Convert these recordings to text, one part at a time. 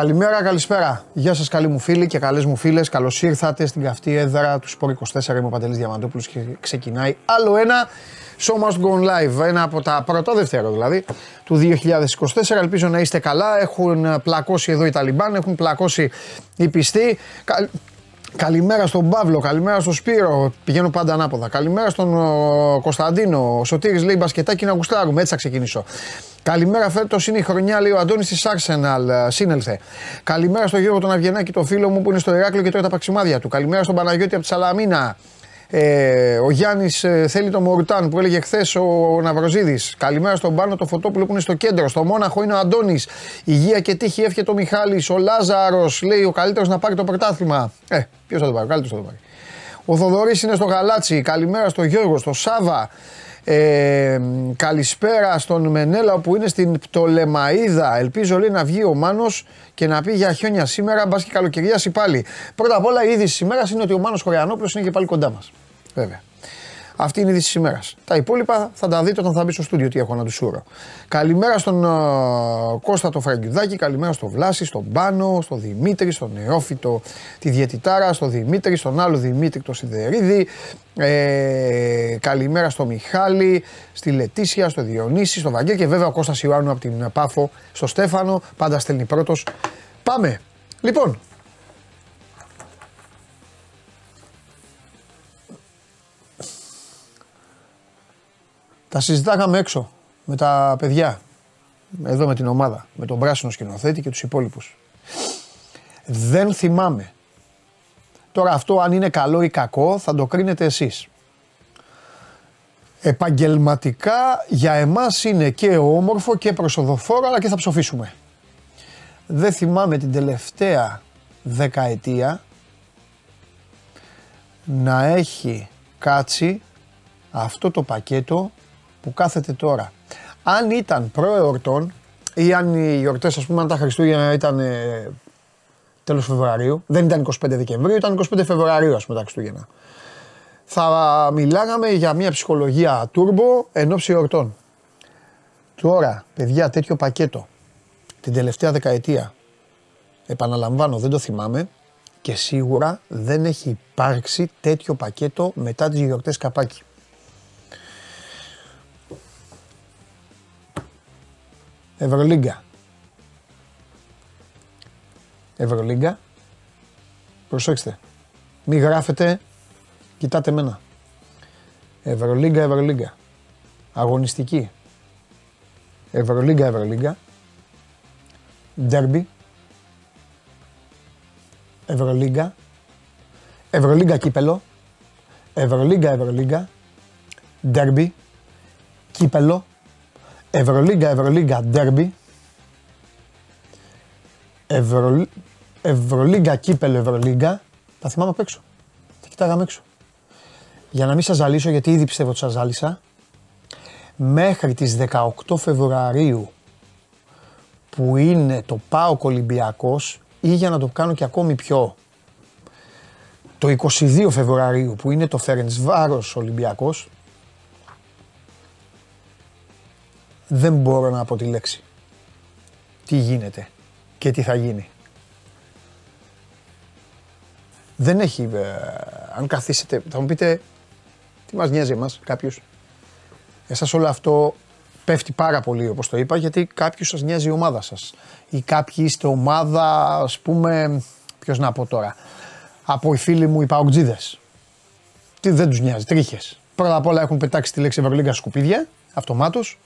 Καλημέρα, καλησπέρα. Γεια σας, καλοί μου φίλοι και καλές μου φίλες. Καλώς ήρθατε στην καυτή έδρα του Σπορ 24. Είμαι ο Παντελής Διαμαντόπουλος και ξεκινάει άλλο ένα Show Must Go Live. Ένα από τα πρώτα, δεύτερο δηλαδή, του 2024. Ελπίζω να είστε καλά. Έχουν πλακώσει εδώ οι Ταλιμπάν, έχουν πλακώσει οι πιστοί. Καλημέρα στον Παύλο, καλημέρα στον Σπύρο. Πηγαίνω πάντα ανάποδα. Καλημέρα στον Κωνσταντίνο. Ο Σωτήρης λέει μπασκετάκι να γουστάρουμε. Έτσι θα ξεκινήσω. Καλημέρα, φέτος είναι η χρονιά, λέει ο Αντώνης της Arsenal. Σύνελθε. Καλημέρα στον Γιώργο τον Αυγενάκη, το φίλο μου που είναι στο Ηράκλειο και τώρα τα παξιμάδια του. Καλημέρα στον Παναγιώτη από τη Σαλαμίνα. Ε, ο Γιάννης ε, θέλει το Μορτάν που έλεγε χθες ο Ναυροζίδης. Καλημέρα στον Πάνο το Φωτόπουλο που είναι στο κέντρο. Στο Μόναχο είναι ο Αντώνης. Υγεία και τύχη εύχεται ο Μιχάλης. Ο Λάζαρος λέει ο καλύτερος να πάρει το πρωτάθλημα. Ε, ποιος θα το πάρει, ο καλύτερος θα το πάρει. Ο Θοδωρής είναι στο Γαλάτσι. Καλημέρα στον Γιώργο, στο Σάβα. Ε, καλησπέρα στον Μενέλα που είναι στην Πτολεμαίδα. Ελπίζω λέει να βγει ο Μάνος και να πει για χιόνια σήμερα. Μπας και καλοκαιριάσει πάλι. Πρώτα απ' όλα η είδηση της ημέρας είναι ότι ο Μάνος Χωριανόπουλος είναι και πάλι κοντά μας. Βέβαια. Αυτή είναι η είδηση της ημέρας. Τα υπόλοιπα θα τα δείτε όταν θα μπει στο στούντιο τι έχω να τους σούρω. Καλημέρα στον uh, Κώστα το Φραγκιουδάκη, καλημέρα στον Βλάση, στον Πάνο, στον Δημήτρη, στον Νεόφυτο, τη Διαιτητάρα, στον Δημήτρη, στον άλλο Δημήτρη το Σιδερίδη. Ε, καλημέρα στον Μιχάλη, στη Λετήσια, στο Διονύση, στον Βαγγέλη και βέβαια ο Κώστας Ιωάννου από την Πάφο, στο Στέφανο, πάντα στέλνει πρώτος. Πάμε. Λοιπόν, Τα συζητάγαμε έξω με τα παιδιά. Εδώ με την ομάδα. Με τον πράσινο σκηνοθέτη και τους υπόλοιπους. Δεν θυμάμαι. Τώρα αυτό αν είναι καλό ή κακό θα το κρίνετε εσείς. Επαγγελματικά για εμάς είναι και όμορφο και προσοδοφόρο αλλά και θα ψοφήσουμε. Δεν θυμάμαι την τελευταία δεκαετία να έχει κάτσει αυτό το πακέτο που κάθεται τώρα. Αν ήταν προεορτών ή αν οι γιορτές, ας πούμε, αν τα Χριστούγεννα ήταν ε, τέλος Φεβρουαρίου, δεν ήταν 25 Δεκεμβρίου, ήταν 25 Φεβρουαρίου, ας πούμε, τα Χριστούγεννα. Θα μιλάγαμε για μια ψυχολογία τούρμπο εν ώψη εορτών. Τώρα, παιδιά, τέτοιο πακέτο την τελευταία δεκαετία, επαναλαμβάνω, δεν το θυμάμαι και σίγουρα δεν έχει υπάρξει τέτοιο πακέτο μετά τις γιορτές καπάκι. Ευρωλίγκα. Ευρωλίγκα. Προσέξτε. Μη γράφετε. Κοιτάτε μένα. Ευρωλίγκα, Ευρωλίγκα. Αγωνιστική. Ευρωλίγκα, Ευρωλίγκα. Ντέρμπι. Ευρωλίγκα. Ευρωλίγκα κύπελο. Ευρωλίγκα, Ευρωλίγκα. Ντέρμπι. Κύπελο. Ευρωλίγκα, Ευρωλίγκα, Ντέρμπι. Ευρω... Ευρωλίγκα, Κύπελο, Ευρωλίγκα. Τα θυμάμαι απ' έξω. Τα κοιτάγαμε έξω. Για να μην σας ζαλίσω, γιατί ήδη πιστεύω ότι σας ζάλισα, μέχρι τις 18 Φεβρουαρίου που είναι το ΠΑΟ Ολυμπιακός ή για να το κάνω και ακόμη πιο το 22 Φεβρουαρίου που είναι το Φερενσβάρος Ολυμπιακός δεν μπορώ να πω τη λέξη. Τι γίνεται και τι θα γίνει. Δεν έχει, ε, αν καθίσετε, θα μου πείτε, τι μας νοιάζει εμάς κάποιος. Εσάς όλο αυτό πέφτει πάρα πολύ όπως το είπα γιατί κάποιους σας νοιάζει η ομάδα σας. Ή κάποιοι είστε ομάδα, ας πούμε, ποιος να πω τώρα, από οι φίλοι μου οι παοκτζίδες. Τι δεν τους νοιάζει, τρίχες. Πρώτα απ' όλα έχουν πετάξει τη λέξη Ευρωλίγκα σκουπίδια, αυτομάτως.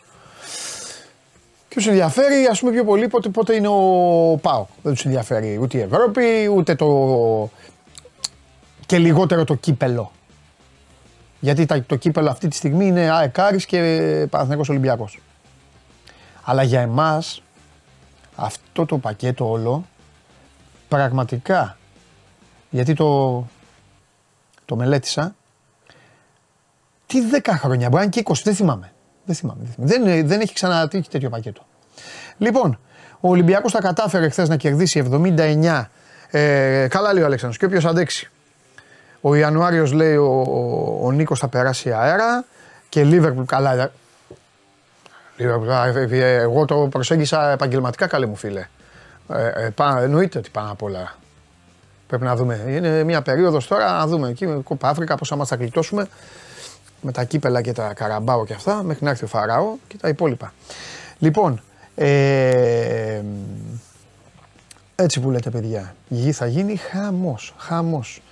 Και του ενδιαφέρει, ας πούμε, πιο πολύ πότε, πότε είναι ο Πάο. Δεν τους ενδιαφέρει ούτε η Ευρώπη, ούτε το. και λιγότερο το κύπελο. Γιατί το κύπελο αυτή τη στιγμή είναι ΑΕΚ και Παναθηναϊκός Ολυμπιακός. Αλλά για εμάς αυτό το πακέτο όλο πραγματικά γιατί το, το μελέτησα τι 10 χρόνια, μπορεί να είναι και 20, δεν θυμάμαι. Δεν θυμάμαι. Δεν, δεν έχει ξανατύχει τέτοιο πακέτο. Λοιπόν, ο Ολυμπιακός τα κατάφερε χθες να κερδίσει 79. Ε, καλά λέει ο Αλέξανδρος και όποιος αντέξει. Ο Ιανουάριος λέει ο, ο, ο Νίκος θα περάσει αέρα και Λίβερπουλ καλά. Εγώ το προσέγγισα επαγγελματικά καλέ μου φίλε. Ε, ε, πά, εννοείται ότι πάνω απ' όλα πρέπει να δούμε. Είναι μια περίοδος τώρα να δούμε εκεί με Κόπα Αφρικα πώς θα μας τα γλιτώσουμε με τα κύπελα και τα καραμπάο και αυτά μέχρι να έρθει ο Φαράω και τα υπόλοιπα. Λοιπόν, ε, έτσι που λέτε παιδιά, η γη θα γίνει χαμός, χαμός.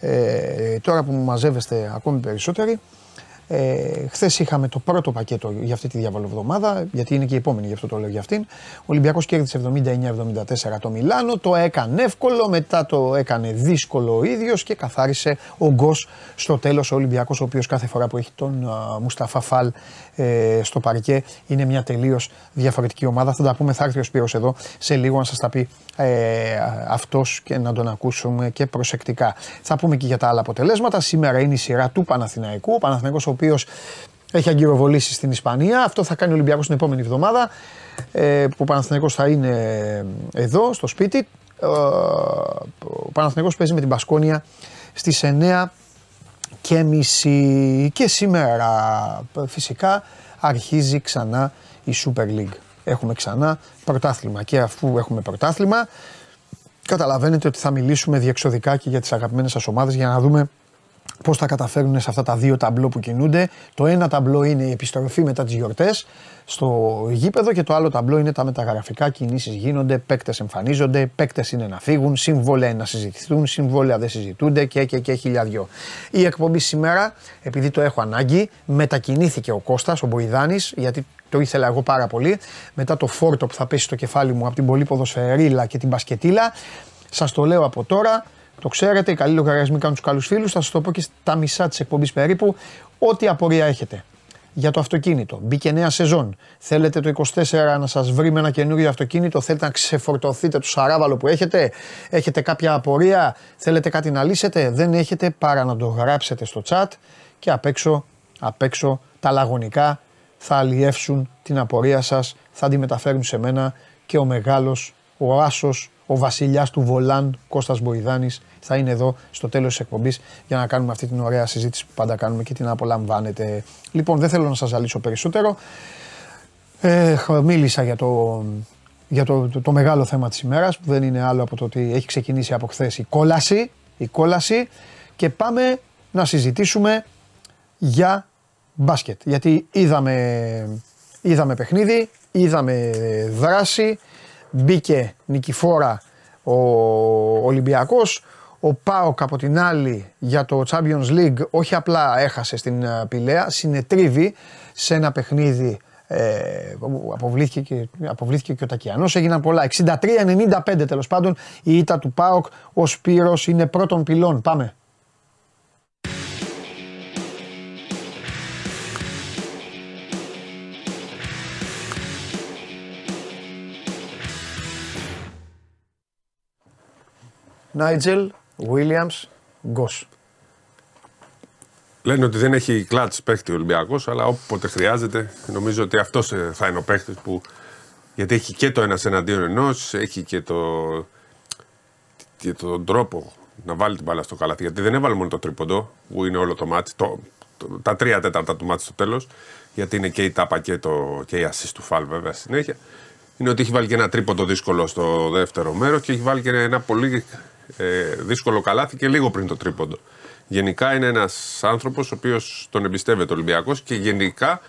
Ε, τώρα που μαζεύεστε ακόμη περισσότεροι, ε, Χθες είχαμε το πρώτο πακέτο για αυτή τη διαβολοβδομάδα, γιατί είναι και η επόμενη, γι' αυτό το λέω για αυτήν. Ο Ολυμπιακός κέρδισε 79-74 το Μιλάνο, το έκανε εύκολο, μετά το έκανε δύσκολο ο ίδιος και καθάρισε ο Γκος στο τέλος. Ο Ολυμπιακός, ο οποίος κάθε φορά που έχει τον uh, Μουσταφά Φαλ ε, στο παρκέ είναι μια τελείως διαφορετική ομάδα. Θα τα πούμε, θα έρθει ο Σπύρος εδώ σε λίγο να σας τα πει ε, αυτός και να τον ακούσουμε και προσεκτικά. Θα πούμε και για τα άλλα αποτελέσματα. Σήμερα είναι η σειρά του Παναθηναϊκού. Ο Παναθηναϊκός ο οποίος έχει αγκυροβολήσει στην Ισπανία. Αυτό θα κάνει ο Ολυμπιακός την επόμενη εβδομάδα. Ε, που ο Παναθηναϊκός θα είναι εδώ στο σπίτι. Ε, ο Παναθηναϊκός παίζει με την Πασκόνια στις 9 και μισή. Και σήμερα φυσικά αρχίζει ξανά η Super League. Έχουμε ξανά πρωτάθλημα. Και αφού έχουμε πρωτάθλημα καταλαβαίνετε ότι θα μιλήσουμε διεξοδικά και για τις αγαπημένες σας ομάδες για να δούμε πώς θα καταφέρουν σε αυτά τα δύο ταμπλό που κινούνται. Το ένα ταμπλό είναι η επιστροφή μετά τις γιορτές στο γήπεδο και το άλλο ταμπλό είναι τα μεταγραφικά. Κινήσεις γίνονται, παίκτες εμφανίζονται, παίκτες είναι να φύγουν, συμβόλαια να συζητηθούν, συμβόλαια δεν συζητούνται και, και, και χιλιαδιό. Η εκπομπή σήμερα, επειδή το έχω ανάγκη, μετακινήθηκε ο Κώστας, ο Μποϊδάνης, γιατί το ήθελα εγώ πάρα πολύ. Μετά το φόρτο που θα πέσει στο κεφάλι μου από την πολύ ποδοσφαιρίλα και την μπασκετίλα. Σας το λέω από τώρα, το ξέρετε, οι καλοί λογαριασμοί κάνουν τους καλούς φίλους. Θα σας το πω και στα μισά της εκπομπής περίπου. Ό,τι απορία έχετε για το αυτοκίνητο. Μπήκε νέα σεζόν. Θέλετε το 24 να σας βρει με ένα καινούριο αυτοκίνητο; Θέλετε να ξεφορτωθείτε το σαράβαλο που έχετε; Έχετε κάποια απορία; Θέλετε κάτι να λύσετε; Δεν έχετε παρά να το γράψετε στο chat και απ' έξω, απ έξω τα λαγωνικά θα αλλιεύσουν την απορία σας. Θα τη μεταφέρουν σε μένα και ο μεγάλος, ο άσος ο βασιλιάς του Βολάν, Κώστας Μποϊδάνης, θα είναι εδώ στο τέλος της εκπομπής για να κάνουμε αυτή την ωραία συζήτηση που πάντα κάνουμε και την απολαμβάνετε. Λοιπόν, δεν θέλω να σας ζαλίσω περισσότερο. Ε, μίλησα για το, για το, το, μεγάλο θέμα της ημέρας που δεν είναι άλλο από το ότι έχει ξεκινήσει από χθες η κόλαση, η κόλαση και πάμε να συζητήσουμε για μπάσκετ. Γιατί είδαμε, είδαμε παιχνίδι, είδαμε δράση, μπήκε νικηφόρα ο Ολυμπιακός. Ο Πάοκ από την άλλη για το Champions League όχι απλά έχασε στην ε, Πηλαία, συνετρίβει σε ένα παιχνίδι ε, αποβλήθηκε, και, αποβλήθηκε και ο Τακιανός, έγιναν πολλά. 63-95 τέλος πάντων η ήττα του ΠΑΟΚ, ο Σπύρος είναι πρώτον πυλών. Πάμε. Νάιτζελ, Βίλιαμς, Γκος. Λένε ότι δεν έχει κλατς παίχτη ο Ολυμπιακός, αλλά όποτε χρειάζεται, νομίζω ότι αυτός θα είναι ο παίχτης που. Γιατί έχει και το ένας εναντίον ενός, έχει και, το, και τον τρόπο να βάλει την μπάλα στο καλάθι. Γιατί δεν έβαλε μόνο το τρίποντο, που είναι όλο το μάτι, το, τα τρία τέταρτα του μάτι στο τέλος. Γιατί είναι και η τάπα και, το, και η ασή του φάλ, βέβαια, συνέχεια. Είναι ότι έχει βάλει και ένα τρίποντο δύσκολο στο δεύτερο μέρος και έχει βάλει και ένα πολύ ε, δύσκολο καλάθι και λίγο πριν το τρίποντο. Γενικά είναι ένας άνθρωπος ο οποίος τον εμπιστεύεται ο Ολυμπιακός και γενικά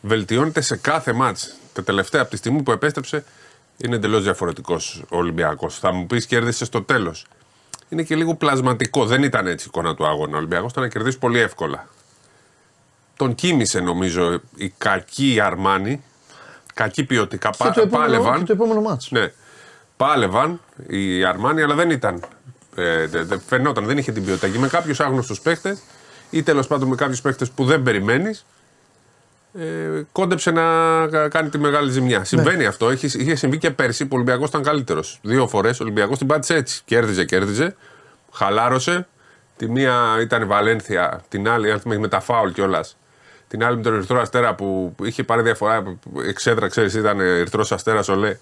βελτιώνεται σε κάθε μάτς. Τα τελευταία από τη στιγμή που επέστρεψε είναι εντελώς διαφορετικός ο Ολυμπιακός. Θα μου πεις κέρδισε στο τέλος. Είναι και λίγο πλασματικό. Δεν ήταν έτσι η εικόνα του αγώνα. Ο Ολυμπιακός ήταν να κερδίσει πολύ εύκολα. Τον κίνησε νομίζω η κακή Αρμάνη. Κακή ποιοτικά. Και το επόμενο, πάλευαν. Και το επόμενο μάτς. Ναι. Πάλευαν η Αρμάνη, αλλά δεν ήταν ε, φαινόταν, δεν είχε την ποιότητα. Και με κάποιους άγνωστους παίχτες ή τέλος πάντων με κάποιους παίχτες που δεν περιμένεις, ε, κόντεψε να κάνει τη μεγάλη ζημιά. Ναι. Συμβαίνει αυτό. Είχε, είχε συμβεί και πέρσι που ο Ολυμπιακός ήταν καλύτερος. Δύο φορές ο Ολυμπιακός την πάτησε έτσι. Κέρδιζε, κέρδιζε. Χαλάρωσε. Τη μία ήταν η Βαλένθια, την άλλη, αν θυμάμαι, με τα φάουλ κιόλας. Την άλλη με τον Ερυθρό Αστέρα που είχε πάρει διαφορά. Εξέδρα, ξέρεις, ήταν Ερυθρός Αστέρας, ολέ.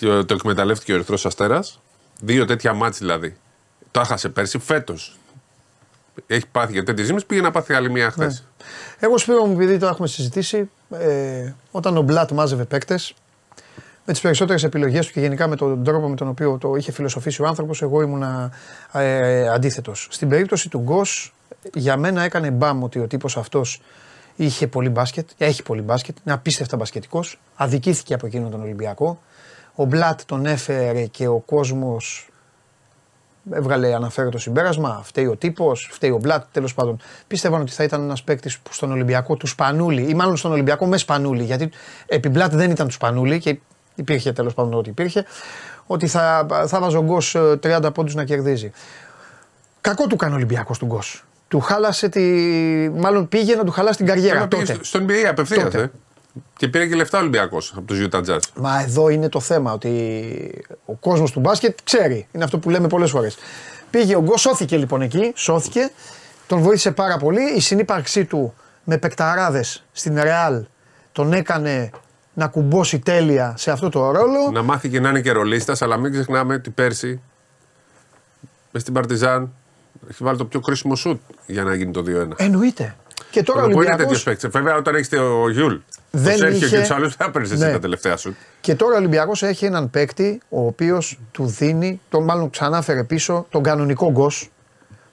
Το, το εκμεταλλεύτηκε ο Ερυθρός Αστέρας. Δύο τέτοια μάτς δηλαδή. Το έχασε πέρσι, φέτος. Έχει πάθει για τέτοιες ζήμες, πήγε να πάθει άλλη μία χθες. Ναι. Εγώ σπίτι μου, επειδή το έχουμε συζητήσει, ε, όταν ο Μπλατ μάζευε παίκτες, με τις περισσότερες επιλογές του και γενικά με τον τρόπο με τον οποίο το είχε φιλοσοφήσει ο άνθρωπος, εγώ ήμουν ε, αντίθετος. Στην περίπτωση του Γκος, για μένα έκανε μπαμ ότι ο τύπος αυτός είχε πολύ μπάσκετ, έχει πολύ μπάσκετ, είναι απίστευτα μπασκετικός. Αδικήθηκε από εκείνον τον Ολυμπιακό. Ο Μπλατ τον έφερε και ο κόσμος έβγαλε αναφέρει το συμπέρασμα. Φταίει ο τύπος, φταίει ο Μπλατ. Τέλος πάντων, πίστευαν ότι θα ήταν ένας παίκτης που στον Ολυμπιακό του Σπανούλη ή μάλλον στον Ολυμπιακό με Σπανούλη. Γιατί επί Μπλατ δεν ήταν του Σπανούλη και υπήρχε τέλος πάντων ότι υπήρχε. Ότι θα, θα βάζω γκος 30 πόντους να κερδίζει. Κακό του κάνει ο Ολυμπιακός του γκος. Του χάλασε τη. Μάλλον πήγε να του χαλάσει την καριέρα. Τότε. Στον NBA απευθείας. Ε. Και πήρε και λεφτά Ολυμπιακός από τους Utah Jazz. Μα εδώ είναι το θέμα ότι ο κόσμος του μπάσκετ ξέρει. Είναι αυτό που λέμε πολλές φορές. Πήγε ο Γκος, σώθηκε λοιπόν εκεί, σώθηκε. Τον βοήθησε πάρα πολύ. Η συνύπαρξή του με πεκταράδε στην Ρεάλ τον έκανε να κουμπώσει τέλεια σε αυτό το ρόλο. Να μάθει και να είναι και ρολίστας, αλλά μην ξεχνάμε ότι πέρσι μες στην Παρτιζάν έχει βάλει το πιο κρίσιμο σουτ για να γίνει το 2-1. Εννοείται. Και τώρα ο Ολυμπιακός... είναι τέτοιος παίκτης; Βέβαια, όταν έχεις ο Γιούλ, δεν το είχε... και του άλλου, θα παίρνει ναι. τα τελευταία σου. Και τώρα ο Ολυμπιακός έχει έναν παίκτη ο οποίος του δίνει, τον μάλλον ξανά φέρε πίσω, τον κανονικό γκος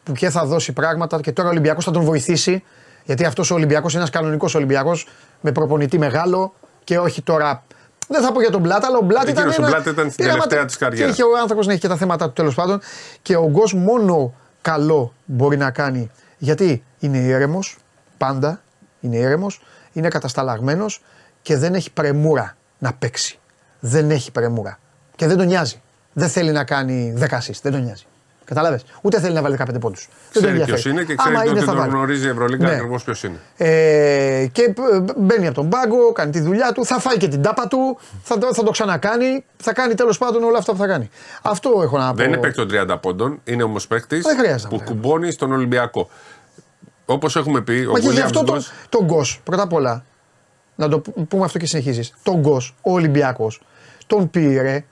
που και θα δώσει πράγματα και τώρα ο Ολυμπιακός θα τον βοηθήσει. Γιατί αυτός ο Ολυμπιακός είναι ένας κανονικός Ολυμπιακός με προπονητή μεγάλο και όχι τώρα. Δεν θα πω για τον Μπλάτ, αλλά ο Μπλάτ ήταν. Ο Μπλάτ ήταν στην τελευταία της καριέρα. Και είχε ο άνθρωπος να έχει και τα θέματα του τέλος πάντων. Και ο Γκος μόνο καλό μπορεί να κάνει. Γιατί είναι ήρεμος, πάντα είναι ήρεμο, είναι κατασταλαγμένος και δεν έχει πρεμούρα να παίξει. Δεν έχει πρεμούρα. Και δεν τον νοιάζει. Δεν θέλει να κάνει 10 assist, δεν τον νοιάζει. Κατάλαβε. Ούτε θέλει να βάλει 15 πόντους. Ξέρει ποιος είναι και ξέρει Άμα ότι τον γνωρίζει η Ευρωλίγκα ναι. ακριβώς ποιος είναι. Ε, και μπαίνει από τον πάγκο, κάνει τη δουλειά του, θα φάει και την τάπα του, θα, θα το ξανακάνει, θα κάνει τέλος πάντων όλα αυτά που θα κάνει. Αυτό έχω να πω. Δεν είναι παίκτη των 30 πόντων, είναι όμως παίκτης που κουμπώνει στον Ολυμπιακό. Όπως έχουμε πει, Μα ο και αυτό τον, τον Γκος, πρώτα απ' όλα, να το πούμε αυτό και συνεχίζεις. Τον Γκος, ο Ολυμπιακός, τον πήρε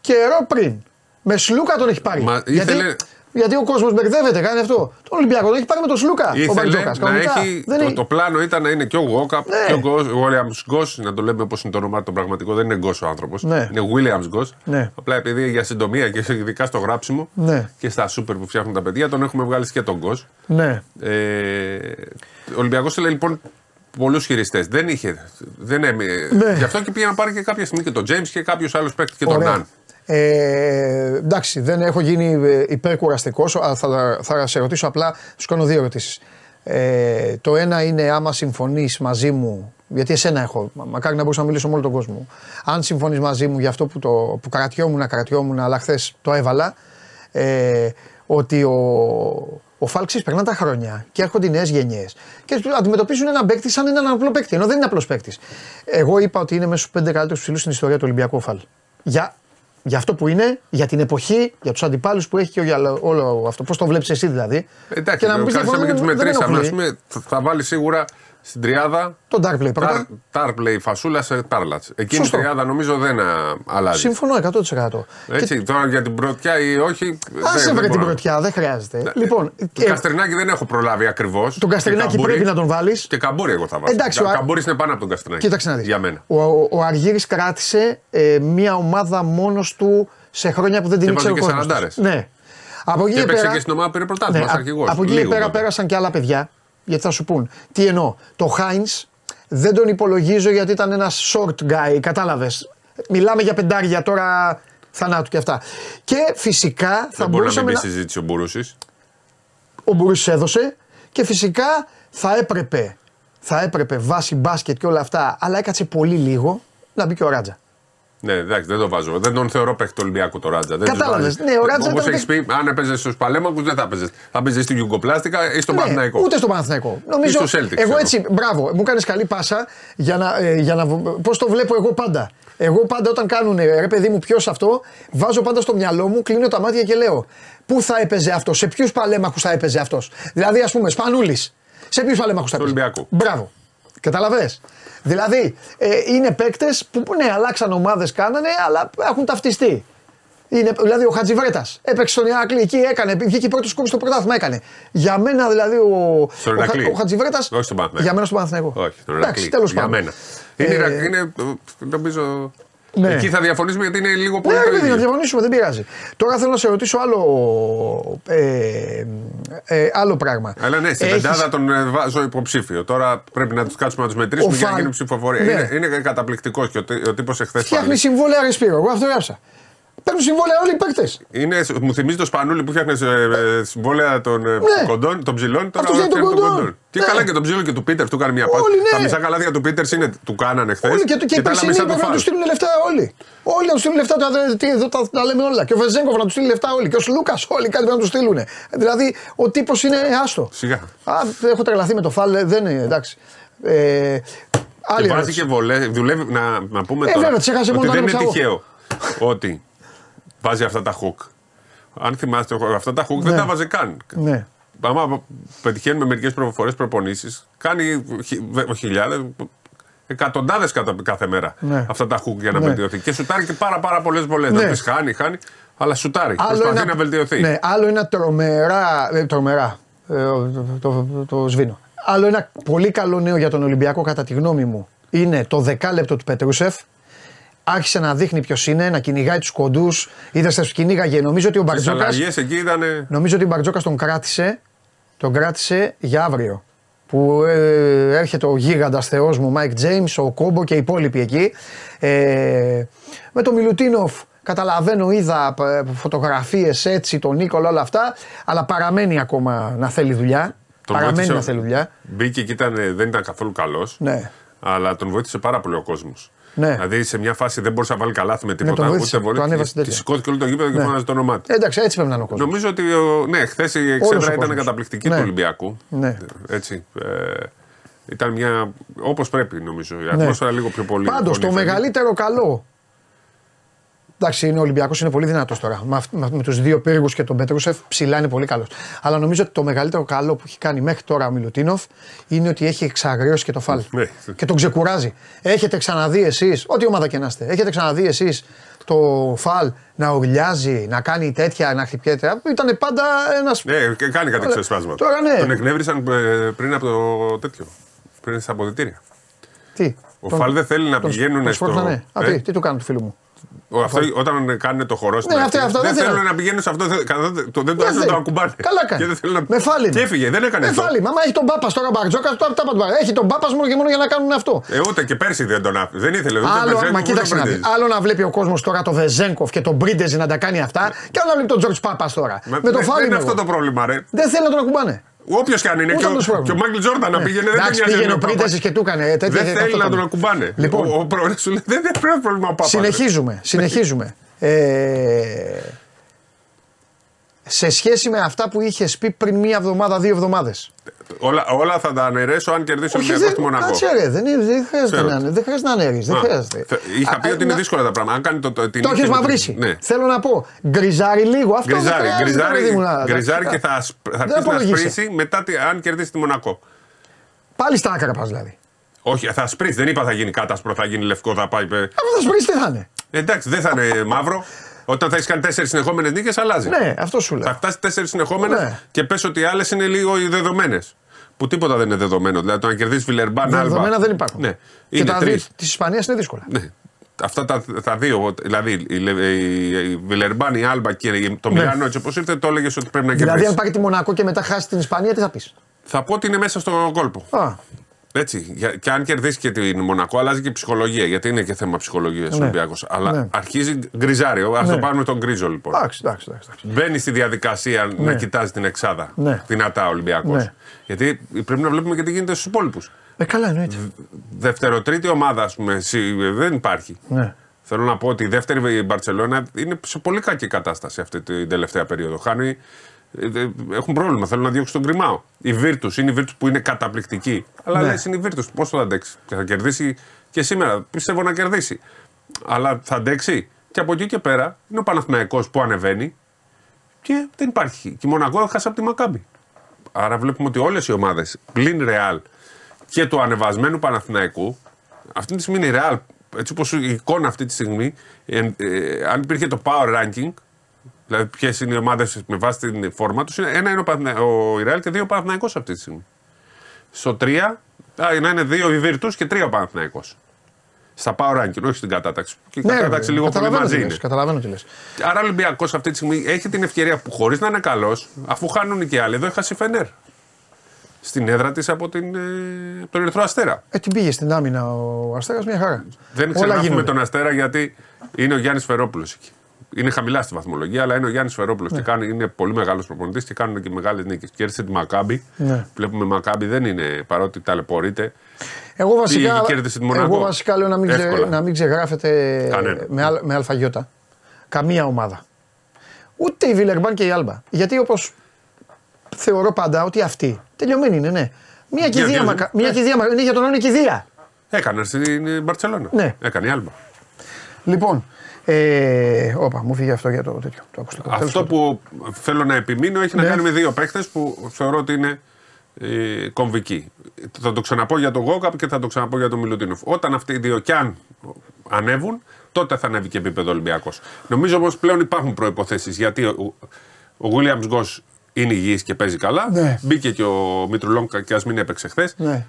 καιρό πριν. Με Σλούκα τον έχει πάρει. Μα γιατί, ήθελε... γιατί ο κόσμος μπερδεύεται, κάνει αυτό. Τον Ολυμπιακό τον έχει πάρει με τον Σλούκα. Ήθελε ο να έχει, δεν το, είναι... το πλάνο ήταν να είναι και ο Γόκαπ ναι. και ο Williams Γκος, να το λέμε όπως είναι το όνομά του πραγματικό. Δεν είναι Γκος ο άνθρωπος. Ναι. Είναι Williams Γκος. Ναι. Απλά επειδή για συντομία και ειδικά στο γράψιμο ναι. και στα σούπερ που φτιάχνουν τα παιδιά, τον έχουμε βγάλει και τον Γκος. Ναι. Ε, ο Ολυμπιακός λοιπόν πολλούς χειριστές. Δεν είχε. Δεν έμεινε. Ναι. Γι' αυτό και πήγε να πάρει και κάποια στιγμή και τον James και κάποιος άλλος παίκτη και τον Ναν. Ε, εντάξει, δεν έχω γίνει ε, υπερκουραστικός. Θα, θα σε ρωτήσω απλά. Σου κάνω δύο ερωτήσεις. Ε, το ένα είναι άμα συμφωνείς μαζί μου, γιατί εσένα έχω, μακάρι να μπορούσα να μιλήσω με όλο τον κόσμο. Αν συμφωνείς μαζί μου για αυτό που, το, που κρατιόμουν, κρατιόμουν, αλλά χθες το έβαλα, ε, ότι ο, ο Φάλξης περνά τα χρόνια και έρχονται οι νέες γενιές και αντιμετωπίζουν έναν παίκτη σαν έναν απλό παίκτη. Ενώ δεν είναι απλός παίκτης. Εγώ είπα ότι είναι μέσα στους πέντε καλύτερους ψηλούς στην ιστορία του Ολυμπιακού Φαλ. Για για αυτό που είναι, για την εποχή, για τους αντιπάλους που έχει και για όλο αυτό. Πώς το βλέπεις εσύ δηλαδή. Εντάξει, και να μην πεις και τους μετρήσαμε. Θα βάλει σίγουρα στην τριάδα. Το Dark Play πρώτα. Dark φασούλα σε Τάρλατς. Εκείνη η τριάδα νομίζω δεν αλλάζει. Συμφωνώ 100%. Έτσι, και... τώρα για την πρωτιά ή όχι. Α βρει την πρωτιά, δεν χρειάζεται. Ναι. Λοιπόν, το και... Καστρινάκι δεν έχω προλάβει ακριβώς. Τον Καστρινάκι πρέπει να τον βάλεις. Και καμπούρι εγώ θα βάλω. Εντάξει, ο Καμπούρι είναι πάνω από τον Καστρινάκι. Κοίταξε να δεις. Για μένα. Ο, ο Αργύρι κράτησε ε, μια ομάδα μόνος του σε χρόνια που δεν την ήξερε ο Ναι. Από εκεί και πέρα. και στην ομάδα πήρε πρωτάθλημα ναι, Από εκεί πέρα πέρασαν και άλλα παιδιά γιατί θα σου πούν. Τι εννοώ. Το Χάινς δεν τον υπολογίζω γιατί ήταν ένας short guy. Κατάλαβες. Μιλάμε για πεντάρια τώρα θανάτου και αυτά. Και φυσικά θα μπορούσαμε. Δεν μπορεί να μπει συζήτηση ο Μπουρούσης. Ο Μπουρούσης έδωσε και φυσικά θα έπρεπε, θα έπρεπε βάσει μπάσκετ και όλα αυτά, αλλά έκατσε πολύ λίγο να μπει και ο Ράτζα. Ναι, εντάξει, δεν το βάζω. Δεν τον θεωρώ παίχτη του Ολυμπιακού το Ράτζα. Κατάλαβες. Ναι, ο Ράτζα. Όπως έχεις πει, αν έπαιζες στους Παλέμακου δεν θα έπαιζες. Θα έπαιζες στην Γιουγκοπλάστικα ή στον ναι, Παναθηναϊκό. Ούτε στον Παναθηναϊκό. Νομίζω. Στο Celtic, εγώ έτσι, μπράβο, μου κάνεις καλή πάσα για να. Ε, για να Πώς το βλέπω εγώ πάντα. Εγώ πάντα όταν κάνουν ρε παιδί μου, ποιος αυτό, βάζω πάντα στο μυαλό μου, κλείνω τα μάτια και λέω Πού θα έπαιζε αυτός, σε ποιους παλέμαχους θα έπαιζε αυτός. Δηλαδή, ας πούμε, Σπανούλης. Σε ποιους παλέμαχους θα έπαιζε; Μπράβο. Καταλαβέ. Δηλαδή ε, είναι παίκτες που ναι, αλλάξαν ομάδες, κάνανε, αλλά έχουν ταυτιστεί. Είναι, δηλαδή ο Χατζιβρέτα έπαιξε στον Ηράκλειο εκεί, έκανε, βγήκε πρώτο σκόπι στο πρωτάθλημα, έκανε. Για μένα δηλαδή ο, ο, ο Χατζιβρέτα. Όχι στον Παναθηναϊκό. Για μένα στον Παναθηναϊκό. Όχι, στον Ηράκλειο. τέλος πάντων. Για μένα. Είναι, ε, είναι, νομίζω, Ναι. Εκεί θα διαφωνήσουμε γιατί είναι λίγο πολύ Ναι, το ρε παιδί, να ίδιο. διαφωνήσουμε, δεν πειράζει. Τώρα θέλω να σε ρωτήσω άλλο, ε, ε, άλλο πράγμα. Αλλά ναι, στην Έχεις- πεντάδα τον ε, βάζω υποψήφιο. Τώρα πρέπει να τους κάτσουμε να τους μετρήσουμε Ο για να Φαλ- γίνει ψηφοφορία. Ναι. Είναι, είναι καταπληκτικός και ο, τύ- ο τύπος εχθές Φτιάχνει συμβόλαια Ρεσπίρο. Εγώ αυτό γράψα. Παίρνουν συμβόλαια όλοι οι παίκτες. Είναι, μου θυμίζει το σπανούλι που φτιάχνε ε, συμβόλαια των ε, Ναι. κοντών, των ψηλών. Τώρα Αυτό φτιάχνει φτιάχνει των των κοντών. Και Ναι. καλά και τον ψήλο και του Πίτερ του κάνει μια Όλοι, πάση. ναι. Τα μισά καλάδια του Πίτερ είναι του κάνανε χθες. Όλοι και, και, οι τα άλλα περσινοί μισά πρέπει να φάουλ. του στείλουν λεφτά όλοι. Όλοι να τους στείλουν λεφτά. Τα, τι, εδώ τα, τα λέμε όλα. Και ο Βεζέγκοφ να τους στείλει λεφτά όλοι. Και ο Σλούκας όλοι κάτι πρέπει να τους στείλουν. Δηλαδή ο τύπος είναι άστο. Σιγά. Α, έχω τρελαθεί με το φάλ, δεν είναι εντάξει. Ε, άλλη Και βάζει ερώτηση. και βολέ. Δουλεύει, να, να πούμε Ε, τώρα. βέβαια, τις έχασε ότι μόνο δεν να είναι ανοίξω τυχαίο ότι βάζει αυτά τα hook. Αν θυμάστε, αυτά τα hook δεν Ναι. τα βάζει καν. Ναι. Άμα πετυχαίνουμε μερικές φορέ προπονήσεις, κάνει χιλιάδες, εκατοντάδες κάθε μέρα Ναι. αυτά τα hook για να Ναι. βελτιωθεί. Και σουτάρει και πάρα, πάρα πολλές βολές. Ναι. Να τις χάνει, χάνει, αλλά σουτάρει. Προσπαθεί να βελτιωθεί. Ναι, άλλο ένα τρομερά. Ε, τρομερά. Ε, το, το, το, το σβήνω. Άλλο ένα πολύ καλό νέο για τον Ολυμπιακό, κατά τη γνώμη μου, είναι το δεκάλεπτο του Πετρούσεφ. Άρχισε να δείχνει ποιος είναι, να κυνηγάει τους κοντούς. Είδες τους κυνήγαγε. Νομίζω ότι ο Τι Μπαρτζόκα. αλλαγές εκεί ήταν. Νομίζω ότι ο Μπαρτζόκας τον κράτησε. Τον κράτησε για αύριο. Που ε, έρχεται ο γίγαντας θεός μου, Μάικ Τζέιμς, Οκόμπο και οι υπόλοιποι εκεί. Ε, με τον Μιλουτίνοφ καταλαβαίνω, είδα φωτογραφίες έτσι, τον Νίκολα, όλα αυτά. Αλλά παραμένει ακόμα να θέλει δουλειά. Τον παραμένει βοήθησε- να θέλει δουλειά. Μπήκε και ήταν, δεν ήταν καθόλου καλός. Ναι. Αλλά τον βοήθησε πάρα πολύ ο κόσμος. Ναι. Δηλαδή σε μια φάση δεν μπορούσε να βάλει καλάθι με τον τίποτα. βοήθησε, ούτε βολή. το ανέβασε Και- τέτοια. και σηκώθηκε όλο το γήπεδο και Ναι. φώναζε το όνομά του. Ε, εντάξει, έτσι πρέπει να είναι ο κόσμος. Νομίζω ότι ο- ναι, χθες η ο εξέδρα ήταν κόσμος. καταπληκτική Ναι. του Ολυμπιακού. Ναι. Έτσι. Ε, ήταν μια. όπως πρέπει νομίζω. Η ατμόσφαιρα λίγο πιο πολύ. Πάντως πολύ το θέλει. μεγαλύτερο καλό. Εντάξει, είναι ο Ολυμπιακός, είναι πολύ δυνατός τώρα. Με, αυ- με, με τους δύο πύργους και τον Πετρούσεφ ψηλά είναι πολύ καλός. Αλλά νομίζω ότι το μεγαλύτερο καλό που έχει κάνει μέχρι τώρα ο Μιλουτίνοφ είναι ότι έχει εξαγριώσει και το φάλ. Ναι. Και τον ξεκουράζει. Έχετε ξαναδεί εσείς, ό,τι ομάδα και να είστε, έχετε ξαναδεί εσείς το φάλ να ουρλιάζει, να κάνει τέτοια, να χτυπιέται. Ήταν πάντα ένα. Ναι, και κάνει κάτι Ωραία. ξεσπάσματα. Τώρα ναι. Τον εκνεύρισαν ε, πριν από το τέτοιο. Πριν στα αποδητήρια. Τι; Ο Φαλ δεν θέλει να τον- πηγαίνουν τον στο- σπρώχνανε. Α, Ε; τι, τι του κάνουν του φίλου μου; Ο, αυτό, όταν κάνουν το χορό στην Ναι, αρχή, αυτά- αυτά δεν δεν θέλουν θέλω. να πηγαίνουν σε αυτό. δεν- κατά- το- Δεν το Δεν άφηναν να θέλει. το ακουμπάνε. Καλά κάνει. Και δεν θέλουν να... Με φάλη. Και έφυγε, δεν έκανε Με αυτό. φάλη. Μαμά έχει τον Πάπα τώρα Μπαρτζόκα, τώρα τα πάντα. Έχει τον Πάπα μόνο και μόνο για να κάνουν αυτό. Ε, ούτε και πέρσι δεν τον άφησε. Δεν ήθελε. Ούτε Άλλο, Βεζέγκοφ, μα ούτε κοίταξε να δει. Μπρέντεζ. Άλλο να βλέπει ο κόσμος τώρα το Βεζέγκοφ και τον Μπρίντεζι να τα κάνει αυτά, και άλλο να βλέπει τον Τζορτ Πάπας τώρα. Μα Με το δεν- φάλη Δεν είναι είμαι αυτό εγώ. το πρόβλημα, ρε. Δεν θέλει να τον ακουμπάνε. Όποιος και αν είναι. Ούτε Και ο, να τους πρόβλημα; και ο Μάικλ Τζόρνταν να Ναι. πήγαινε. Δεν Εντάξει, τον νοιάζει πήγαινε ο ο Πάπας. Μπρίντεζι και του έκανε. ε, τέτοια Δεν και θέλει αυτό να το τον πράγμα. ακουμπάνε. Λοιπόν. Ο, ο πρόεδρος σου λέει δεν δεν πρέπει πρόβλημα ο Πάπας. ρε. Συνεχίζουμε. συνεχίζουμε. Ε, σε σχέση με αυτά που είχες πει πριν μία εβδομάδα, δύο εβδομάδες. Όλα, όλα θα τα αναιρέσω αν κερδίσει ο Όχι, Ολυμπιακό δεν, στη Μονακό. κάτσε ρε, δεν, είναι- δεν χρειάζεται Ξέρω. να, δεν χρειάζεται να ανέρεις, δεν Α, χρειάζεται. θε- Είχα πει Α, ότι είναι να- δύσκολα τα πράγματα. Αν κάνει το, το, την Το νίκη έχει με- μαυρίσει. Ναι. Θέλω να πω, γκριζάρει λίγο. Αυτό δεν Γκριζάρει, χρειάζεται, γκριζάρει, παιδί μου, να- γκριζάρει να- και θα, ασπ- θα Δεν αρχίσει να απολογείσαι. σπρίσει μετά τη- αν κερδίσει τη Μονακό. Πάλι στα άκρα πας δηλαδή. Όχι, θα σπρίσει. Δεν είπα θα γίνει κάτασπρο, θα γίνει λευκό, θα πάει. πε- Αυτό θα σπρίσει τι θα είναι. Εντάξει, δεν θα είναι μαύρο. Όταν θα έχεις κάνει τέσσερις συνεχόμενες νίκες, αλλάζει. Ναι, αυτό σου Θα λέω. φτάσει τέσσερις συνεχόμενες Ναι. και πες ότι οι άλλες είναι λίγο οι δεδομένες. Που τίποτα δεν είναι δεδομένο. Δηλαδή το να κερδίσει Βιλερμπάν, Άλμπα. Δεδομένα δεν υπάρχουν. Ναι. Και Είναι τα τρεις. δύο της Ισπανίας είναι δύσκολα. Ναι. Αυτά τα, τα δύο, δηλαδή η, Λε- η, η Βιλερμπάν, η Άλμπα και η- το Ναι. Μιλάνο, έτσι όπως ήρθε, το έλεγες ότι πρέπει να Δηλαδή, κερδίσεις. αν πάρει τη Μονακό και μετά χάσει την Ισπανία, τι θα πεις; Θα πω ότι είναι μέσα στον κόλπο. Α, Έτσι. Για- Και αν κερδίσει και την Μονακό, αλλάζει και η ψυχολογία. Γιατί είναι και θέμα ψυχολογίας ο Ναι. Ολυμπιακός. Αλλά Ναι. αρχίζει γκριζάριο. Α Ναι. το πάρουμε τον γκρίζο λοιπόν. εντάξει, εντάξει. εντάξει, εντάξει. Μπαίνει στη διαδικασία να κοιτάζει την εξάδα. Ναι. Δυνατά ο Ολυμπιακός. Ναι. Γιατί πρέπει να βλέπουμε και τι γίνεται στους υπόλοιπους. Ε, καλά εννοείται. Δευτεροτρίτη ομάδα, ας πούμε, σι- δεν υπάρχει. Ναι. Θέλω να πω ότι η δεύτερη η Μπαρσελόνα είναι σε πολύ κακή κατάσταση αυτή την τελευταία περίοδο. Χάνει, ε, ε, έχουν πρόβλημα. Θέλουν να διώξουν τον Γκριμάο. Η Βίρτους είναι η Βίρτους που είναι καταπληκτική. Αλλά Ναι. λες, είναι η Βίρτους. Πώς θα αντέξει; Και θα κερδίσει και σήμερα. Πιστεύω να κερδίσει. Αλλά θα αντέξει. Και από εκεί και πέρα είναι ο Παναθηναϊκός που ανεβαίνει και δεν υπάρχει. Και η Μονακό έχασε από τη Μακάμπη. Άρα βλέπουμε ότι όλες οι ομάδες πλην Ρεάλ και του ανεβασμένου Παναθηναϊκού, αυτή τη στιγμή είναι η Ρεάλ, έτσι όπως η εικόνα αυτή τη στιγμή, ε, ε, αν υπήρχε το power ranking, δηλαδή ποιες είναι οι ομάδες με βάση την φόρμα τους, ένα είναι ο, Παναθηνα... ο η Ρεάλ και δύο ο Παναθηναϊκός αυτή τη στιγμή. Στο 3, α, να είναι δύο η Virtus και τρία ο Παναθηναϊκός. Στα power ranking, όχι στην κατάταξη. Και η Ναι, κατάταξη ρε, λίγο πολύ καταλαβαίνω μαζί τι είναι. λες, Καταλαβαίνω τι λες. Άρα ο Ολυμπιακός αυτή τη στιγμή έχει την ευκαιρία που χωρίς να είναι καλός, αφού χάνουν και οι άλλοι, εδώ έχασε η Φενέρ. Στην έδρα της από την, ε, τον Ερυθρό Αστέρα. Ε, την πήγε στην άμυνα ο Αστέρας μια χαρά. Δεν Όλα ξεγράφουμε γίνονται. τον Αστέρα γιατί είναι ο Γιάννης Φερόπουλος εκεί. Είναι χαμηλά στη βαθμολογία, αλλά είναι ο Γιάννης Φερόπουλος Ναι. και κάνει, είναι πολύ μεγάλος προπονητής και κάνουν και μεγάλες νίκες. Κέρδισε τη Μακάμπη. Ναι. Βλέπουμε Μακάμπη δεν είναι παρότι ταλαιπωρείται. Εγώ βασικά, Πήγε και κέρδισε τη Μονακό. εγώ βασικά λέω να μην, ξε, Εύκολα. να μην ξεγράφετε Κανένα. με, αλ, με αλφαγιώτα. Καμία ομάδα. Ούτε η Βιλερμπάν και η Άλμπα. Γιατί όπως θεωρώ πάντα ότι αυτή τελειωμένη είναι, ναι. Μια Για κηδεία, δύο, μακα, ναι. μια κηδεία, μακα- είναι για τον άλλο είναι κηδεία. Έκανε στην Μπαρσελόνα. Ναι. Έκανε η Άλμπα. Λοιπόν, ε, όπα, μου φύγε αυτό για το τέτοιο. Το ακουστικό. Τέλος Αυτό πάντων. που θέλω να επιμείνω έχει Ναι. να κάνει με δύο παίχτες που θεωρώ ότι είναι ε, κομβικοί. Θα το ξαναπώ για τον Γόκαπ και θα το ξαναπώ για τον Μιλουτίνοφ. Όταν αυτοί οι δύο κι αν ανέβουν, τότε θα ανέβει και επίπεδο Ολυμπιακός. Νομίζω όμως πλέον υπάρχουν προποθέσει γιατί ο, ο Williams Γκος είναι υγιής και παίζει καλά. Ναι. Μπήκε και ο Μητρουλόγκα και ας μην έπαιξε χθες. Ναι.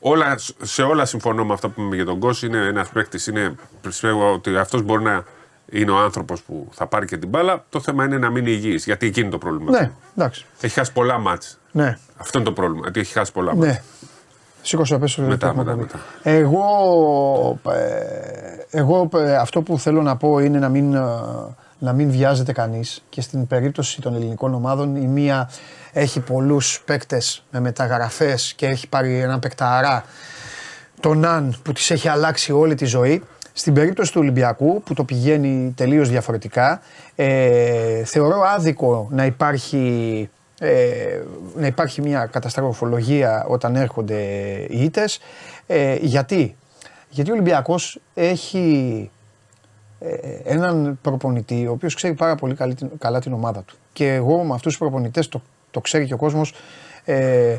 Όλα, σε όλα συμφωνώ με αυτά που είπαμε για τον Γκος. Είναι ένας παίκτης. Είναι, πιστεύω ότι αυτός μπορεί να είναι ο άνθρωπος που θα πάρει και την μπάλα. Το θέμα είναι να μείνει υγιής. Γιατί εκεί είναι το πρόβλημα. Ναι, εντάξει. Έχει χάσει πολλά μάτς. Ναι. Αυτό είναι το πρόβλημα. Γιατί έχει χάσει πολλά μάτς. Ναι. Σήκωσε πες το Μετά, το έχουμε μετά, πει. μετά. Εγώ, ε, εγώ ε, αυτό που θέλω να πω είναι να μην, ε, να μην βιάζεται κανείς και στην περίπτωση των ελληνικών ομάδων η μία έχει πολλούς παίκτες με μεταγραφές και έχει πάρει έναν παικταρά τον Αν που της έχει αλλάξει όλη τη ζωή. Στην περίπτωση του Ολυμπιακού που το πηγαίνει τελείως διαφορετικά ε, θεωρώ άδικο να υπάρχει, ε, να υπάρχει μια καταστροφολογία όταν έρχονται οι ήττες. Ε, γιατί; Γιατί ο Ολυμπιακός έχει ε, έναν προπονητή ο οποίος ξέρει πάρα πολύ καλή, την- καλά την ομάδα του. Και εγώ με αυτούς τους προπονητές το, το ξέρει και ο κόσμος ε,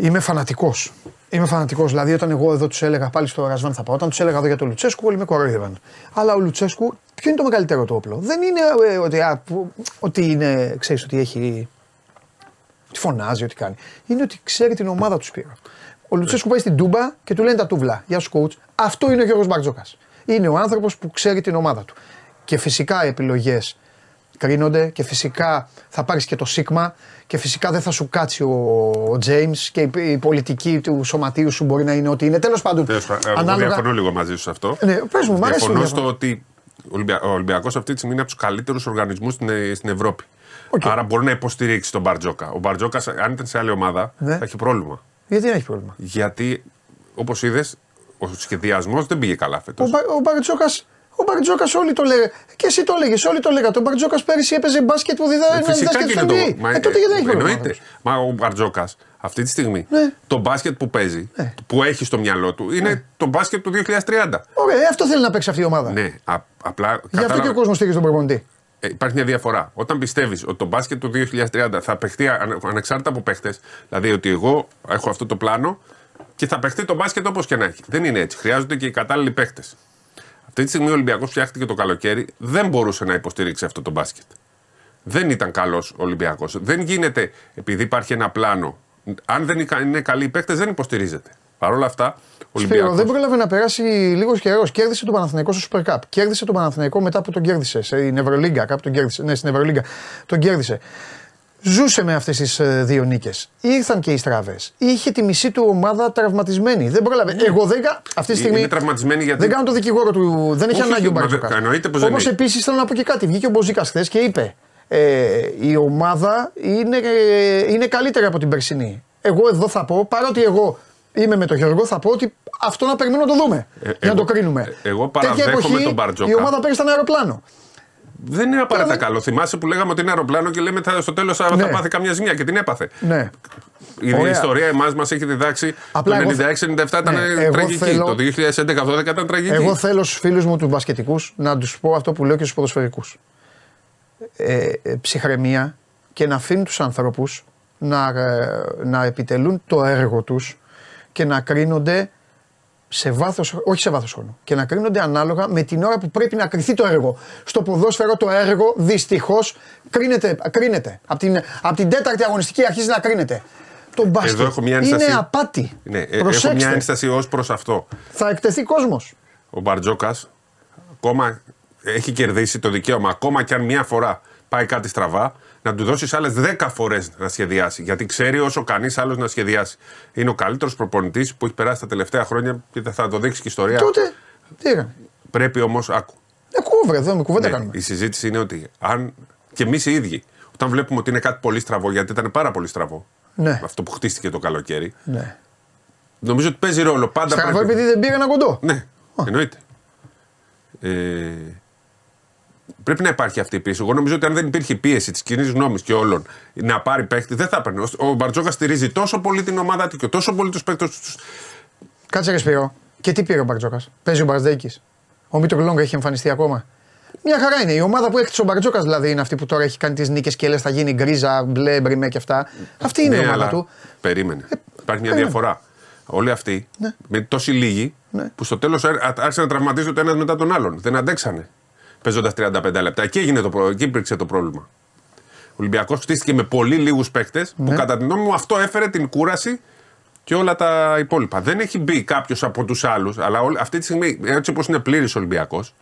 Είμαι φανατικός. Είμαι φανατικός. Δηλαδή, όταν εγώ εδώ τους έλεγα πάλι στο Ρασβάν θα πάω, όταν τους έλεγα εδώ για τον Λουτσέσκου, όλοι με κορόιδευαν. Αλλά ο Λουτσέσκου, ποιο είναι το μεγαλύτερο του όπλο; Δεν είναι ε, ότι, α, που- ότι είναι, ξέρεις ότι έχει. Ότι φωνάζει, ότι κάνει. Είναι ότι ξέρει την ομάδα τους Σπύρο. Ο Λουτσέσκου πάει στην Τούμπα και του λένε τα τούβλα. Γεια σου, coach. Αυτό είναι ο Γιώργος Μπαρτζόκας. Είναι ο άνθρωπος που ξέρει την ομάδα του. Και φυσικά οι επιλογές κρίνονται και φυσικά θα πάρεις και το σίγμα και φυσικά δεν θα σου κάτσει ο Τζέιμς και η, η πολιτική του σωματείου σου μπορεί να είναι ότι είναι. Τέλος πάντων, Τέλος πάντων, εγώ διαφωνώ λίγο μαζί σου σε αυτό. Ναι, πες μου, μ' αρέσει Διαφωνώ που στο διαφωνώ. ότι ο Ολυμπια- ο Ολυμπιακός αυτή τη στιγμή είναι από τους καλύτερους οργανισμούς στην, ε, στην Ευρώπη. Οκ. Άρα μπορεί να υποστηρίξει τον Μπαρτζόκα. Ο Μπαρτζόκας, αν ήταν σε άλλη ομάδα, Ναι. θα έχει πρόβλημα. Γιατί δεν έχει πρόβλημα; Γιατί, όπως είδες, ο σχεδιασμός δεν πήγε καλά φέτος. Ο, Μπα- ο Μπαρτζόκας ο Μπαρτζόκας όλοι το λέγανε. Και εσύ το έλεγες, όλοι το λέγατε. Ο Μπαρτζόκας πέρυσι έπαιζε μπάσκετ που διδά, ένα Ε, Φυσικά διδάσκεται και στο είναι NBA. το. Μα, Ε, τότε γιατί δεν έχει πρόβλημα. εννοείται. Μα ο Μπαρτζόκας αυτή τη στιγμή Ναι. το μπάσκετ που παίζει, Ναι. που έχει στο μυαλό του, είναι το μπάσκετ του 2030. Ωραία, ε, αυτό θέλει να παίξει αυτή η ομάδα. Ναι, α, απλά. Γι' αυτό κατάλαβα- και ο κόσμος στηρίζει τον προπονητή. Ε, υπάρχει μια διαφορά. Όταν πιστεύεις ότι το μπάσκετ του 2030 θα παιχτεί ανε- ανεξάρτητα από παίχτες, δηλαδή ότι εγώ έχω αυτό το πλάνο και θα παιχτεί το μπάσκετ όπως και να έχει. Δεν είναι έτσι. Χρειάζονται και οι κατάλληλοι παίχτες. Αυτή τη στιγμή ο Ολυμπιακός φτιάχτηκε το καλοκαίρι, δεν μπορούσε να υποστηρίξει αυτό το μπάσκετ. Δεν ήταν καλός ο Ολυμπιακός. Δεν γίνεται επειδή υπάρχει ένα πλάνο. Αν δεν είναι καλοί οι παίχτε, δεν υποστηρίζεται. Παρ' όλα αυτά, ο Σπύρο, Ολυμπιακό. δεν πρόλαβε να περάσει λίγος καιρός. Κέρδισε τον Παναθηναϊκό στο Super Cup. Κέρδισε τον Παναθηναϊκό μετά που τον κέρδισε. Στην Ευρωλίγκα, κάπου τον κέρδισε. Ναι, στην Ευρωλίγκα. Τον κέρδισε. Ζούσε με αυτές τις δύο νίκες. Ήρθαν και οι στραβές. Είχε τη μισή του ομάδα τραυματισμένη. Δεν πρόλαβε. Εγώ δεν. κα- Αυτή τη στιγμή. Ναι. Είναι τραυματισμένοι γιατί. Δεν κάνω το δικηγόρο του. Δεν έχει Όχι, ανάγκη ο μα Μπαρτζόκα. δεν- εννοείται πως δεν Όπω έχει. επίσης θέλω να πω και κάτι. Βγήκε ο Μποζίκα χθες και είπε. Ε, η ομάδα είναι, ε, είναι καλύτερη από την περσινή. Εγώ εδώ θα πω, παρότι εγώ είμαι με τον Γιώργο, θα πω ότι αυτό να περιμένουμε να το δούμε. Ε, για να εγώ- το κρίνουμε. ε, εγώ Τέτοια παραδέχομαι εποχή, τον Μπαρτζόκα. Η ομάδα παίρνει στον αεροπλάνο. Δεν είναι απαραίτητα Τώρα- καλό. Θυμάσαι που λέγαμε ότι είναι αεροπλάνο και λέμε θα, στο τέλος θα, Ναι. θα πάθει καμιά ζημιά και την έπαθε. Ναι. Η Ωραία. ιστορία εμάς μας έχει διδάξει. Απλά το εγώ 96-97 ήταν Ναι, εγώ τραγική. θέλω- Το 2011-12 ήταν τραγική. Εγώ θέλω στους φίλους μου τους μπασκετικούς να τους πω αυτό που λέω και στους ποδοσφαιρικούς. Ε, ε, ψυχραιμία και να αφήνουν τους ανθρώπου να, ε, να επιτελούν το έργο τους και να κρίνονται σε βάθος, όχι σε βάθος χρόνου, και να κρίνονται ανάλογα με την ώρα που πρέπει να κρυθεί το έργο. Στο ποδόσφαιρο το έργο δυστυχώς κρίνεται. κρίνεται. Από την, απ' την τέταρτη αγωνιστική αρχίζει να κρίνεται. Το μπάσκετ έχω μια είναι ένσταση. απάτη. Ναι, ε, έχω Προσέξτε, μια ένσταση ως προς αυτό. θα εκτεθεί κόσμος. ο Μπαρτζόκας ακόμα έχει κερδίσει το δικαίωμα, ακόμα και αν μία φορά πάει κάτι στραβά, να του δώσεις άλλες 10 φορές να σχεδιάσει. Γιατί ξέρει όσο κανείς άλλος να σχεδιάσει. Είναι ο καλύτερος προπονητής που έχει περάσει τα τελευταία χρόνια και θα το δείξει και η ιστορία. Τότε. Τι έκανε. Πρέπει όμως, άκου. Ακούω, βρε, εδώ με κουβέντα Ναι, κάνουμε. η συζήτηση είναι ότι αν και εμείς οι ίδιοι, όταν βλέπουμε ότι είναι κάτι πολύ στραβό, γιατί ήταν πάρα πολύ στραβό Ναι. αυτό που χτίστηκε το καλοκαίρι, ναι. νομίζω ότι παίζει ρόλο. Πάντα Στραβό πρέπει... επειδή δεν πήρε ένα κοντό. Ναι, εννοείται. Ε, πρέπει να υπάρχει αυτή η πίεση. Εγώ νομίζω ότι αν δεν υπήρχε η πίεση της κοινής γνώμης και όλων να πάρει παίχτη, δεν θα έπαιρνε. Ο- Ο Μπαρτζόκα στηρίζει τόσο πολύ την ομάδα του και τόσο πολύ τους παίχτε τους. Κάτσε ρε Σπύρο. Και τι πήρε ο Μπαρτζόκας; Παίζει ο Μπαρδέκη. Ο Μίτρο Λόγκα έχει εμφανιστεί ακόμα. Μια χαρά είναι. Η ομάδα που έκτισε ο Μπαρτζόκας δηλαδή είναι αυτή που τώρα έχει κάνει τις νίκες και λες θα γίνει γκρίζα, μπλε, μπριμέ και αυτά. Αυτή είναι η ομάδα Ναι, αλλά του. Περίμενε. Υπάρχει μια περίμενε. διαφορά. Όλοι αυτοί Ναι. με τόσοι λίγοι Ναι. που στο τέλος άρχισαν να τραυματίζονται το ένας μετά τον άλλον. Δεν αντέξανε. Παίζοντας 35 λεπτά. Εκεί, έγινε το, προ- εκεί υπήρξε το πρόβλημα. Ο Ολυμπιακός χτίστηκε με πολύ λίγους παίκτες Ναι. που κατά την γνώμη μου αυτό έφερε την κούραση και όλα τα υπόλοιπα. Δεν έχει μπει κάποιος από τους άλλους, αλλά όλη- αυτή τη στιγμή, έτσι όπως είναι πλήρης Ολυμπιακός,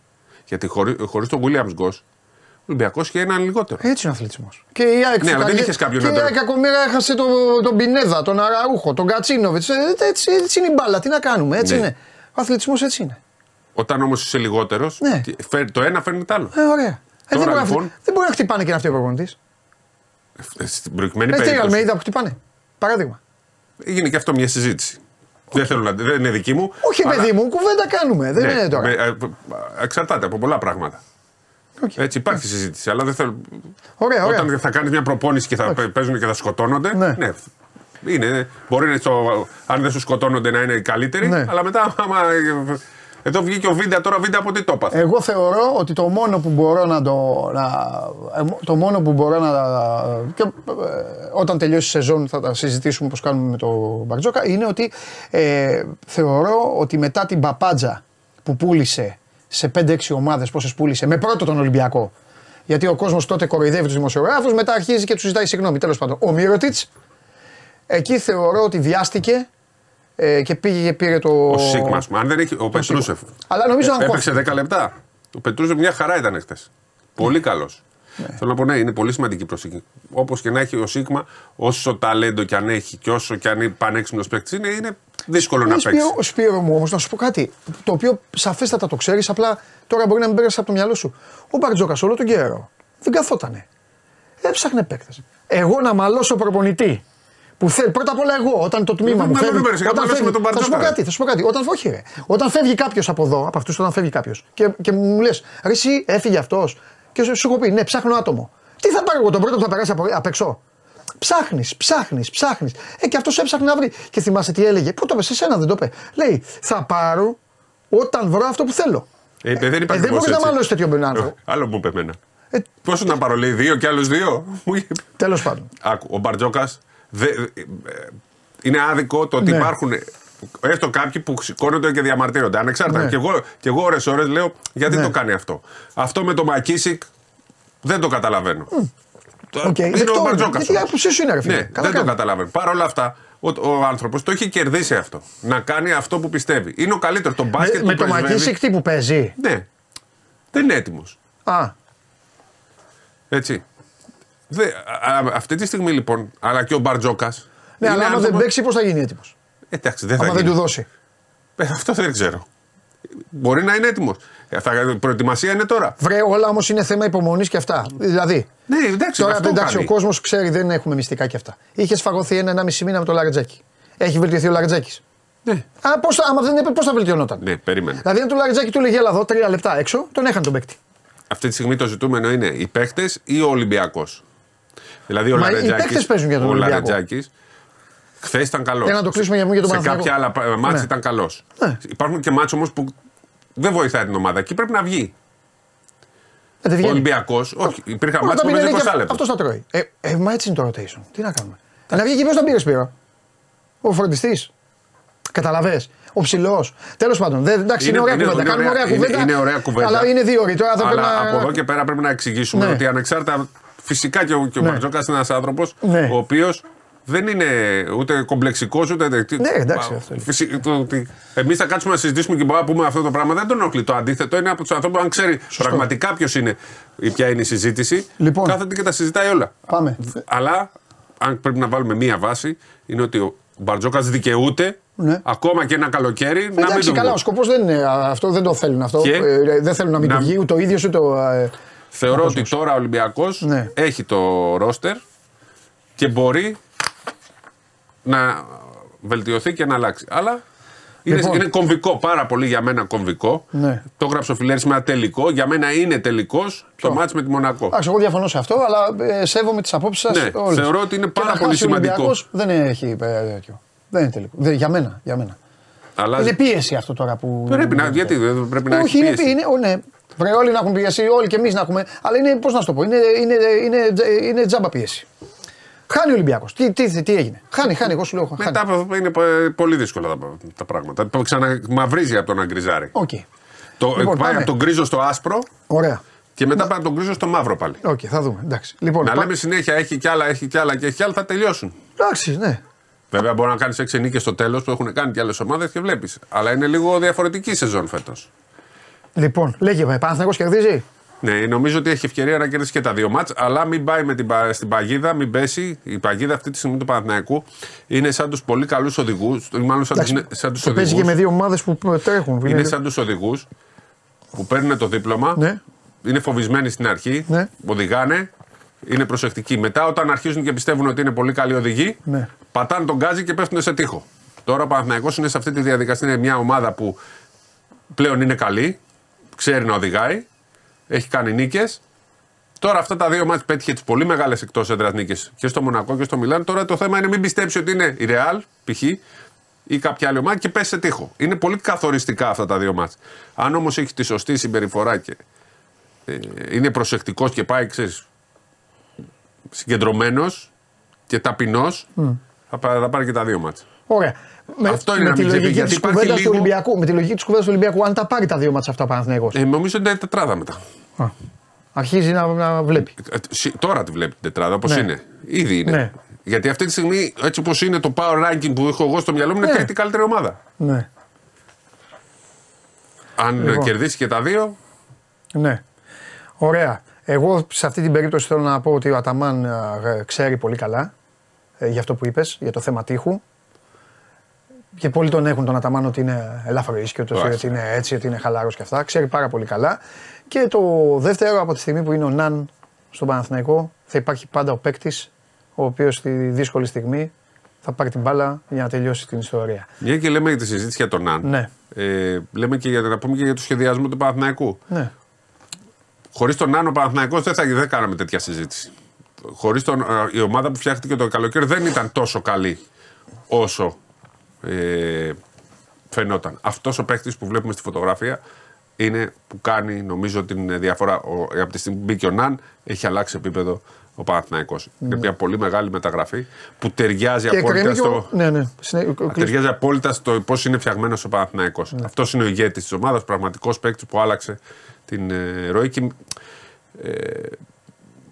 γιατί χωρί τον Williams Γκο, ο Ολυμπιακός είχε έναν λιγότερο. Έτσι είναι ο αθλητισμός. Και η ΑΕΚ Ναι, αλλά δεν φουκαριέ- είχες κάποιον Και να η το- ΑΕΚ κακομοίρα έχασε τον, τον Πινέδα, τον Αραούχο, τον Κατσίνοβιτς. Έτσι, έτσι είναι η μπάλα. Τι να κάνουμε, έτσι Ναι. είναι. Ο αθλητισμός έτσι είναι. Όταν όμως είσαι λιγότερος, Ναι. το ένα φέρνει το άλλο. Ε, ωραία. Ε, δεν, Τώρα, μπορεί να, λοιπόν- δεν μπορεί να χτυπάνε και να αυτή ο προπονητής. Ε, Στην προηγουμένη Ε, τι περίπτωση. Αλμέιδα που χτυπάνε. Παράδειγμα. Έγινε και αυτό μια συζήτηση. Δεν, θέλω να, δεν είναι δική μου. Όχι, αλλά- παιδί μου, κουβέντα κάνουμε. Δεν Ναι, είναι τώρα. με- ε, εξαρτάται από πολλά πράγματα. Οκ. Έτσι υπάρχει συζήτηση, αλλά δεν θέλω. Ωραία, ωραία. Όταν θα κάνεις μια προπόνηση και θα Όχι. παίζουν και θα σκοτώνονται. Ναι. Ναι. Είναι, μπορεί να στο, αν δεν σου σκοτώνονται να είναι οι καλύτεροι, Ναι. αλλά μετά. Άμα, εδώ βγήκε ο Βίντα, τώρα Βίντα από τι το έπαθε. Εγώ θεωρώ ότι το μόνο που μπορώ να το. Να, ε, το μόνο που μπορώ να. Και, ε, όταν τελειώσει η σεζόν θα τα συζητήσουμε όπως κάνουμε με τον Μπαρτζόκα. Είναι ότι ε, θεωρώ ότι μετά την παπάντζα που πούλησε σε 5-6 ομάδες πόσες πούλησε, με πρώτο τον Ολυμπιακό. Γιατί ο κόσμος τότε κοροϊδεύει τους δημοσιογράφους, μετά αρχίζει και τους ζητάει συγγνώμη. Τέλος πάντων, ο Μύρωτιτς, εκεί θεωρώ ότι βιάστηκε ε, και πήγε και πήρε το. Ο Σίγμας, ας πούμε. αν δεν έχει. Ο Πετρούσεφ. Αλλά νομίζω αν Έπαιξε 10 λεπτά. Ο Πετρούσεφ μια χαρά ήταν χθες. Πολύ καλός. Θέλω να πω, ναι, είναι πολύ σημαντική προσοχή. Όπως και να έχει ο Σίγμα, όσο ταλέντο και αν έχει και όσο και αν είναι πανέξυπνος παίκτης είναι, είναι δύσκολο να Ναι, παίξεις. Σπύρο, Σπύρο μου όμως, να σου πω κάτι. Το οποίο σαφέστατα το ξέρεις, απλά τώρα μπορεί να μην πέρασε από το μυαλό σου. Ο Μπαρτζόκας όλο τον καιρό δεν καθότανε. Έψαχνε παίκτες. Εγώ να μαλώσω προπονητή. Που θέλει, πρώτα απ' όλα εγώ, όταν το τμήμα Ε, μου μα φεύγει. δεν πέρασε, όταν να μαλώσουμε φεύγει τον θα σου πω Μπαρτζόκα. κάτι, θα σου πω κάτι. Όταν, όχι, ρε. όταν φεύγει κάποιο από εδώ, από αυτού, όταν φεύγει κάποιο και, και μου λε, Ρε, εσύ έφυγε αυτό. Και σου, σου έχω πει, Ναι, ψάχνω άτομο. Τι θα πάρω εγώ τον πρώτο που θα περάσει από, απ' έξω. Ψάχνει, ψάχνει, ψάχνει. Ε, και αυτό έψαχνε να βρει. Και θυμάσαι τι έλεγε. Πού το είπε, σε σένα δεν το είπε. Λέει, θα πάρω όταν βρω αυτό που θέλω. Ε, δεν Ε, υπάρχει δεν πώς μπορεί να έτσι. μαλώσει τέτοιο μπενάνο. Ε, Άλλο μου είπε εμένα. Ε, Πόσο να πάρω, λέει, δύο και άλλου δύο. Μου είπε. Τέλο πάντων. Άκου, ο Μπαρτζόκα. Είναι άδικο το ότι Ναι. υπάρχουν έστω κάποιοι που σηκώνονται και διαμαρτύρονται. Ανεξάρτητα. Ναι. Και εγώ, και εγώ ώρες ώρες λέω γιατί Ναι. το κάνει αυτό. Αυτό με το Μακίσικ δεν το καταλαβαίνω. Το- Οκ, Είναι δεκτό ο είναι. Μπαρτζόκας. Γιατί η άποψή σου είναι, ρε φίλε. Ναι, Καλά δεν το κάνει. καταλαβαίνω. Παρ' όλα αυτά, ο, ο άνθρωπος το έχει κερδίσει αυτό. Να κάνει αυτό που πιστεύει. Είναι ο καλύτερος. Το μπάσκετ Με, με που το πρεσβεύει- Μακίσικ τι που παίζει; Ναι. Δεν είναι έτοιμος. Α, Έτσι. Δε, α, α, αυτή τη στιγμή λοιπόν, αλλά και ο Μπαρτζόκας. ναι, αλλά άμα δεν παίξει, πώς θα γίνει έτοιμος; Εντάξει, δεν θα Άμα δεν γίνει. του δώσει. Ε, αυτό δεν ξέρω. Μπορεί να είναι έτοιμος. Η προετοιμασία είναι τώρα. Βρε, όλα όμως είναι θέμα υπομονής και αυτά. Δηλαδή, Ναι, εντάξει, τώρα αυτό εντάξει, ο κάνει. κόσμος ξέρει, δεν έχουμε μυστικά και αυτά. Είχες σφαγωθεί ένα-ενάμιση μήνα με το Λαρετζάκι. Έχει βελτιωθεί ο Λαρετζάκη. Ναι, Α, πώς, θα- άμα δεν έπρεπε, πώς θα βελτιωνόταν; ναι, περίμενε. Δηλαδή, αν του Λαρετζάκι του έλεγε Έλα εδώ τρία λεπτά έξω, τον έχανε τον παίκτη. Αυτή τη στιγμή το ζητούμενο είναι οι παίχτε ή ο Ολυμπιακός. Δηλαδή ο Μα οι Λαρετζάκης- παίκτες παίζουν για τον ο Ολυμπιακό. Λαρετζάκης χθες ήταν καλός. Για να το κλείσουμε για μου και τον Σε Παναθηναϊκό. κάποια άλλα μάτια Ναι. ήταν καλός. Ναι. Υπάρχουν και μάτια όμως που δεν βοηθάει την ομάδα. Εκεί πρέπει να βγει. Ε, δεν Ο βγαίνει. Ολυμπιακός, όχι, υπήρχαν Όλα μάτια τα που παίζει πινελίκια, 20 λεπτά. Αυτό τα τρώει. Ε, ε, μα έτσι είναι το rotation. Τι να κάνουμε. Να βγει και ποιο τον πήρε Σπύρο. Ο φροντιστής. Καταλαβέ. Ο ψηλός. Τέλος πάντων. Δεν, εντάξει, είναι, Είναι- ωραία είναι- κουβέντα. είναι Κάνουμε ωραία- ωραία είναι- κουβέντα. είναι ωραία κουβέντα. Αλλά είναι δύο ώρες. Τώρα θα πρέπει Αλλά να. από εδώ και πέρα πρέπει να εξηγήσουμε Ναι. ότι ανεξάρτητα. Φυσικά και ο, και ο Ναι. Μπαρτζόκα είναι ένας άνθρωπος Ναι. ο οποίος δεν είναι ούτε κομπλεξικός ούτε. Ναι, εντάξει, αυτό είναι. Εμείς θα κάτσουμε να συζητήσουμε και μπορούμε να πούμε αυτό το πράγμα. Δεν τον ενοχλεί. Το αντίθετο είναι από τους ανθρώπους, αν ξέρει πραγματικά ποιος είναι ή ποια είναι η συζήτηση, Λοιπόν. κάθεται και τα συζητάει όλα. Πάμε. Αλλά, αν πρέπει να βάλουμε μία βάση, είναι ότι ο Μπαρτζόκας δικαιούται Ναι. ακόμα και ένα καλοκαίρι να μην Εντάξει, τον καλά, ο βγουν. σκοπός δεν είναι αυτό, δεν το θέλουν αυτό. Και Ε, δεν θέλουν να μην να- του βγει ούτε ο ίδιος ούτε ο. Ε, Θεωρώ ότι τώρα ο Ολυμπιακός Ναι. έχει το ρόστερ και μπορεί να βελτιωθεί και να αλλάξει. Αλλά είναι, Λοιπόν. είναι κομβικό, πάρα πολύ για μένα κομβικό. Ναι. Το έγραψε ο Φιλέρης με ένα τελικό. Για μένα είναι τελικός το μάτς με τη Μονακό. Εντάξει, εγώ διαφωνώ σε αυτό, αλλά ε, σέβομαι τις απόψεις σας. Ναι, θεωρώ ότι είναι πάρα πολύ σημαντικό. Δεν έχει ε, τέτοιο. Δεν είναι τελικό. Δεν, για μένα. Για μένα. Αλλά Είναι πίεση αυτό τώρα που. πρέπει να, γιατί δεν πρέπει να Όχι, έχει είναι, πίεση. είναι, ο, ναι. Πρέπει όλοι να έχουν πίεση, όλοι και εμείς να έχουμε. Αλλά είναι, πώς να σου το πω, είναι, είναι, είναι, είναι τζάμπα πίεση. Χάνει ο Ολυμπιακός. Τι, τι, τι έγινε. Χάνει, χάνει. Εγώ σου λέω. Χάνει. Μετά από- είναι πο- πολύ δύσκολα τα, τα πράγματα. Το ξαναμαυρίζει από τον αγκριζάρι. Οκ. Το, Λοιπόν, πάει πάμε. από τον γκρίζο στο άσπρο Ωραία. και μετά πάει από τον γκρίζο στο μαύρο πάλι. Οκ, θα δούμε. Εντάξει. Λοιπόν, Να πά- λέμε συνέχεια έχει κι άλλα, έχει κι άλλα και έχει κι άλλα, θα τελειώσουν. Εντάξει, ναι. Βέβαια, μπορεί να κάνεις 6 νίκες στο τέλος που έχουν κάνει και άλλες ομάδες και βλέπεις. Αλλά είναι λίγο διαφορετική σεζόν φέτος. Λοιπόν, λέγε, Παναθηναϊκός κερδίζει; Ναι, νομίζω ότι έχει ευκαιρία να κερδίσει και τα δύο μάτς, αλλά μην πάει με την, πα- στην παγίδα, μην πέσει. Η παγίδα αυτή τη στιγμή του Παναθηναϊκού είναι σαν τους πολύ καλούς οδηγούς, μάλλον σαν, τους, Εντάξει, σαν τους και παίζει και με οδηγούς. δύο ομάδες που τρέχουν. Είναι σαν τους οδηγούς που παίρνουν το δίπλωμα, Ναι. είναι φοβισμένοι στην αρχή, Ναι. οδηγάνε, είναι προσεκτικοί. Μετά, όταν αρχίζουν και πιστεύουν ότι είναι πολύ καλοί οδηγοί, Ναι. πατάνε τον γκάζι και πέφτουν σε τείχο. Τώρα ο Παναθηναϊκός είναι σε αυτή τη διαδικασία. Είναι μια ομάδα που πλέον είναι καλή, ξέρει να οδηγάει, έχει κάνει νίκες. Τώρα αυτά τα δύο μάτια πέτυχε τις πολύ μεγάλες εκτός έδρας νίκες και στο Μονακό και στο Μιλάν. Τώρα το θέμα είναι μην πιστέψει ότι είναι η Ρεάλ, π.χ. ή κάποια άλλη ομάδα και πέσει σε τείχο. Είναι πολύ καθοριστικά αυτά τα δύο μάτια. Αν όμως έχει τη σωστή συμπεριφορά και ε, είναι προσεκτικός και πάει, ξέρεις, συγκεντρωμένος και ταπεινός, θα, πά- θα πάρει και τα δύο μάτια. Ωραία. Με, Αυτό είναι με να τη μην ξεφύγει, λογική γιατί της υπάρχει κουβέντας του λίγο- Ολυμπιακού, με τη λογική της κουβέντας του Ολυμπιακού, αν τα πάρει τα δύο μάτσα αυτά ο Παναθηναϊκός, Ε, νομίζω ότι είναι τετράδα μετά. α, αρχίζει να, να βλέπει. Ε, σι- Τώρα τη βλέπει την τετράδα όπως Ναι. είναι. Ήδη είναι. Ναι. Γιατί αυτή τη στιγμή, έτσι όπως είναι το power ranking που έχω εγώ στο μυαλό μου, είναι Ναι. τρίτη καλύτερη ομάδα. Ναι. Αν Λοιπόν. κερδίσει και τα δύο, Ναι. Ωραία. Εγώ σε αυτή την περίπτωση θέλω να πω ότι ο Αταμάν ε, ξέρει πολύ καλά ε, για αυτό που είπες, για το θέμα τείχου. Και πολλοί τον έχουν τον Αταμάν ότι είναι ελάφρο ίσκιο, Ωραία. ότι είναι έτσι, ότι είναι χαλαρός και αυτά. Ξέρει πάρα πολύ καλά. Και το δεύτερο, από τη στιγμή που είναι ο Ναν στον Παναθηναϊκό, θα υπάρχει πάντα ο παίκτης, ο οποίος στη δύσκολη στιγμή θα πάρει την μπάλα για να τελειώσει την ιστορία. μια και λέμε για τη συζήτηση για τον Ναν. Ναι. Ε, λέμε και για, να πούμε και για το σχεδιασμό του Παναθηναϊκού. Ναι. Χωρίς τον Ναν, ο Παναθηναϊκός δεν θα δεν κάναμε τέτοια συζήτηση. Χωρίς τον. ε, Η ομάδα που φτιάχτηκε το καλοκαίρι δεν ήταν τόσο καλή όσο ε, φαινόταν. Αυτός ο παίκτης που βλέπουμε στη φωτογραφία είναι που κάνει νομίζω την διαφορά. Ο, από τη στιγμή που μπήκε ο Ναν, έχει αλλάξει επίπεδο ο Παναθηναϊκός. Είναι μια πολύ μεγάλη μεταγραφή που ταιριάζει Ναι. Και απόλυτα κρέμει και στο. ο- Ναι, ναι. Συνέ- ο- Ταιριάζει απόλυτα στο πώς είναι φτιαγμένος ο Παναθηναϊκός. Ναι. Αυτός είναι ο ηγέτης της ομάδας, πραγματικός παίκτης που άλλαξε την ε, ροή. Και, ε,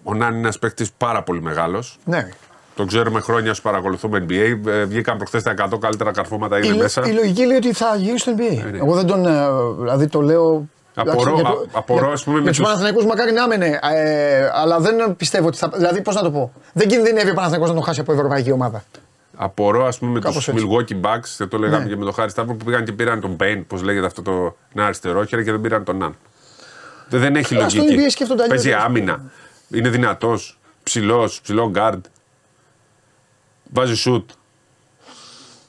ο Νάν είναι ένας παίκτης πάρα πολύ μεγάλος. Ναι. Τον ξέρουμε χρόνια σου παρακολουθούμε NBA. Ε, βγήκαν προχθές τα 100 καλύτερα καρφώματα Η, είναι λο- μέσα. η λογική λέει ότι θα γυρίσει στο NBA. ναι. Εγώ δεν τον. ε, Δηλαδή το λέω. Απορώ- εντάξει, για α- απορώ, για- ας πούμε, με Για τους τους- Παναθηναϊκούς μακάρι να έμενε. Ε, αλλά δεν πιστεύω ότι θα. Δηλαδή, πώς να το πω; Δεν κινδυνεύει ο Παναθηναϊκός να τον χάσει από ευρωπαϊκή ομάδα. Απορώ, ας πούμε, με Κάπως τους έτσι. Milwaukee Bucks, δεν το λέγαμε Ναι. και με τον Χάρη Σταύρο, που πήγαν και πήραν τον Bane, πώς λέγεται αυτό το ένα αριστερόχειρα και δεν πήραν τον Ναν. Δεν, δεν έχει Α, στο λογική. NBA σκέφτονται αλλιώς. Παίζει άμυνα. Είναι δυνατός. Ψηλός, ψηλό γκαρντ. Βάζει σουτ.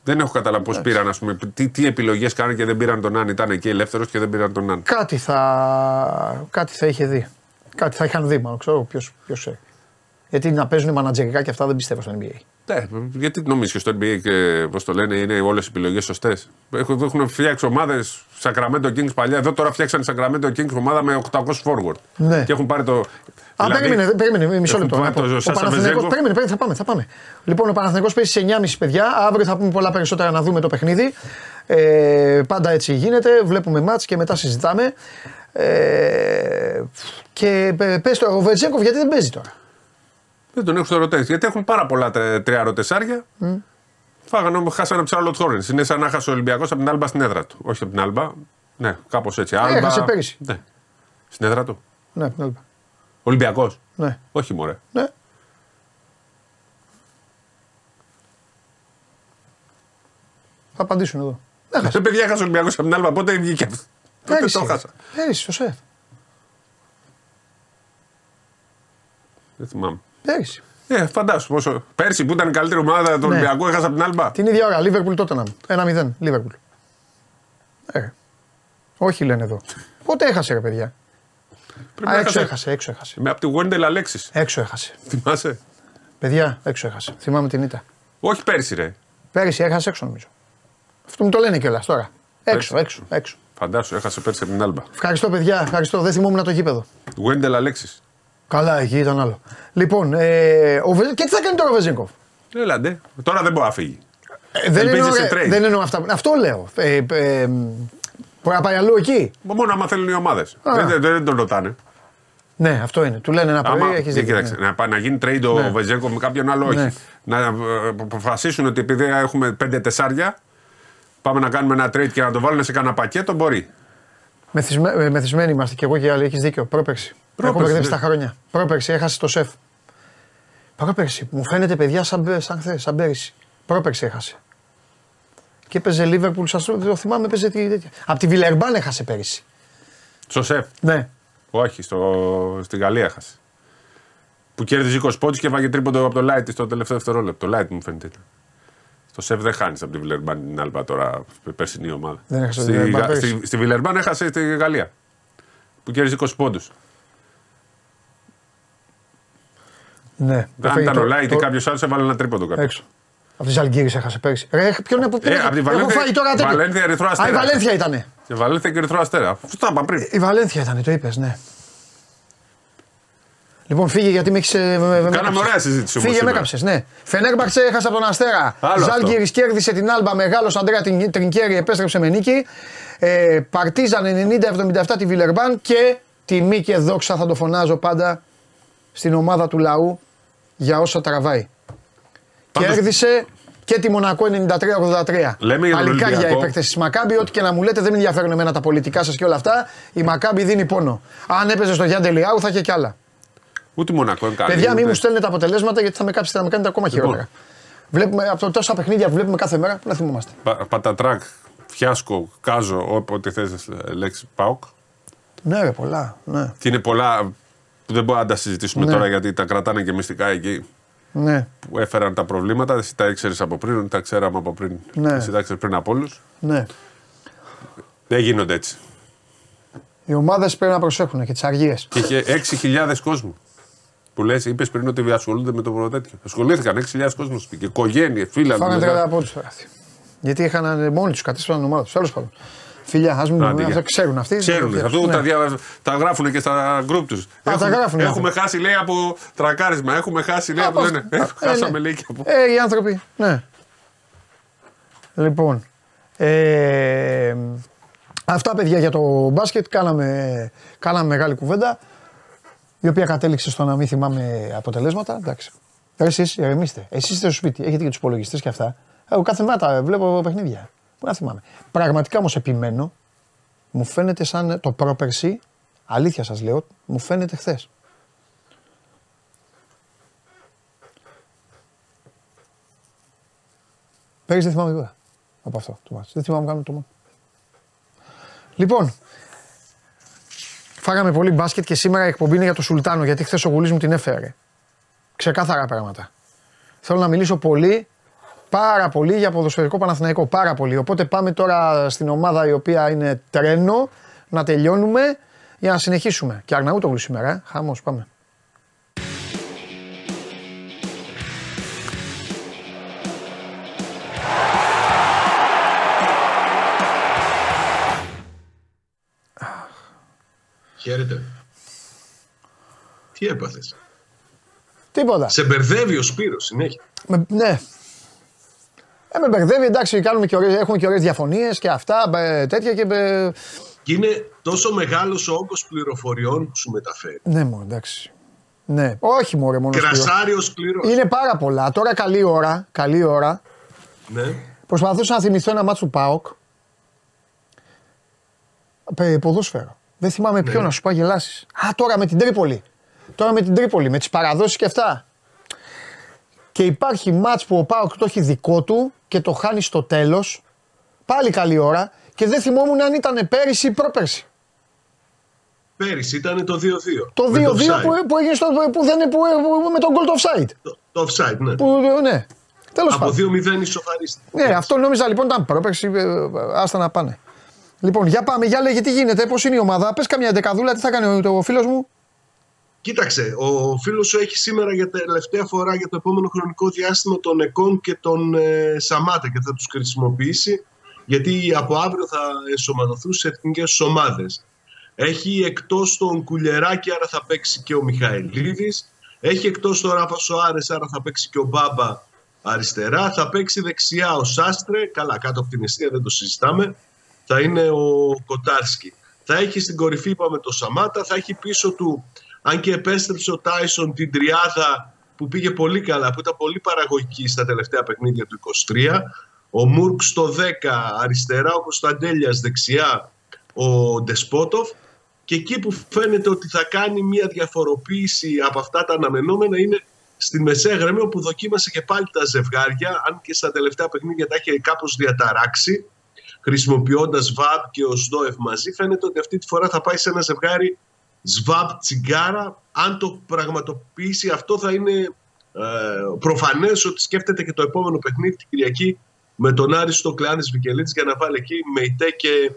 Δεν έχω καταλάβει πώς πήραν, ας πούμε, τι, τι επιλογές κάνουν και δεν πήραν τον Ναν. Ήταν εκεί ελεύθερος και δεν πήραν τον Ναν. Κάτι θα, κάτι θα είχε δει. Κάτι θα είχαν δει, μάλλον ξέρω ποιος ξέρει. Γιατί να παίζουν μανατζερικά και αυτά δεν πιστεύω στο NBA. Ναι, γιατί νομίζεις και στο NBA και πώς το λένε, είναι όλες οι επιλογές σωστές. Έχουν, έχουν φτιάξει ομάδες Sacramento Kings παλιά. Εδώ τώρα φτιάξαν Sacramento Kings ομάδα με 800 forward. Ναι. Και έχουν πάρει το. Α, περίμενε, περίμενε, μισό Δηλαδή, έχουν λεπτό. πάρει να πω. το Ο Σάσα Παναθηναϊκός, Βεζέγκοφ. περίμενε, περίμενε, θα πάμε, θα πάμε. Λοιπόν, ο Παναθηναϊκός παίζει σε 9.30 παιδιά. Αύριο θα πούμε πολλά περισσότερα να δούμε το παιχνίδι. Ε, πάντα έτσι γίνεται. Βλέπουμε μάτς και μετά συζητάμε. Ε, και ε, πες τώρα, ο Βεζένκοφ γιατί δεν παίζει τώρα; Δεν τον έχουν στο rotation. Γιατί έχουν πάρα πολλά τρε- τριαροτεσσάρια. Φάγανε όμως, χάσανε από τους Charlotte Hornets. Είναι σαν να χάσει ο Ολυμπιακός από την Άλμπα στην έδρα του. Όχι από την Άλμπα. Ναι, κάπως έτσι. Άλμπα. έχασε πέρυσι. Ναι. Στην έδρα του. Ναι, ναι, ναι. Ολυμπιακός. ναι. Όχι, μωρέ. ναι. Θα απαντήσουν εδώ. Σε παιδιά έχασε ο Ολυμπιακός από την Άλμπα. Πότε βγήκε αυτό; Τότε Πέρυσι. το χάσα. Πέρυσι, στο σεφ. Δεν θυμάμαι. Πέρυσι. Ε, φαντάσου πόσο. Πέρσι που ήταν η καλύτερη ομάδα του Ναι. Ολυμπιακού έχασα από την Άλμπα. Την ίδια ώρα, Λίβερπουλ τότε να 1-0, Λίβερπουλ. Ε, όχι λένε εδώ. Πότε έχασε ρε παιδιά; Πρέπει Α, να έξω έχασε. έχασε, έξω έχασε. Με από τη Wendell Αλέξη. Έξω έχασε. Θυμάσαι; Παιδιά, έξω έχασε. Θυμάμαι την ήττα. Όχι πέρσι, ρε. Πέρυσι έχασε έξω νομίζω. Αυτό μου το λένε κιόλας τώρα. Έξω, Πέρυσι. έξω, έξω. Φαντάσου, έχασε πέρσι από την Άλμπα. Ευχαριστώ παιδιά, ευχαριστώ. Δεν θυμόμουν το γήπεδο. Wendell Αλέξη. Καλά, εκεί ήταν άλλο. Λοιπόν, ε, ο Βε... και τι θα κάνει τώρα ο Βεζέγκοφ. Έλαντε. Τώρα δεν μπορεί να φύγει. Ε, δεν, Ελπίζεις εννοώ, σε ε, trade. δεν εννοώ αυτά. Αυτό λέω. Ε, ε, ε, μπορεί να πάει αλλού εκεί; Μόνο άμα θέλουν οι ομάδες. Α. Δεν, δεν, δεν τον ρωτάνε. Ναι, αυτό είναι. Του λένε ένα πρωί, Άμα, έχεις ε, δίκιο. κοίταξε, ναι. να, πάει να γίνει trade ο Ναι. Βεζέγκο με κάποιον άλλο, όχι. Ναι. Να ε, αποφασίσουν ότι επειδή έχουμε πέντε τεσσάρια, πάμε να κάνουμε ένα trade και να το βάλουν σε κανένα πακέτο, μπορεί. Μεθυσμέ, ε, μεθυσμένοι είμαστε και εγώ και οι άλλοι. Έχεις δίκιο. Πρόπερση. Έχω Πρόπερση, μπερδέψει ναι. τα χρόνια. Πρόπερση, έχασε το σεφ. Πρόπερση. Μου φαίνεται παιδιά σαν, μπε- σαν χθες, σαν πέρυσι. Πρόπερση έχασε. Και έπαιζε Λίβερπουλ, σα το θυμάμαι, έπαιζε τη τέτοια. Από τη Βιλερμπάν έχασε πέρυσι. Στο σεφ; Ναι. Όχι, στο, στη Γαλλία έχασε. Που κέρδιζε 20 πόντους και βάγε τρίποντο από το Light στο τελευταίο δευτερόλεπτο. Το Light μου φαίνεται. ήταν. Στο σεφ δεν χάνεις από τη Βιλερμπάν την Άλμπα τώρα, η περσινή ομάδα. Δεν έχασε από τη στη, Βιλερμπάν Γα- πέρυσι. στη, στη Βιλερμπάν έχασε στη Γαλλία. Που κέρδιζε 20 πόντους. ναι. Το Αν φέγει ήταν το- ο Light ή το- κάποιος άλλος, έβαλε ένα τρίποντο κάποιο. Έξω. Από τη Ζαλγκύρη έχασε πέρυσι. Ρε, ποιον είναι που Ε, απ' τη Έχω Βαλένθια- φάει τώρα τέτοιο. Βαλένθια, Ερυθρό Α, η Αστέρα. Βαλένθια ήταν. Και Βαλένθια και Ερυθρό Αστέρα. Αυτό τα είπα πριν. Η Βαλένθια ήταν, το είπες, ναι. Λοιπόν, φύγε γιατί με έχεις. Κάναμε ωραία συζήτηση όμως Φύγε, με σήμερα. έκαψες, ναι. Φενέρμπαξε έχασε από τον Αστέρα. Άλλο Ζάλγκυρη κέρδισε την Άλμπα. Μεγάλος Αντρέα την- Τρινκέρι επέστρεψε με νίκη. Ε, Παρτίζαν 90-77 τη Βιλερμπάν και τιμή και δόξα θα το φωνάζω πάντα στην ομάδα του λαού για όσα τραβάει. Πάντως- Κέρδισε και τη Μονακό 93-83. Λέμε για τον Παλικάρια Ολυμπιακό. οι παίκτες της Μακάμπη, ό,τι και να μου λέτε δεν με ενδιαφέρουν εμένα τα πολιτικά σας και όλα αυτά. Η Μακάμπη δίνει πόνο. Αν έπαιζε στο Γιάννη Λιάου θα είχε κι άλλα. Ούτε Μονακό είναι καλή. Παιδιά, μην ούτε- μου στέλνετε τα αποτελέσματα γιατί θα με κάψετε, θα με κάνετε ακόμα Λοιπόν. χειρότερα. Βλέπουμε από το τόσα παιχνίδια που βλέπουμε κάθε μέρα, που να θυμόμαστε. Πα- Πατατράκ, φιάσκο, κάζο, όποτε θες λέξη ΠΑΟΚ. Ναι, ρε, πολλά. Ναι. Και είναι πολλά που δεν μπορούμε να τα συζητήσουμε Ναι. τώρα γιατί τα κρατάνε και μυστικά εκεί ναι, που έφεραν τα προβλήματα. Εσύ τα ήξερες από πριν, τα ξέραμε από πριν. Ναι. Εσύ τα ήξερες πριν από όλους. ναι. Δεν γίνονται έτσι. Οι ομάδες πρέπει να προσέχουν και τις αργίες. Και είχε 6.000 κόσμο. Που λες, είπες πριν ότι ασχολούνται με το τέτοιο. Ασχολήθηκαν 6.000 κόσμος. Και οικογένειε, φίλοι. Φάγανε 30 πόντου τώρα αυτοί. Γιατί είχαν μόνοι τους κατέστησαν την ομάδα τους. Τέλος πάντων. Φιλιά, ας μην Άντε, πούμε, για. αυτό ξέρουν αυτοί. Ξέρουν, Ναι. αυτό τα, δια, τα γράφουν και στα γκρουπ τους. τα γράφουν οι Έχουμε άνθρωποι. χάσει, λέει, από τρακάρισμα. Έχουμε χάσει, λέει, από. Από λένε, αυτό. ε, Ε, χάσαμε, ναι. λέει, και από. Ε, οι άνθρωποι, ναι. Λοιπόν, ε, αυτά παιδιά για το μπάσκετ. Κάναμε, κάναμε μεγάλη κουβέντα, η οποία κατέληξε στο να μην θυμάμαι αποτελέσματα. Εντάξει. Ρε εσείς ηρεμήστε. Εσείς είστε στο σπίτι, έχετε και τους υπολογιστές και αυτά. Εγώ κάθε μέρα τα βλέπω παιχνίδια. Πού να θυμάμαι. Πραγματικά όμως επιμένω, μου φαίνεται σαν το πρόπερσι, αλήθεια σας λέω, μου φαίνεται χθες. Πέρυσι δεν θυμάμαι τίποτα από αυτό το μάτς. Δεν θυμάμαι καν το μάτς. Λοιπόν, φάγαμε πολύ μπάσκετ και σήμερα η εκπομπή είναι για το Σουλτάνο γιατί χθες ο Γουλής μου την έφερε. Ξεκάθαρα πράγματα. Θέλω να μιλήσω πολύ, πάρα πολύ για ποδοσφαιρικό Παναθηναϊκό. Πάρα πολύ. Οπότε πάμε τώρα στην ομάδα η οποία είναι τρένο να τελειώνουμε για να συνεχίσουμε. Και Αρναούτογλου σήμερα, ε. χαμός, πάμε. Χαίρετε. Τι έπαθες; Τίποτα. Σε μπερδεύει ο Σπύρος συνέχεια. Με, ναι. Ε, με μπερδεύει, εντάξει, κάνουμε και ωραίες, έχουμε και ωραίες διαφωνίες και αυτά, ε, τέτοια και... ε, Και είναι τόσο μεγάλος ο όγκος πληροφοριών που σου μεταφέρει. ναι, μου, εντάξει. Ναι, όχι μόνο μόνο. Κρασάριος σκληρό. Είναι πάρα πολλά. Τώρα καλή ώρα, καλή ώρα. Ναι. Προσπαθούσα να θυμηθώ ένα μάτσο του ΠΑΟΚ. Πε- Ποδόσφαιρο. Δεν θυμάμαι ποιο να σου πω γελάσεις. Α, τώρα με την Τρίπολη. Τώρα με την Τρίπολη, με τις παραδόσεις και αυτά. Και υπάρχει μάτς που ο ΠΑΟΚ το έχει δικό του και το χάνει στο τέλος. Πάλι καλή ώρα. Και δεν θυμόμουν αν ήταν πέρυσι ή πρόπερσι. Πέρυσι ήταν το 2-2. Το 2-2 Με που, offside. που έγινε στο, που δεν, που, που- με τον goal offside. Το, το offside, ναι. Που, ναι. Τέλος Από πάντων. 2-0 ισοφαρίστηκε. Ναι, αυτό νόμιζα λοιπόν ήταν πρόπερση. ε, Άστα να πάνε. Λοιπόν, για πάμε, για λέγε τι γίνεται, πώς είναι η ομάδα. Πες καμιά δεκαδούλα, τι θα κάνει ο, ο φίλος μου. Κοίταξε, ο φίλος σου έχει σήμερα για τελευταία φορά για το επόμενο χρονικό διάστημα τον Εκόν και τον ε, Σαμάτα και θα τους χρησιμοποιήσει γιατί από αύριο θα ενσωματωθούν σε εθνικές ομάδες. Έχει εκτός τον Κουλεράκη, άρα θα παίξει και ο Μιχαηλίδης. Έχει εκτός τον Ράφα Σοάρες, άρα θα παίξει και ο Μπάμπα αριστερά. Θα παίξει δεξιά ο Σάστρε, καλά κάτω από την αιστεία δεν το συζητάμε. Θα είναι ο Κοτάρσκι. Θα έχει στην κορυφή, είπαμε, το Σαμάτα. Θα έχει πίσω του, αν και επέστρεψε ο Τάισον την τριάδα που πήγε πολύ καλά, που ήταν πολύ παραγωγική στα τελευταία παιχνίδια του 23. Ο Μούρκ στο 10 αριστερά, ο Κωνσταντέλιας δεξιά, ο Ντεσπότοφ. Και εκεί που φαίνεται ότι θα κάνει μια διαφοροποίηση από αυτά τα αναμενόμενα είναι στην μεσαία γραμμή όπου δοκίμασε και πάλι τα ζευγάρια, αν και στα τελευταία παιχνίδια τα έχει κάπως διαταράξει, χρησιμοποιώντας ΒΑΠ και ο ΣΔΟΕΦ μαζί. Φαίνεται ότι αυτή τη φορά θα πάει σε ένα ζευγάρι ΣΒΑΠ τσιγκάρα. Αν το πραγματοποιήσει αυτό θα είναι ε, προφανές ότι σκέφτεται και το επόμενο παιχνίδι την Κυριακή με τον Άριστο Κλάνης Βικελίτης για να βάλει εκεί με ΙΤΕ και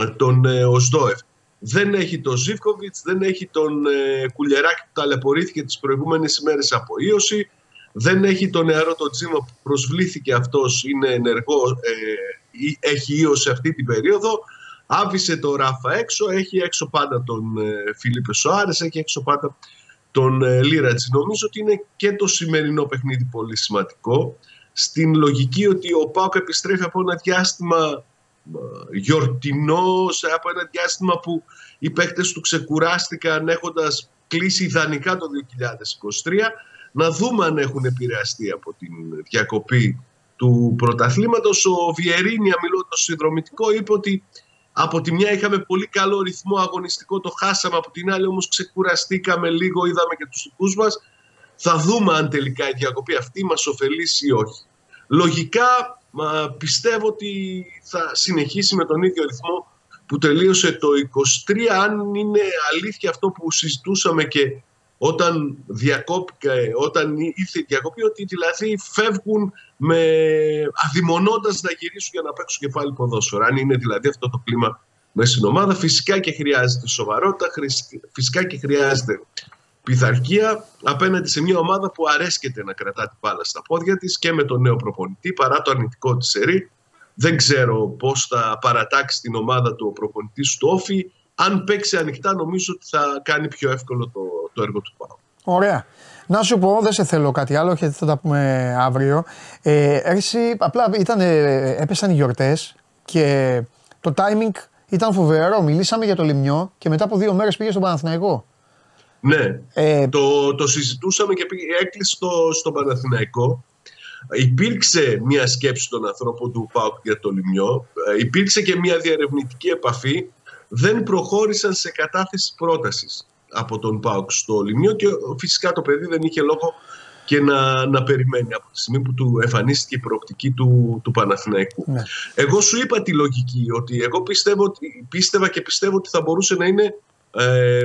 ε, τον ε, Οσδόεφ. Δεν έχει τον Ζίβκοβιτς, δεν έχει τον ε, Κουλιεράκη που ταλαιπωρήθηκε τις προηγούμενες ημέρες από ίωση. Δεν έχει τον νεαρό τον Τζίμα που προσβλήθηκε αυτός, είναι ενεργό, ε, ή- έχει ίωση αυτή την περίοδο. Άφησε τον Ράφα έξω, έχει έξω πάντα τον ε, Φίλιππε Σοάρες, έχει έξω πάντα τον ε, Λίρατζη. Νομίζω ότι είναι και το σημερινό παιχνίδι πολύ σημαντικό. Στην λογική ότι ο Πάοκ επιστρέφει από ένα διάστημα ε, γιορτινός, σε- από ένα διάστημα που οι παίκτες του ξεκουράστηκαν έχοντας κλείσει ιδανικά το 2023. Να δούμε αν έχουν επηρεαστεί από την διακοπή του πρωταθλήματος. Ο Βιερίνια μιλώντας στο συνδρομητικό είπε ότι από τη μια είχαμε πολύ καλό ρυθμό αγωνιστικό, το χάσαμε. Από την άλλη όμως ξεκουραστήκαμε λίγο, είδαμε και τους δικούς μας. Θα δούμε αν τελικά η διακοπή αυτή μας ωφελήσει ή όχι. Λογικά μα, πιστεύω ότι θα συνεχίσει με τον ίδιο ρυθμό που τελείωσε το 23 αν είναι αλήθεια αυτό που συζητούσαμε και όταν διακόπηκε, όταν ήρθε η διακοπή ότι δηλαδή φεύγουν με αδειμονώντας να γυρίσουν για να παίξουν και πάλι ποδόσφαιρο. Αν είναι δηλαδή αυτό το κλίμα μέσα στην ομάδα φυσικά και χρειάζεται σοβαρότητα, χρησ- φυσικά και χρειάζεται πειθαρχία απέναντι σε μια ομάδα που αρέσκεται να κρατά την μπάλα στα πόδια της και με τον νέο προπονητή παρά το αρνητικό της σερί. Δεν ξέρω πώς θα παρατάξει την ομάδα του ο προπονητής του Όφη. Αν παίξει ανοιχτά νομίζω ότι θα κάνει πιο εύκολο το, το έργο του Πάου. Ωραία. Να σου πω, δεν σε θέλω κάτι άλλο γιατί θα τα πούμε αύριο. Ε, εσύ, απλά ήταν, έπεσαν οι γιορτές και το timing ήταν φοβερό. Μιλήσαμε για το Λιμιό και μετά από δύο μέρες πήγε στον Παναθηναϊκό. Ναι, Ε, το, το συζητούσαμε και πήγε, έκλεισε στο, στο Παναθηναϊκό. Υπήρξε μια σκέψη των ανθρώπων του ΠΑΟΚ για το Λιμιό. Ε, Υπήρξε και μια διαρευνητική επαφή. Δεν προχώρησαν σε κατάθεση πρότασης από τον ΠΑΟΚ στο Λιμιό και φυσικά το παιδί δεν είχε λόγο και να, να περιμένει από τη στιγμή που του εμφανίστηκε η προοπτική του, του Παναθηναϊκού. ναι. Εγώ σου είπα τη λογική ότι εγώ πιστεύω, ότι- πίστευα και πιστεύω ότι θα μπορούσε να είναι ε,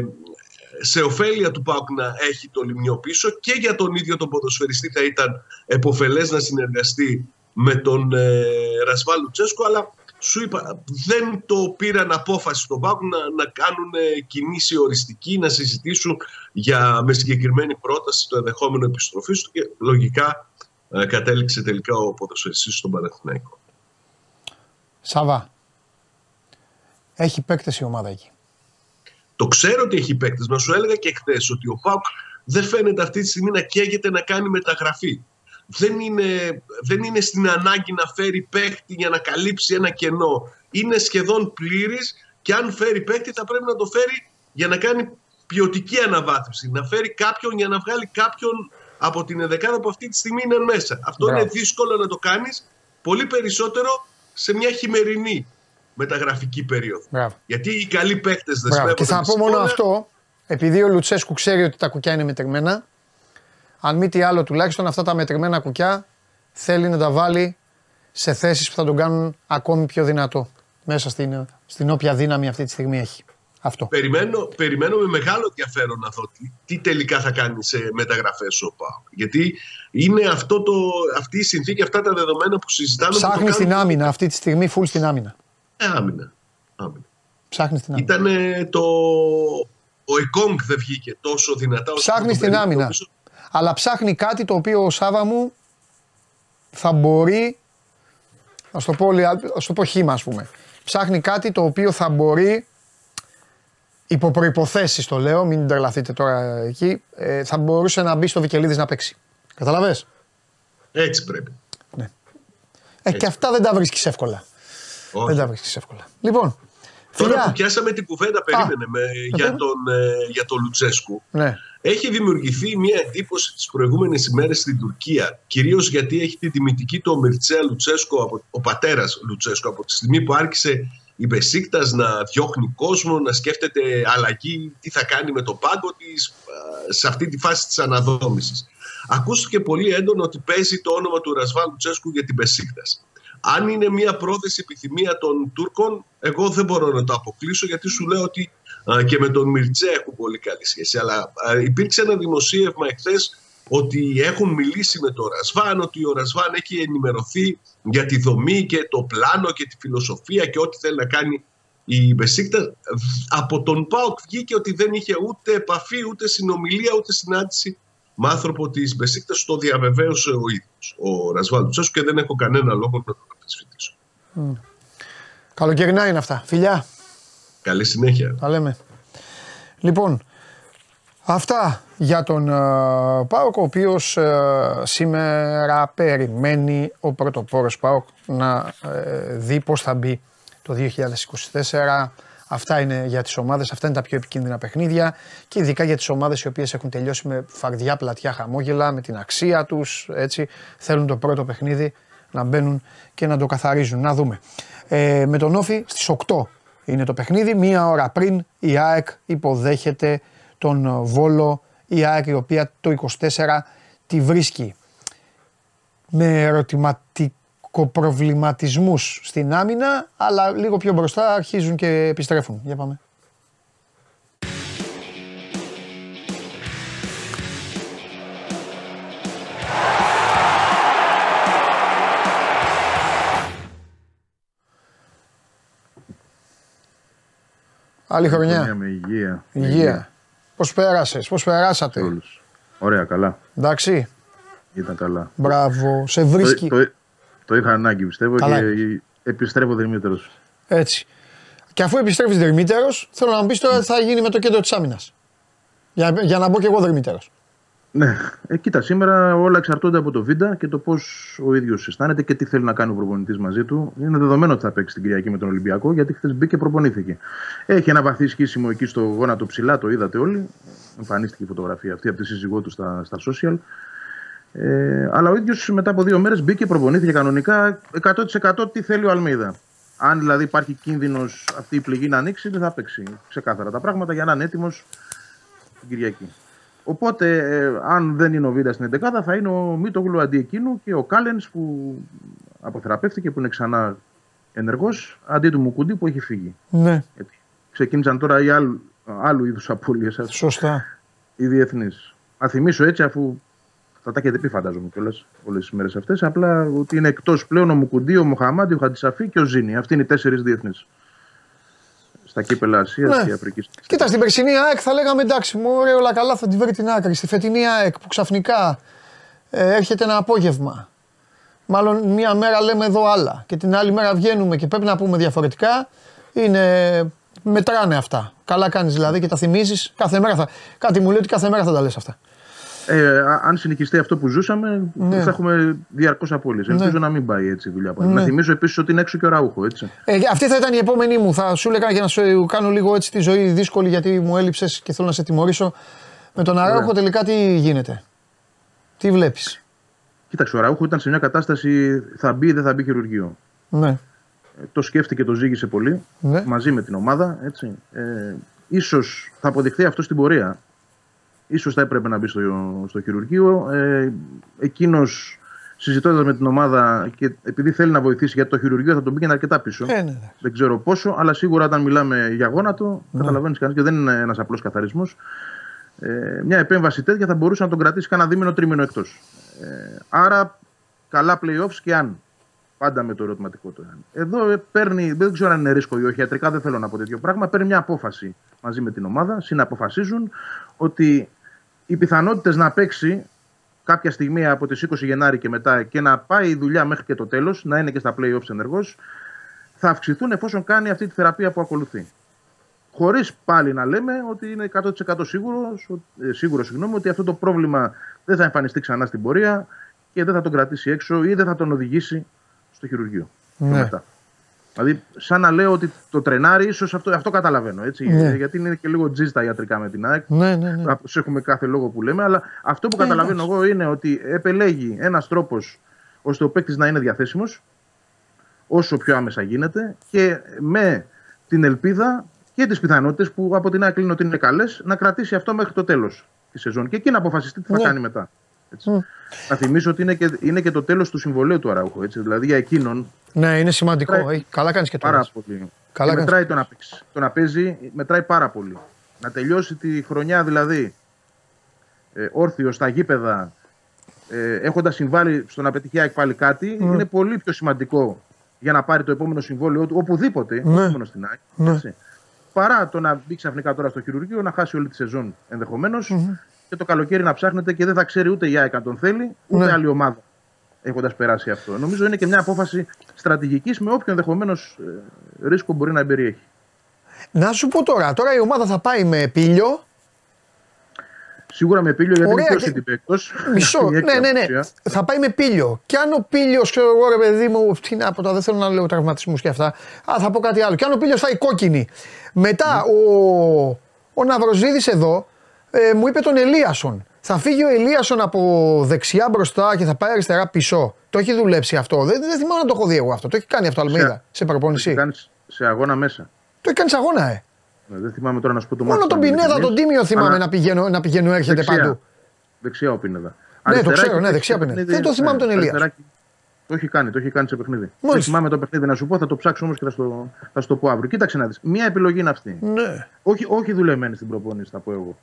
σε ωφέλεια του ΠΑΟΚ να έχει το λιμνιό πίσω και για τον ίδιο τον ποδοσφαιριστή θα ήταν επωφελές να συνεργαστεί με τον ε, Ρασβάλ Λουτσέσκο αλλά σου είπα δεν το πήραν απόφαση στον ΠΑΟΚ να, να κάνουν ε, κινήση οριστική να συζητήσουν για, με συγκεκριμένη πρόταση το ενδεχόμενο επιστροφής του και λογικά ε, κατέληξε τελικά ο ποδοσφαιριστής στον Παναθηναϊκό. Σαβά. Έχει παίκτες η ομάδα εκεί. Το ξέρω ότι έχει παίκτες. Μα σου έλεγα και χθες ότι ο Πάουκ δεν φαίνεται αυτή τη στιγμή να καίγεται να κάνει μεταγραφή. Δεν είναι, δεν είναι στην ανάγκη να φέρει παίκτη για να καλύψει ένα κενό. Είναι σχεδόν πλήρης και αν φέρει παίκτη θα πρέπει να το φέρει για να κάνει ποιοτική αναβάθμιση. Να φέρει κάποιον για να βγάλει κάποιον από την ενδεκάδα που αυτή τη στιγμή είναι μέσα. Αυτό Μπράβο. είναι δύσκολο να το κάνεις πολύ περισσότερο σε μια χειμερινή μεταγραφική περίοδο. Μπράβο. Γιατί οι καλοί παίκτες Μπράβο. δεσμεύονται. Και θα με πω μόνο συμβόλαια. αυτό, επειδή ο Λουτσέσκου ξέρει ότι τα κουκιά είναι μετρημένα, αν μη τι άλλο τουλάχιστον αυτά τα μετρημένα κουκιά θέλει να τα βάλει σε θέσεις που θα τον κάνουν ακόμη πιο δυνατό μέσα στην, στην όποια δύναμη αυτή τη στιγμή έχει. Αυτό. Περιμένω, περιμένω με μεγάλο ενδιαφέρον να δω τι, τι τελικά θα κάνει σε μεταγραφές ο ΠΑΟΚ. Γιατί είναι αυτό το, αυτή η συνθήκη, αυτά τα δεδομένα που συζητάμε. που το Ψάχνει στην κάνουν- άμυνα αυτή τη στιγμή, full στην άμυνα. Ε, άμυνα. άμυνα. Ψάχνει στην άμυνα. Ήταν το. Ο Εκόνγκ δεν βγήκε τόσο δυνατά. όσο Ψάχνει το στην περίπου. άμυνα. Νομίζω- Αλλά ψάχνει κάτι το οποίο ο Σάβα μου θα μπορεί. Α το πω, λι- ας το πω χήμα, ας πούμε. Ψάχνει κάτι το οποίο θα μπορεί. Υπό προποθέσει το λέω, μην τρελαθείτε τώρα εκεί. ε, θα μπορούσε να μπει στο Βικελίδης να παίξει. Καταλαβέ. Έτσι πρέπει. Ε, και αυτά δεν τα βρίσκεις εύκολα. Όχι. Δεν τα βρίσκεις εύκολα. Λοιπόν, Τώρα φιλιά. που πιάσαμε την κουβέντα, περίμενε με, για, βέβαια. τον, ε, για τον Λουτσέσκου. Ναι. Έχει δημιουργηθεί μια εντύπωση τις προηγούμενες ημέρες στην Τουρκία, κυρίως γιατί έχει τη τιμητική του ο Μιρτσέα Λουτσέσκο, από, ο πατέρας Λουτσέσκο, από τη στιγμή που άρχισε η Μπεσίκτας να διώχνει κόσμο, να σκέφτεται αλλαγή, τι θα κάνει με τον πάγκο της, α, σε αυτή τη φάση της αναδόμησης. Ακούστηκε πολύ έντονο ότι παίζει το όνομα του Ρασβάν Λουτσέσκου για την Μπεσίκτας. Αν είναι μια πρόθεση επιθυμία των Τούρκων, εγώ δεν μπορώ να το αποκλείσω γιατί σου λέω ότι α, και με τον Μιρτζέ έχουν πολύ καλή σχέση. Αλλά α, υπήρξε ένα δημοσίευμα εχθές ότι έχουν μιλήσει με τον Ρασβάν, ότι ο Ρασβάν έχει ενημερωθεί για τη δομή και το πλάνο και τη φιλοσοφία και ό,τι θέλει να κάνει η Μπεσίκτα. Από τον ΠΑΟΚ βγήκε ότι δεν είχε ούτε επαφή, ούτε συνομιλία, ούτε συνάντηση με άνθρωπο της Μπεσίκτας. Το διαβεβαίωσε ο ίδιος ο Ρασβάν Τσέσου και δεν έχω κανένα λόγο να τον αμφισβητήσω. Καλοκαιρινά είναι αυτά. Φιλιά. Καλή συνέχεια. Τα λέμε. Λοιπόν, αυτά για τον uh, ΠΑΟΚ, ο οποίος ε, σήμερα περιμένει ο πρωτοπόρος ΠΑΟΚ να ε, δει πώς θα μπει το 2024. Αυτά είναι για τις ομάδες, αυτά είναι τα πιο επικίνδυνα παιχνίδια και ειδικά για τις ομάδες οι οποίες έχουν τελειώσει με φαρδιά πλατιά χαμόγελα, με την αξία τους, έτσι, θέλουν το πρώτο παιχνίδι να μπαίνουν και να το καθαρίζουν. Να δούμε. Ε, με τον Όφη στις 8 είναι το παιχνίδι. Μία ώρα πριν η ΑΕΚ υποδέχεται τον Βόλο. Η ΑΕΚ η οποία το 24 τη βρίσκει με ερωτηματικοπροβληματισμούς στην άμυνα αλλά λίγο πιο μπροστά αρχίζουν και επιστρέφουν. Για πάμε. Άλλη χρονιά. Με υγεία. Υγεία. Πώς πέρασες, πώς περάσατε; Όλους. Ωραία, καλά. Εντάξει. Ήταν καλά. Μπράβο. Σε Το, βρίσκει. το, το είχα ανάγκη πιστεύω Καλά. και επιστρέφω δερμύτερος. Έτσι. Και αφού επιστρέφεις δερμήτερο, θέλω να μου πεις τώρα τι θα γίνει με το κέντρο της άμυνας. Για, για να μπω κι εγώ δερμήτερο. Ναι, ε, κοίτα, σήμερα όλα εξαρτώνται από το Βίντα και το πώς ο ίδιος αισθάνεται και τι θέλει να κάνει ο προπονητής μαζί του. Είναι δεδομένο ότι θα παίξει την Κυριακή με τον Ολυμπιακό, γιατί χθες μπήκε και προπονήθηκε. Έχει ένα βαθύ σχίσιμο εκεί στο γόνατο ψηλά, το είδατε όλοι. Εμφανίστηκε η φωτογραφία αυτή από τη σύζυγό του στα, στα social. Ε, αλλά ο ίδιος μετά από δύο μέρες μπήκε, προπονήθηκε κανονικά 100% τι θέλει ο Αλμίδα. Αν δηλαδή υπάρχει κίνδυνος αυτή η πληγή να ανοίξει, δεν θα παίξει ξεκάθαρα τα πράγματα για να είναι έτοιμος την Κυριακή. Οπότε, ε, αν δεν είναι ο Βίντα στην 11 θα είναι ο Μίτογλου αντί εκείνου και ο Κάλενς που αποθεραπεύτηκε, που είναι ξανά ενεργός, αντί του Μουκουντή που έχει φύγει. Ναι, Γιατί ξεκίνησαν τώρα οι άλλου, άλλου είδους απώλειες σωστά. οι διεθνείς. Να θυμίσω έτσι, αφού θα τα έχετε πει, φαντάζομαι κιόλας όλες τις μέρες αυτές, απλά ότι είναι εκτός πλέον ο Μουκουντή, ο Μοχαμάντι, ο Χαντισαφή και ο Ζήνη. Αυτοί είναι οι τέσσερις διεθνείς. Στα κύπελα Ασίας Ναι. και Αφρικής. Κοίτα, στην περσινή ΑΕΚ θα λέγαμε εντάξει, μου ωραία, όλα καλά, θα τη βρει την άκρη. Στη φετινή ΑΕΚ που ξαφνικά ε, έρχεται ένα απόγευμα. Μάλλον μία μέρα λέμε εδώ άλλα και την άλλη μέρα βγαίνουμε και πρέπει να πούμε διαφορετικά. Είναι. Μετράνε αυτά. Καλά κάνεις δηλαδή και τα θυμίζεις. Κάθε μέρα θα. Κάτι μου λέει ότι κάθε μέρα θα τα λες αυτά. Ε, α- αν συνεχιστεί αυτό που ζούσαμε, Ναι. θα έχουμε διαρκώς απόλυση. Ελπίζω να μην πάει έτσι η δουλειά. Να θυμίσω επίσης ότι είναι έξω και ο Ραούχο. Έτσι. Ε, αυτή θα ήταν η επόμενη μου. Θα σου έλεγα για να σου κάνω λίγο έτσι τη ζωή δύσκολη γιατί μου έλειψες και θέλω να σε τιμωρήσω. Με τον Αράουχο τελικά τι γίνεται; Τι βλέπεις; Κοίταξε, ο Ραούχο ήταν σε μια κατάσταση θα μπει ή δεν θα μπει χειρουργείο. Ναι. Ε, το σκέφτηκε, το ζήγησε πολύ Ναι. μαζί με την ομάδα. Έτσι. Ε, ίσως θα αποδειχθεί αυτό στην πορεία. Ίσως θα έπρεπε να μπει στο, στο χειρουργείο. Ε, εκείνος συζητώντας με την ομάδα και επειδή θέλει να βοηθήσει γιατί το χειρουργείο θα τον πήγαινε αρκετά πίσω. Ε, ναι, ναι. Δεν ξέρω πόσο, αλλά σίγουρα όταν μιλάμε για γόνατο, ναι. καταλαβαίνεις κανείς και δεν είναι ένας απλός καθαρισμός. Ε, μια επέμβαση τέτοια θα μπορούσε να τον κρατήσει κανένα δίμηνο τρίμηνο εκτός. Ε, άρα, καλά playoffs και αν. Πάντα με το ερωτηματικό του. εάν. Εδώ ε, παίρνει, δεν ξέρω αν είναι ρίσκο ή όχι, ιατρικά δεν θέλω να πω τέτοιο πράγμα. Παίρνει μια απόφαση μαζί με την ομάδα, συναποφασίζουν ότι οι πιθανότητες να παίξει κάποια στιγμή από τις 20 Γενάρη και μετά και να πάει η δουλειά μέχρι και το τέλος, να είναι και στα playoffs ενεργός, θα αυξηθούν εφόσον κάνει αυτή τη θεραπεία που ακολουθεί. Χωρίς πάλι να λέμε ότι είναι 100% σίγουρος σίγουρος, συγγνώμη, ότι αυτό το πρόβλημα δεν θα εμφανιστεί ξανά στην πορεία και δεν θα τον κρατήσει έξω ή δεν θα τον οδηγήσει στο χειρουργείο. πιο Ναι. μετά. Δηλαδή, σαν να λέω ότι το τρενάρι, ίσως αυτό, αυτό καταλαβαίνω. Έτσι, Ναι. Γιατί είναι και λίγο τζιζ τα ιατρικά με την ΑΕΚ. Ναι, ναι, ναι. Θα προσέχουμε κάθε λόγο που λέμε, αλλά αυτό που Ναι, καταλαβαίνω εντάξει. εγώ είναι ότι επελέγει ένας τρόπος ώστε ο παίκτης να είναι διαθέσιμος όσο πιο άμεσα γίνεται και με την ελπίδα και τις πιθανότητες που από την ΑΕΚ λένε ότι είναι καλές να κρατήσει αυτό μέχρι το τέλος της σεζόν και εκεί να αποφασιστεί τι θα Ναι. κάνει μετά. Έτσι. Θα θυμίσω ότι είναι και, είναι και το τέλος του συμβολέου του Αραούχου. Έτσι. Δηλαδή για εκείνον Ναι, είναι σημαντικό. Μετράει- Ε, καλά κάνεις και πάρα τώρα. πολύ. Καλά και κάνεις. μετράει το να, παίξεις. το να παίζει, μετράει πάρα πολύ. Να τελειώσει τη χρονιά δηλαδή ε, όρθιος στα γήπεδα, ε, έχοντας συμβάλει στο να πετυχεί η ΑΕΚ πάλι κάτι, Ναι. είναι πολύ πιο σημαντικό για να πάρει το επόμενο συμβόλαιο του οπουδήποτε, Ναι. όχι μόνο στην ΑΕΚ. Ναι. έτσι. Παρά το να μπει ξαφνικά τώρα στο χειρουργείο, να χάσει όλη τη σεζόν ενδεχομένως, και το καλοκαίρι να ψάχνεται και δεν θα ξέρει ούτε η ΑΕΚ αν τον θέλει, ούτε Ναι. άλλη ομάδα έχοντας περάσει αυτό. Νομίζω είναι και μια απόφαση στρατηγικής με όποιο ενδεχομένως ρίσκο μπορεί να περιέχει. Να σου πω τώρα, τώρα η ομάδα θα πάει με πύλιο. Σίγουρα με πύλιο γιατί Ωραία, είναι και- πιο συντυπέκτο. Μισό. ναι, ναι, ναι. Θα πάει με πύλιο. Και αν ο πύλιος, ξέρω εγώ, ρε παιδί μου, τι να πω, τώρα, δεν θέλω να λέω τραυματισμούς και αυτά. Α, θα πω κάτι άλλο. Και αν ο πύλιος φάει κόκκινη. Μετά ο, ο Ναυροζίδης εδώ ε, μου είπε τον Ελίασον. Θα φύγει ο Ελίασον από δεξιά μπροστά και θα πάει αριστερά πίσω. Το έχει δουλέψει αυτό. Δεν, δεν θυμάμαι να το έχω δει εγώ αυτό. Το έχει κάνει αυτό Αλμίδα σε προπόνηση. Κάνει σε αγώνα μέσα. Το έχει κάνει σε αγώνα, ε. Ναι, Δεν θυμάμαι τώρα να σου πω το Μόνο μάτι τον των Πινέδα, Λιβύης, τον Τίμιο θυμάμαι αλλά να πηγαίνω, να πηγαίνω έρχεται δεξιά. παντού. Δεξιά ο Πινέδα. Ναι, το Αριστερά ξέρω, έχει ναι, παίξει δεξιά σε Πινέδα. παιχνίδι, Δεν το θυμάμαι τον Ελία. αριστερά και- Το έχει κάνει, το έχει κάνει σε παιχνίδι. Δεν Μάλιστα. θυμάμαι το παιχνίδι να σου πω, θα το ψάξω όμως και θα στο, θα στο πω αύριο. Κοίταξε να δεις. Μία επιλογή είναι αυτή. Ναι. Όχι, όχι δουλεμένη στην προπόνηση, θα πω εγώ.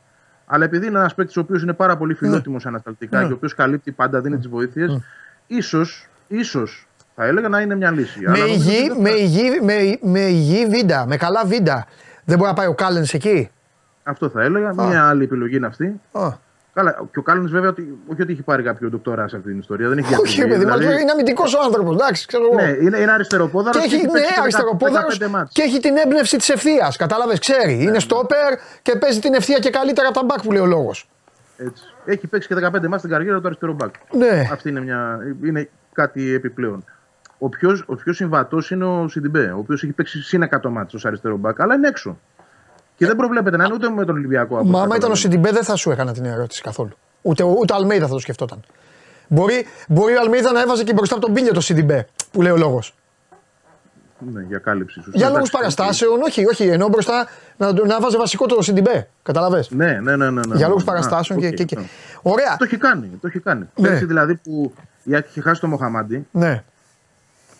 Αλλά επειδή είναι ένας παίκτης ο οποίος είναι πάρα πολύ φιλότιμος ανασταλτικά Ναι. και ο οποίος καλύπτει πάντα, δίνει τις βοήθειες, ίσως ίσως, θα έλεγα να είναι μια λύση. Με Αλλά νομίζω υγιή, ότι δεν με, θα- υγιή, με, με υγιή βίντα, με καλά βίντα. Δεν μπορεί να πάει ο Κάλενς εκεί. Αυτό θα έλεγα. Μια άλλη επιλογή είναι αυτή. Α. Καλά, και ο Κάλλιν βέβαια ότι, όχι ότι έχει πάρει κάποιο ντοκτορά σε αυτή την ιστορία. Δεν έχει Όχι, γιατρική, παιδί, μα δηλαδή- είναι αμυντικός ο άνθρωπος. Εντάξει, ξέρω εγώ. Ναι, είναι, είναι αριστεροπόδαρος. και έχει, ναι, αριστεροπόδαρος και έχει την έμπνευση της ευθείας. Κατάλαβες, ξέρει. Ναι, είναι στόπερ και παίζει την ευθεία και καλύτερα από τα μπακ που λέει ο λόγος. Έχει παίξει και 15 μάτια στην καριέρα του αριστερό μπακ. Ναι. Αυτή είναι, μια, είναι κάτι επιπλέον. Ο πιο, ο πιο συμβατός είναι ο Σιντιμπέ, ο οποίος έχει παίξει συν 100 ματς ως αριστερό μπακ, αλλά είναι έξω. Και δεν προβλέπεται να είναι ούτε με τον Ολυμπιακό. από Μα ό,τι άμα ήταν ο καταλαβαίνω. Σιντιμπέ δεν θα σου έκανα την ερώτηση καθόλου. Ούτε, ούτε ο Αλμέιδα θα το σκεφτόταν. Μπορεί, μπορεί ο Αλμέιδα να έβαζε και μπροστά από τον Πήλιο το Σιντιμπέ που λέει ο λόγος. Ναι, για κάλυψη. σωστά. Για λόγους Εντάξει, παραστάσεων, όχι, όχι. Ενώ μπροστά να, να βάζει βασικό το Σιντιμπέ. Καταλαβέ. Ναι, ναι, ναι. ναι, ναι. Για λόγους Α, παραστάσεων και, οκ, και, και. ναι. Ωραία. Το έχει κάνει. Το έχει κάνει. Ναι. Πέρσι δηλαδή που η ΑΕΚ είχε χάσει το Μοχαμάντι, Ναι.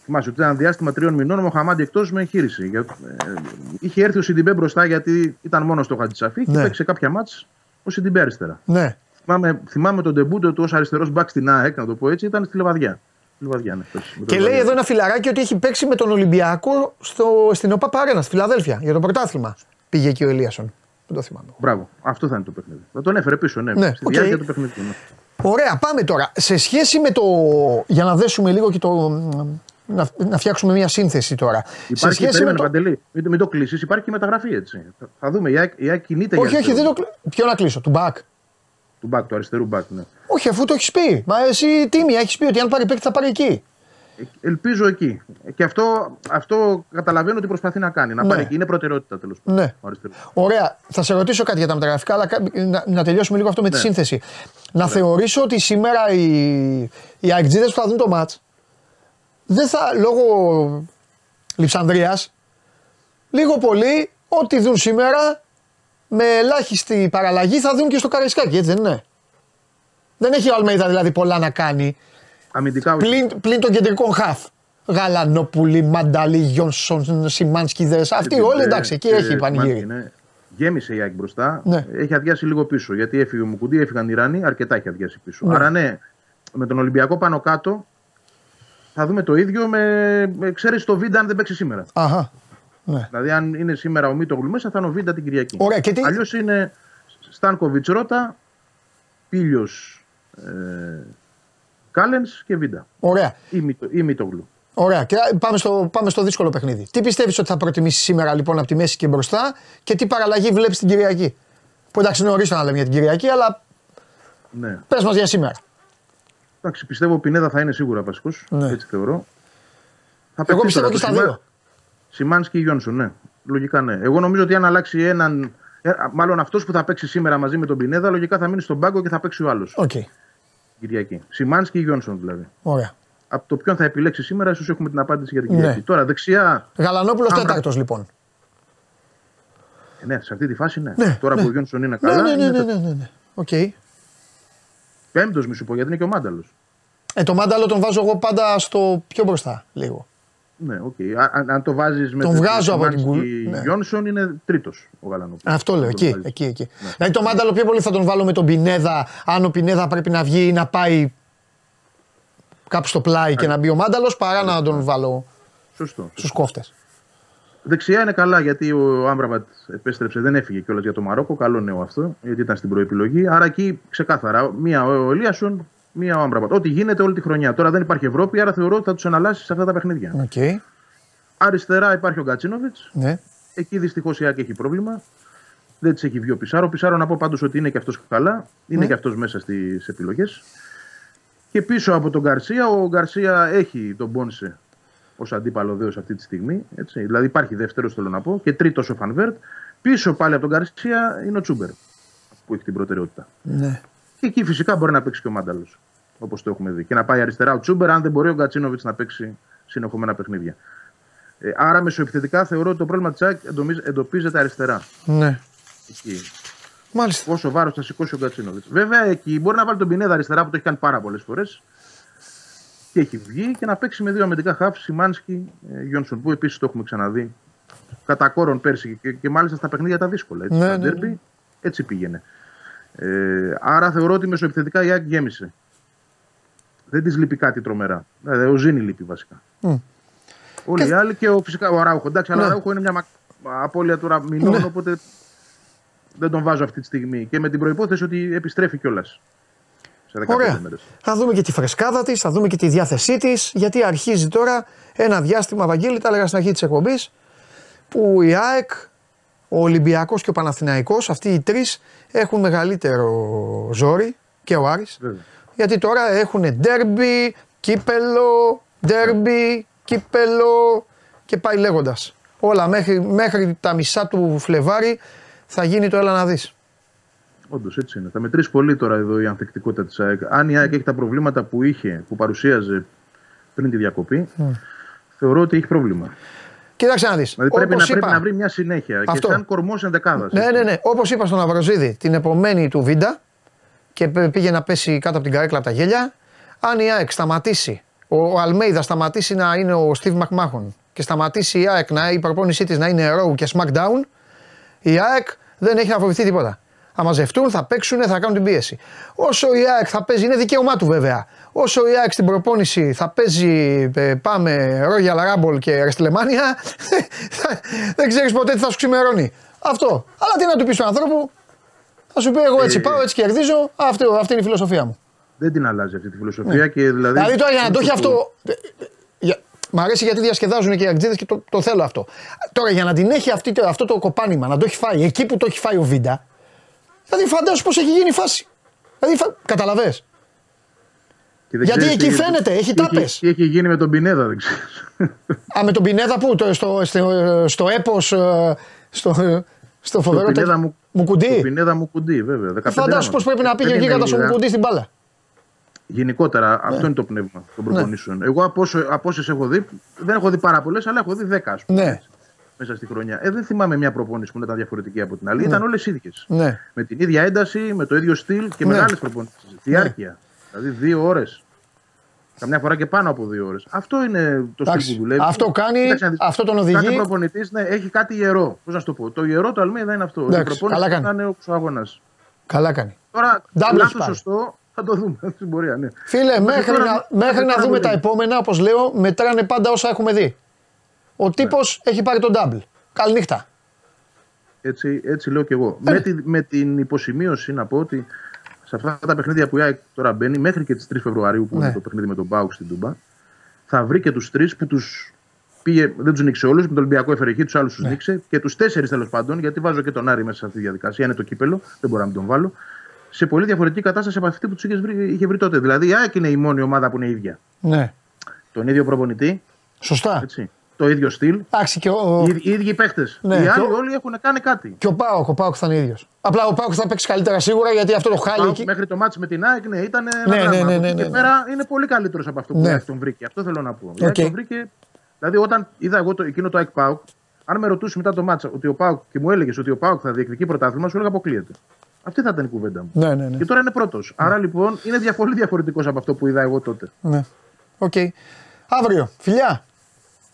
Θυμάσαι ότι ήταν ένα διάστημα τριών μηνών ο Μοχαμάντι εκτός με εγχείρηση. Για, ε, είχε έρθει ο Σιντιμπέ μπροστά γιατί ήταν μόνος στο Χατζησαφή και Ναι. παίξει σε κάποια ματς ο Σιντιμπέ αριστερά. Ναι. Θυμάμαι, θυμάμαι τον ντεμπούτο του ως αριστερός μπακ στην ΑΕΚ, να το πω έτσι, ήταν στη Λεβαδιά. Στη Λεβαδιά, ναι, πέρσι, με το Και λέει Λεβαδιά. εδώ ένα φιλαράκι ότι έχει παίξει με τον Ολυμπιακό στο, στην OPAP Arena, στη Φιλαδέλφια, για το πρωτάθλημα. Πήγε εκεί ο Ελίασον. Δεν το θυμάμαι. Μπράβο, αυτό θα είναι το παιχνίδι. Θα τον έφερε πίσω, ναι, Ναι, στη οκ. διάρκεια του παιχνιδιού. Ναι. Ωραία, πάμε τώρα. Σε σχέση με το. Για να δέσουμε λίγο και το. Να, να φτιάξουμε μια σύνθεση τώρα. σε Υπάρχει, σχέση περίμενε, με το. Παντελή, μην, το- μην το κλείσει, υπάρχει και μεταγραφή έτσι. Θα, θα δούμε, η ΑΕΚ, η ΑΕΚ κινείται Όχι, για όχι, δεν αυτό. το. κλ- Ποιο να κλείσω, του μπακ. Του μπακ, του αριστερού μπακ. Ναι. Όχι, αφού το έχεις πει. Μα εσύ τίμια έχεις πει ότι αν πάρει παίκτη θα πάρει εκεί. Ε, Ελπίζω εκεί. Και αυτό, αυτό καταλαβαίνω ότι προσπαθεί να κάνει. Να Ναι. πάρει εκεί. Είναι προτεραιότητα τέλος πάντων. Ναι. ο αριστερός. Ωραία. Θα σε ρωτήσω κάτι για τα μεταγραφικά, αλλά κα- να, να τελειώσουμε λίγο αυτό με τη Ναι. σύνθεση. Να θεωρήσω ότι σήμερα οι, οι αεκτζίδες που θα δουν το μάτς δεν θα, λόγω Λιψανδρίας, λίγο πολύ, ό,τι δουν σήμερα, με ελάχιστη παραλλαγή θα δουν και στο Καραϊσκάκι, έτσι δεν είναι; Δεν έχει ο Αλμέιδα δηλαδή πολλά να κάνει. Αμυντικά όχι. Πλην, πλην των κεντρικών χαφ. Γαλανόπουλη, Μανταλή, Γιόνσον, Σιμάνσκιδες. Αυτοί όλοι Ε, εντάξει, εκεί ε, έχει πανηγύρι. Σμάνσκι, ναι. Γέμισε η ΑΕΚ μπροστά. Ναι. Έχει αδειάσει λίγο πίσω. Γιατί έφυγε ο Μουκουντή, έφυγαν οι Ιρανοί, αρκετά έχει αδειάσει πίσω. Ναι. Άρα ναι, με τον Ολυμπιακό πάνω κάτω θα δούμε το ίδιο με, με εξαίρεση το Βίντα αν δεν παίξει σήμερα. Αχα. Ναι. Δηλαδή, αν είναι σήμερα ο Μίτογλου μέσα, θα είναι ο Βίντα την Κυριακή. Ωραία, και τι- Αλλιώς είναι Στάνκοβιτς Ρότα, Πίλιο ε, Κάλενς και Βίντα. Ωραία. Ή, Μίτο- ή Μίτογλου. Ωραία. Και πάμε στο, πάμε στο δύσκολο παιχνίδι. Τι πιστεύεις ότι θα προτιμήσεις σήμερα λοιπόν από τη μέση και μπροστά και τι παραλλαγή βλέπεις την Κυριακή; Που εντάξει, είναι νωρίς να λέμε για την Κυριακή, αλλά Ναι. πες μας για σήμερα. Εντάξει, πιστεύω ο Πινέδα θα είναι σίγουρα βασικός. Ναι. Έτσι θεωρώ. Θα Εγώ παιχτεί πιστεύω τώρα και το στα Σιμά- δύο. Σιμάνσκι ή Γιόνσον, ναι. Λογικά ναι. Εγώ νομίζω ότι αν αλλάξει έναν. ε, Μάλλον αυτός που θα παίξει σήμερα μαζί με τον Πινέδα, λογικά θα μείνει στον πάγκο και θα παίξει ο άλλος. Οκ. Κυριακή. Σιμάνσκι ή Γιόνσον δηλαδή. Ωραία. Από το ποιον θα επιλέξει σήμερα, ίσως έχουμε την απάντηση για την Ναι. Κυριακή. Τώρα δεξιά. Γαλανόπουλος Άμπρα. τέταρτος λοιπόν. ε, Ναι, σε αυτή τη φάση ναι. Ναι, Τώρα ναι. που ο Γιόνσον είναι Ναι, καλά. ναι, ναι, είναι ναι, ναι, ναι, ναι. Οκ. Πέμπτος, μη σου πω, γιατί είναι και ο Μάνταλος. Ε, το Μάνταλο τον βάζω εγώ πάντα στο πιο μπροστά λίγο. Ναι, οκ. Α- Αν, αν το βάζεις με Τον βγάζω από την Σιμάνσκι κουλ- ναι. Γιόνσον είναι τρίτος ο Γαλανόπουλος. Αυτό λέω, εκεί, εκεί, εκεί. Δηλαδή το μάνταλο πιο πολύ θα τον βάλω με τον Πινέδα, αν ο Πινέδα πρέπει να βγει ή να πάει κάπου στο πλάι και να μπει ο μάνταλος, παρά να τον βάλω Σωστό. στους κόφτες. Δεξιά είναι καλά γιατί ο Άμπραμπατ επέστρεψε, δεν έφυγε κιόλας για το Μαρόκο. Καλό νέο αυτό, γιατί ήταν στην προεπιλογή. Άρα εκεί ξεκάθαρα, μία ο Ελίασον, μία ο Άμπραμπατ. Ό,τι γίνεται όλη τη χρονιά. Τώρα δεν υπάρχει Ευρώπη, άρα θεωρώ ότι θα τους αναλάσει σε αυτά τα παιχνίδια. Οκ. Αριστερά υπάρχει ο Γκατσίνοβιτ. Ναι. Εκεί δυστυχώς η Άκη έχει πρόβλημα. Δεν της έχει βγει ο Πισάρο. Ο Πισάρο να πω πάντως ότι είναι και αυτός καλά. Είναι Ναι. και αυτός μέσα στις επιλογές. Και πίσω από τον Γκαρσία, ο Γκαρσία έχει τον Μπόνσε ως αντίπαλο δέος αυτή τη στιγμή. Έτσι. Δηλαδή υπάρχει δεύτερος, θέλω να πω, και τρίτος ο Φανβέρτ. Πίσω πάλι από τον Γκαρσία είναι ο Τσούμπερ που έχει την προτεραιότητα. ναι. Και εκεί φυσικά μπορεί να παίξει και ο Μάνταλος. Όπως το έχουμε δει. Και να πάει αριστερά ο Τσούμπερ, αν δεν μπορεί ο Γκατσίνοβιτς να παίξει συνεχόμενα παιχνίδια. Ε, άρα μεσοεπιθετικά θεωρώ ότι το πρόβλημα της ΑΕΚ εντομίζ- εντοπίζεται αριστερά. ναι. Εκεί. Μάλιστα. Πόσο βάρος θα σηκώσει ο Γκατσίνοβιτς. Βέβαια εκεί μπορεί να βάλει τον Πινέδα αριστερά που το έχει κάνει πάρα πολλές φορές. Και έχει βγει και να παίξει με δύο αμυντικά χαφ, Σιμάνσκι, ε, Γιόνσον, που επίσης το έχουμε ξαναδεί κατά κόρον πέρσι και, και μάλιστα στα παιχνίδια τα δύσκολα. Έτσι, Ναι, στα ναι, ναι. derby, έτσι πήγαινε. Ε, άρα θεωρώ ότι μεσοεπιθετικά η ΑΕΚ γέμισε. Δεν της λείπει κάτι τρομερά. Δηλαδή, ο Ζήνη λείπει βασικά. Μμ. Όλοι οι άλλοι και ο, φυσικά ο Αράουχο. Εντάξει, αλλά Ναι. ο Αράουχο είναι μια μα... απώλεια τώρα μηνών, Ναι. οπότε δεν τον βάζω αυτή τη στιγμή. Και με την προπόθεση ότι επιστρέφει κιόλας. Σε 15 Ωραία. μέρες. Θα δούμε και τη φρεσκάδα της, θα δούμε και τη διάθεσή της, γιατί αρχίζει τώρα ένα διάστημα, Βαγγέλη, τα έλεγα στην αρχή της εκπομπής, που η ΑΕΚ, ο Ολυμπιακός και ο Παναθηναϊκός, αυτοί οι τρεις έχουν μεγαλύτερο ζόρι και ο Άρης, Βέβαια. γιατί τώρα έχουν ντέρμπι, κύπελο, ντέρμπι, κύπελο και πάει λέγοντας. Όλα μέχρι, μέχρι τα μισά του Φλεβάρι θα γίνει το έλα να δεις. Όντως έτσι είναι. Θα μετρήσει πολύ τώρα εδώ η ανθεκτικότητα της ΑΕΚ. Αν η ΑΕΚ έχει τα προβλήματα που είχε, που παρουσίαζε πριν τη διακοπή, θεωρώ ότι έχει πρόβλημα. Κοίταξε να δεις. Δηλαδή πρέπει να, Όπως πρέπει είπα, να βρει μια συνέχεια. Αυτό. Και σαν κορμός ενδεκάδας. Ναι, ναι, ναι. Όπως είπα στον Αβροζίδη, την επομένη του Βίντα και π- πήγε να πέσει κάτω από την καρέκλα από τα γέλια. Αν η ΑΕΚ σταματήσει, ο, ο Αλμέιδα σταματήσει να είναι ο Στίβ Μακμάχον και σταματήσει η ΑΕΚ να η προπόνησή της να είναι Raw και SmackDown, η ΑΕΚ δεν έχει να φοβηθεί τίποτα. Θα μαζευτούν, θα παίξουν, θα κάνουν την πίεση. Όσο η ΑΕΚ θα παίζει, είναι δικαίωμά του βέβαια. Όσο η ΑΕΚ στην προπόνηση θα παίζει, ε, πάμε Royal Rumble και WrestleMania, δεν ξέρεις ποτέ τι θα σου ξημερώνει. Αυτό. Αλλά τι να του πεις στον ανθρώπου, θα σου πει εγώ έτσι Ε, πάω, έτσι κερδίζω. Αυτό, αυτή είναι η φιλοσοφία μου. Δεν την αλλάζει αυτή τη φιλοσοφία. Και δηλαδή, Δηλαδή τώρα για να το έχει το- αυτό. ε, ε, για- Μ' αρέσει γιατί διασκεδάζουν και οι αγκτζίδε και το, το θέλω αυτό. Τώρα για να την έχει αυτή, το- αυτό το κοπάνημα, να το έχει φάει εκεί που το έχει φάει ο Βίντα. Δηλαδή φαντάσου πώς έχει γίνει η φάση. Δηλαδή, φα... καταλαβες. Και δεν Γιατί ξέρεις εκεί τι- φαίνεται, έχει τι τάπες. Τι έχει γίνει με τον Πινέδα, δεν ξέρω. Α, με τον Πινέδα που, το, στο, στο, στο έπος, ε, στο, στο φοβερό Πινέδα τέτοιο- μου- μου Το κουντί. Πινέδα μου κουντί, βέβαια. 15 Φαντάσου πώς γράμματα. πρέπει να πήγε Δεν ο είναι γίγαντας ο λίγα. Μουκουντή στην μπάλα. Γενικότερα, Ναι. αυτό είναι το πνεύμα των προπονήσεων. Εγώ από, όσο, από όσες έχω δει, δεν έχω δει πάρα πολλές, αλλά έχω δει 10 ας πούμε, Ναι, μέσα στη χρονιά. Ε, δεν θυμάμαι μια προπόνηση που να ήταν διαφορετική από την άλλη. Ήταν όλες ίδιες. ναι. Με την ίδια ένταση, με το ίδιο στυλ και Ναι. μεγάλες προπονήσεις. Διάρκεια. Δηλαδή δύο ώρες. Καμιά φορά και πάνω από δύο ώρες. Αυτό είναι το Εντάξει. στυλ που δουλεύει. Αυτό κάνει, Κοίταξε να δεις. αυτό τον οδηγεί. Κάθε προπονητής ναι, έχει κάτι ιερό. Πώς να σου το πω. Το ιερό του Αλμίδα είναι αυτό. Εντάξει, Η προπόνηση καλά κάνει. να είναι ο αγώνας. Καλά κάνει. Τώρα, Double λάθος πάρει. σωστό, θα το δούμε στην πορεία. Ναι. Φίλε, μέχρι τώρα- να, μέχρι τώρα να το δούμε τα δούμε. επόμενα, όπως λέω, μετράνε πάντα όσα έχουμε δει. Ο τύπος έχει πάρει τον double. Καληνύχτα. Έτσι, έτσι λέω και εγώ. Ε. Με, τη, με την υποσημείωση να πω ότι σε αυτά τα παιχνίδια που η ΑΕΚ τώρα μπαίνει, μέχρι και τις 3 Φεβρουαρίου που Ναι. είναι το παιχνίδι με τον Μπάουκ στην Τούμπα, θα βρει και τους τρεις που τους πήγε, δεν τους νίξε όλους, με τον Ολυμπιακό έφερε τους άλλους Ναι. του νίξε και τους τέσσερις τέλος πάντων, γιατί βάζω και τον Άρη μέσα σε αυτή τη διαδικασία. Είναι το κύπελο, δεν μπορώ να μην τον βάλω. Σε πολύ διαφορετική κατάσταση από αυτή που τους είχε βρει, είχε βρει τότε. Δηλαδή η ΑΕΚ είναι η μόνη ομάδα που είναι ίδια. Ναι. Τον ίδιο προπονητή, Σωστά. έτσι, το ίδιο στυλ, Εντάξει, και ο, οι, ίδ- οι ίδιοι παίχτε. Ναι, οι και άλλοι ο- όλοι έχουν κάνει κάτι. και ο Πάοκ. Ο Πάοκ θα είναι ίδιος. Απλά ο Πάοκ θα παίξει καλύτερα σίγουρα γιατί αυτό το χάλι Πάω εκεί. Μέχρι το ματς με την ΑΕΚ, ναι, ήταν ένα Ναι, ναι, δράμα. ναι, Από ναι, εκεί ναι, και ναι. πέρα είναι πολύ καλύτερος από αυτό που Ναι. η ΑΕΚ τον βρήκε. Αυτό θέλω να πω. Η ΟΚ. ΑΕΚ τον βρήκε. Δηλαδή, όταν είδα εγώ το, εκείνο το ΑΕΚ ΠΑΟΚ, αν με ρωτούσε μετά το ματς αυτό ότι ο ΠΑΟΚ και μου έλεγες ότι ο ΠΑΟΚ θα διεκδικεί πρωτάθλημα, σου έλεγα αποκλείεται. Αυτή θα ήταν η κουβέντα μου. Ναι, ναι, ναι. Και τώρα είναι πρώτος. Άρα λοιπόν είναι δια- πολύ διαφορετικός από αυτό που είδα εγώ τότε. ναι. ΟΚ. Αύριο. Φιλιά.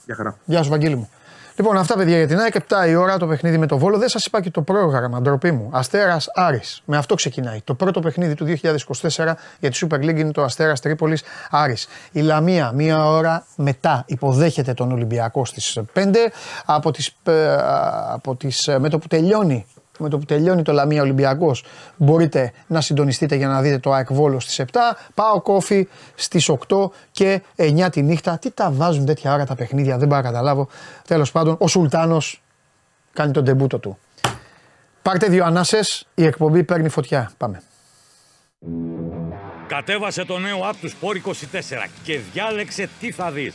Για χαρά. Γεια σου, Βαγγέλη μου. Λοιπόν, αυτά παιδιά για την ΑΕΚ. 7 η ώρα το παιχνίδι με το Βόλο. Δεν σας είπα και το πρόγραμμα, ντροπή μου. Αστέρας Άρης. Με αυτό ξεκινάει. Το πρώτο παιχνίδι του 2024 για τη Super League είναι το Αστέρας Τρίπολης Άρης. Η Λαμία, μία ώρα μετά, υποδέχεται τον Ολυμπιακό στις 5. Από τις, ε, από τις, ε, με το που τελειώνει με το που τελειώνει το Λαμία Ολυμπιακός, μπορείτε να συντονιστείτε για να δείτε το ΑΕΚ Βόλος στις 7. Πάω κόφι στις 8 και 9 τη νύχτα. Τι τα βάζουν τέτοια ώρα τα παιχνίδια, δεν μπορώ να καταλάβω. Τέλος πάντων, ο Σουλτάνος κάνει τον τεμπούτο του. Πάρτε δύο ανάσες, η εκπομπή παίρνει φωτιά. Πάμε. Κατέβασε το νέο app του Sport 24 και διάλεξε τι θα δεις.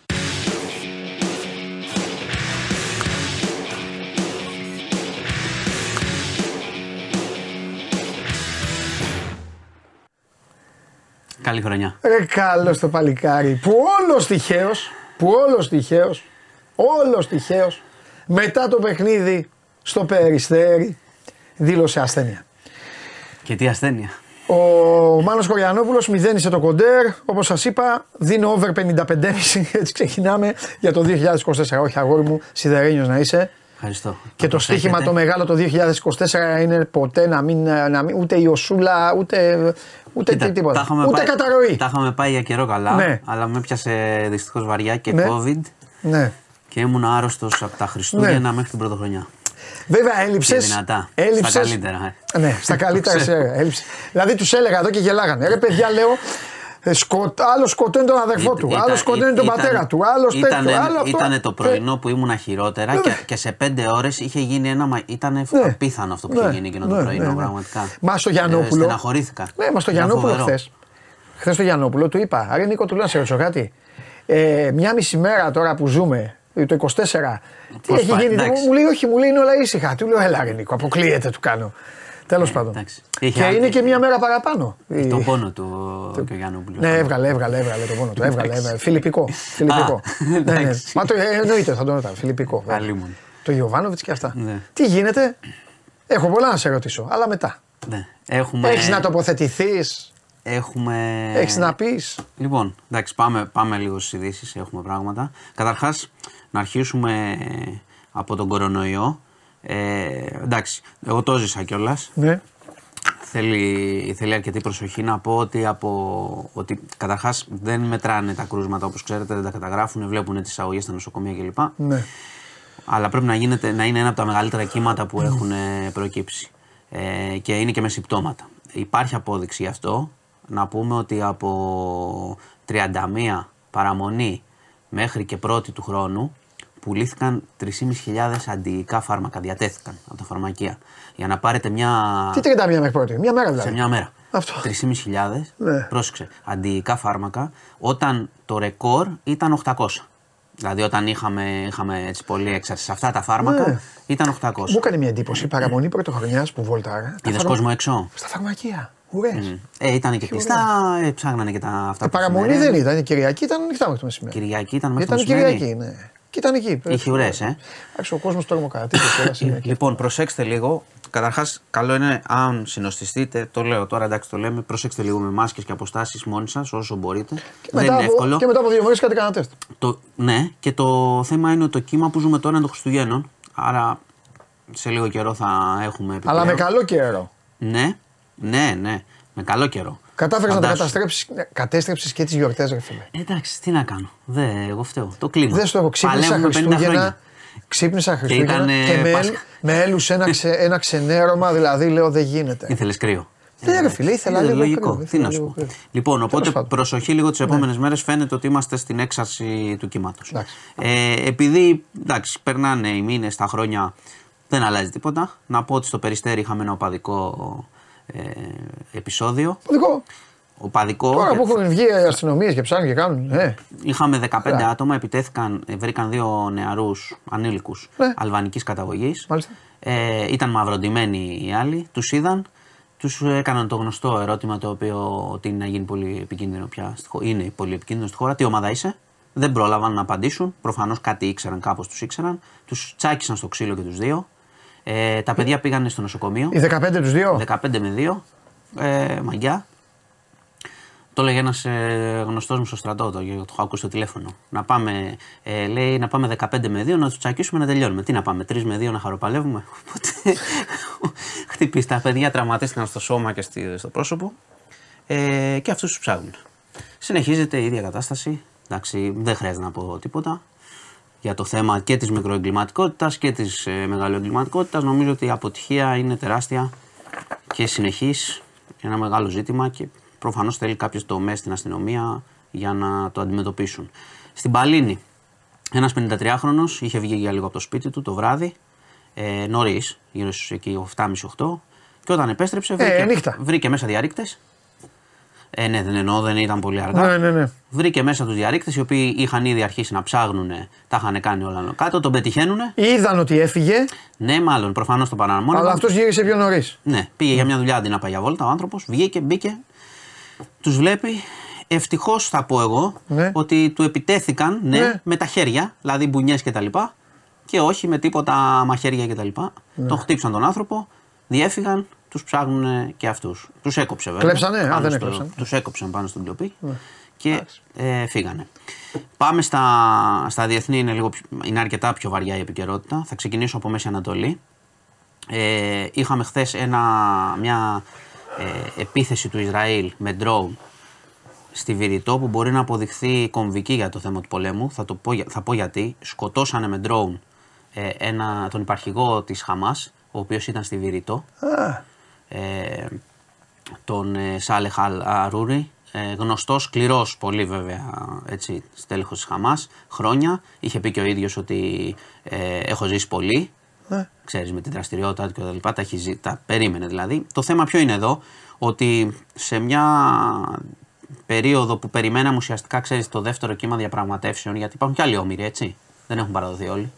Καλή χρονιά. Ρε καλό το παλικάρι που όλος τυχαίος, που όλος τυχαίος, όλος τυχαίος μετά το παιχνίδι στο Περιστέρι δήλωσε ασθένεια. Και τι ασθένεια. Ο Μάνος Κοριανόπουλος μηδένισε το κοντέρ. Όπως σας είπα, δίνω over 55,5. Έτσι ξεκινάμε για το 2024. Όχι, αγόρι μου, σιδερένιος να είσαι. Ευχαριστώ. Και το στοίχημα το μεγάλο το 2024 είναι ποτέ να μην, να μην ούτε η Οσούλα, ούτε, ούτε Κοίτα, τι- τίποτα. τα είχαμε Ούτε πάει- καταρροή. Τα είχαμε πάει για καιρό καλά, Ναι. αλλά με έπιασε δυστυχώς βαριά και Ναι. COVID Ναι. και ήμουν άρρωστος από τα Χριστούγεννα μέχρι την πρωτοχρονιά. Βέβαια έλειψε. Και δυνατά. Στα καλύτερα, ε. Ναι, στα καλύτερα Το σε ξέρω. έλειψες. Δηλαδή τους έλεγα εδώ και γελάγανε. Ρε παιδιά, λέω. Ε, σκοτ- άλλο σκοτώνει τον αδερφό του, άλλο σκοτώνει τον πατέρα του, άλλο ήταν, τέτοιο, άλλο αυτό. Ήταν το Ε, πρωινό που ήμουν χειρότερα και, και σε πέντε ώρες είχε γίνει ένα. μα- Ήταν Ναι. απίθανο αυτό που Ναι, είχε γίνει εκείνο το ναι, πρωινό, ναι, ναι. πραγματικά. Μα στο Ε, Γιαννόπουλο. στεναχωρήθηκα. Ναι, μα στο Ήταν Γιαννόπουλο φοβερό. χθες. Χθες στο Γιαννόπουλο του είπα, Αρέ Νίκο, του λέω να σε ρωτήσω κάτι. Ε, μια μισή μέρα τώρα που ζούμε, το 24, τι Πώς έχει πάει, γίνει. εντάξει. Μου λέει, Όχι, μου λέει είναι όλα ήσυχα. Του λέω, Έλα, ρε Νίκο, αποκλείεται, του κάνω. Τέλος πάντων. Ε, εντάξει. Και Είχε είναι άλλη- και μια μέρα παραπάνω. Η- Τον πόνο του και ο Γιάννοπουλο. Ναι, έβγαλε, έβγαλε, έβγαλε το πόνο του. Έβγαλε, έβγαλε. Φιλιππικό. Φιλιππικό. Α, ναι, ναι. εντάξει. Μα το ε, εννοείται, θα τον ρωτάω. Φιλιππικό. βέβαια. Αλλήμον. Το Γιωβάνοβιτ και αυτά. Ναι. Τι γίνεται, Έχω πολλά να σε ρωτήσω, αλλά μετά. Ναι. Έχουμε, Έχεις να τοποθετηθείς, έχουμε... έχεις να πεις; Λοιπόν, εντάξει, πάμε, πάμε λίγο στις ειδήσεις. Έχουμε πράγματα. Καταρχάς, να αρχίσουμε από τον κορονοϊό. Ε, εντάξει, εγώ το ζήσα κιόλας. Ναι. Θέλει, θέλει αρκετή προσοχή να πω ότι, από, ότι καταρχάς δεν μετράνε τα κρούσματα όπως ξέρετε, δεν τα καταγράφουν, βλέπουν τις αγωγές στα νοσοκομεία κλπ. ναι. Αλλά πρέπει να, γίνεται, να είναι ένα από τα μεγαλύτερα κύματα που έχουν ε, προκύψει. Ε, και είναι και με συμπτώματα. Υπάρχει απόδειξη γι' αυτό. Να πούμε ότι από 31 παραμονή μέχρι και πρώτη του χρόνου πουλήθηκαν 3.500 αντιϊκά φάρμακα, διατέθηκαν από τα φαρμακεία. Για να πάρετε μια. Τι 31 μέχρι πρώτη, μια μέρα δηλαδή. σε μια μέρα. Αυτό. 3.500, Ναι. πρόσεξε, αντιϊκά φάρμακα, όταν το ρεκόρ ήταν 800. Δηλαδή όταν είχαμε, είχαμε έτσι πολύ έξαρση σε αυτά τα φάρμακα, Ναι. ήταν 800. Μου έκανε μια εντύπωση η παραμονή πρωτοχρονιάς που βολτάρα. τα Είδες φαρμα- κόσμο έξω; Στα φαρμακεία. Ουρές. Ε, ήταν και Τι κλειστά, ε, ψάχνανε και τα αυτά Η που παραμονή σημερινά. δεν ήταν. Η Κυριακή ήταν ανοιχτά μέχρι το μεσημέρι. Κυριακή ήταν μέχρι το Ήταν μεσημέρι. Κυριακή, ναι. Και ήταν εκεί. Είχε ουρές, ε. Εντάξει, ο κόσμος τρομοκρατείται τώρα συνέχεια. Λοιπόν, προσέξτε λίγο. Καταρχάς, καλό είναι αν συνοστιστείτε, το λέω τώρα εντάξει το λέμε, προσέξτε λίγο με μάσκες και αποστάσεις μόνοι σας όσο μπορείτε. Και δεν μετά είναι από- εύκολο. Και μετά από δύο μέρες κάτι κανένα τεστ. Το, ναι, και το θέμα είναι ότι το κύμα που ζούμε τώρα είναι των Χριστουγέννων. Άρα σε λίγο καιρό θα έχουμε επιπλέον. Αλλά με καλό καιρό. Ναι, ναι, ναι. Με καλό καιρό. Κατάφερες να τα Φαντάσου. καταστρέψεις. Κατέστρεψες και τις γιορτές, ρε φίλε. Εντάξει, τι να κάνω. Δε, εγώ φταίω. Το κλείνω. Δεν στο έχω. Ξύπνησα Παλεύουμε 50 Χριστούγεννα. χρόνια. Ξύπνησα Χριστούγεννα ήταν, και, ε, με, Πάσχα. με έλουσε ένα, ξε, ένα ξενέρωμα, δηλαδή λέω δεν γίνεται. Ήθελες κρύο. Ναι, ρε φίλε, ήθελα Ε, λίγο Λογικό. κρύο, Τι ήθελα να σου λίγο πω. κρύο. Λοιπόν, οπότε πάντων. Ναι. προσοχή λίγο τις επόμενες μέρες. Φαίνεται ότι είμαστε στην έξαρση του κύματος. Εντάξει. Ε, επειδή εντάξει, περνάνε οι μήνες, τα χρόνια, δεν αλλάζει τίποτα. Να πω ότι στο περιστέρι είχαμε ένα οπαδικό ε, επεισόδιο. Δικό. Οπαδικό. Τώρα ε, που έχουν βγει οι αστυνομίες και ψάχνουν και κάνουν. Ε, Είχαμε 15 Ωραία. άτομα, επιτέθηκαν, ε, βρήκαν δύο νεαρούς ανήλικους Ναι. αλβανικής καταγωγής. Μάλιστα. Ε, ήταν μαυροντημένοι οι άλλοι, τους είδαν, τους έκαναν το γνωστό ερώτημα το οποίο ότι είναι να γίνει πολύ επικίνδυνο πια. στη χω- Είναι πολύ επικίνδυνο στη χώρα. Τι ομάδα είσαι, δεν πρόλαβαν να απαντήσουν. Προφανώς κάτι ήξεραν, κάπως τους ήξεραν. Τους τσάκισαν στο ξύλο και τους δύο. Ε, τα παιδιά πήγαν στο νοσοκομείο. οι 15 τους δύο; 15 με 2. Ε, μαγιά. Το έλεγε ένας ε, γνωστός μου στο στρατό, το, το έχω ακούσει στο τηλέφωνο. Να πάμε, ε, λέει, να πάμε 15 με 2 να τους τσακίσουμε να τελειώνουμε. Τι να πάμε, 3 με 2 να χαροπαλεύουμε; Οπότε χτυπήσει. Τα παιδιά τραυματίστηκαν στο σώμα και στη- στο πρόσωπο ε, και αυτούς τους ψάχνουν. Συνεχίζεται η ίδια κατάσταση. Εντάξει, δεν χρειάζεται να πω τίποτα για το θέμα και της μικροεγκληματικότητας και της ε, μεγαλοεγκληματικότητας. Νομίζω ότι η αποτυχία είναι τεράστια και συνεχής, ένα μεγάλο ζήτημα και προφανώς θέλει κάποιες τομές στην αστυνομία για να το αντιμετωπίσουν. Στην Παλίνη, ένας 53χρονος είχε βγει για λίγο από το σπίτι του το βράδυ, ε, νωρίς, γύρω στους εκεί 7.30-8 και όταν επέστρεψε βρήκε, νύχτα. βρήκε μέσα διαρρήκτες. Ε, ναι, δεν εννοώ, δεν ήταν πολύ αργά. Ναι, ναι, ναι. Βρήκε μέσα τους διαρρήκτες οι οποίοι είχαν ήδη αρχίσει να ψάχνουν, τα είχαν κάνει όλα άνω κάτω, τον πετυχαίνουν. Είδαν ότι έφυγε, Ναι, μάλλον προφανώς το παραναμώνει. αλλά αυτός γύρισε πιο νωρίς. Ναι, πήγε για μια δουλειά αντί να πάει για βόλτα ο άνθρωπος, βγήκε, μπήκε, τους βλέπει. Ευτυχώς θα πω εγώ Ναι. ότι του επιτέθηκαν ναι, Ναι. με τα χέρια, δηλαδή μπουνιές κτλ. Και, και όχι με τίποτα μαχαίρια κτλ. Ναι. Τον χτύπησαν τον άνθρωπο, διέφυγαν, τους ψάχνουν και αυτούς. Τους έκοψε βέβαια. Κλέψανε; Α, πάνω δεν στο- έκλεψαν. Ναι. Τους έκοψαν πάνω στον κλοπή και ε, φύγανε. Πάμε στα, στα διεθνή, είναι, λίγο, πιο- είναι αρκετά πιο βαριά η επικαιρότητα. Θα ξεκινήσω από Μέση Ανατολή. Ε, είχαμε χθες μια ε, επίθεση του Ισραήλ με drone στη Βηρητό που μπορεί να αποδειχθεί κομβική για το θέμα του πολέμου. Θα, το πω, για- θα πω γιατί. Σκοτώσανε με drone ε, ένα, τον υπαρχηγό της Χαμάς, ο οποίος ήταν στη Βηρητό. Ε, τον ε, Σάλεχ Αλ Αρούρι, ε, γνωστός, σκληρός πολύ βέβαια, έτσι, στέλεχος της Χαμάς, χρόνια. Είχε πει και ο ίδιος ότι ε, έχω ζήσει πολύ, Ναι. ξέρεις, με την δραστηριότητα του και τα λοιπά, τα, έχει ζει- τα περίμενε δηλαδή. Το θέμα ποιο είναι εδώ, ότι σε μια περίοδο που περιμέναμε ουσιαστικά, ξέρεις, το δεύτερο κύμα διαπραγματεύσεων, γιατί υπάρχουν και άλλοι όμοιροι, έτσι, δεν έχουν παραδοθεί όλοι,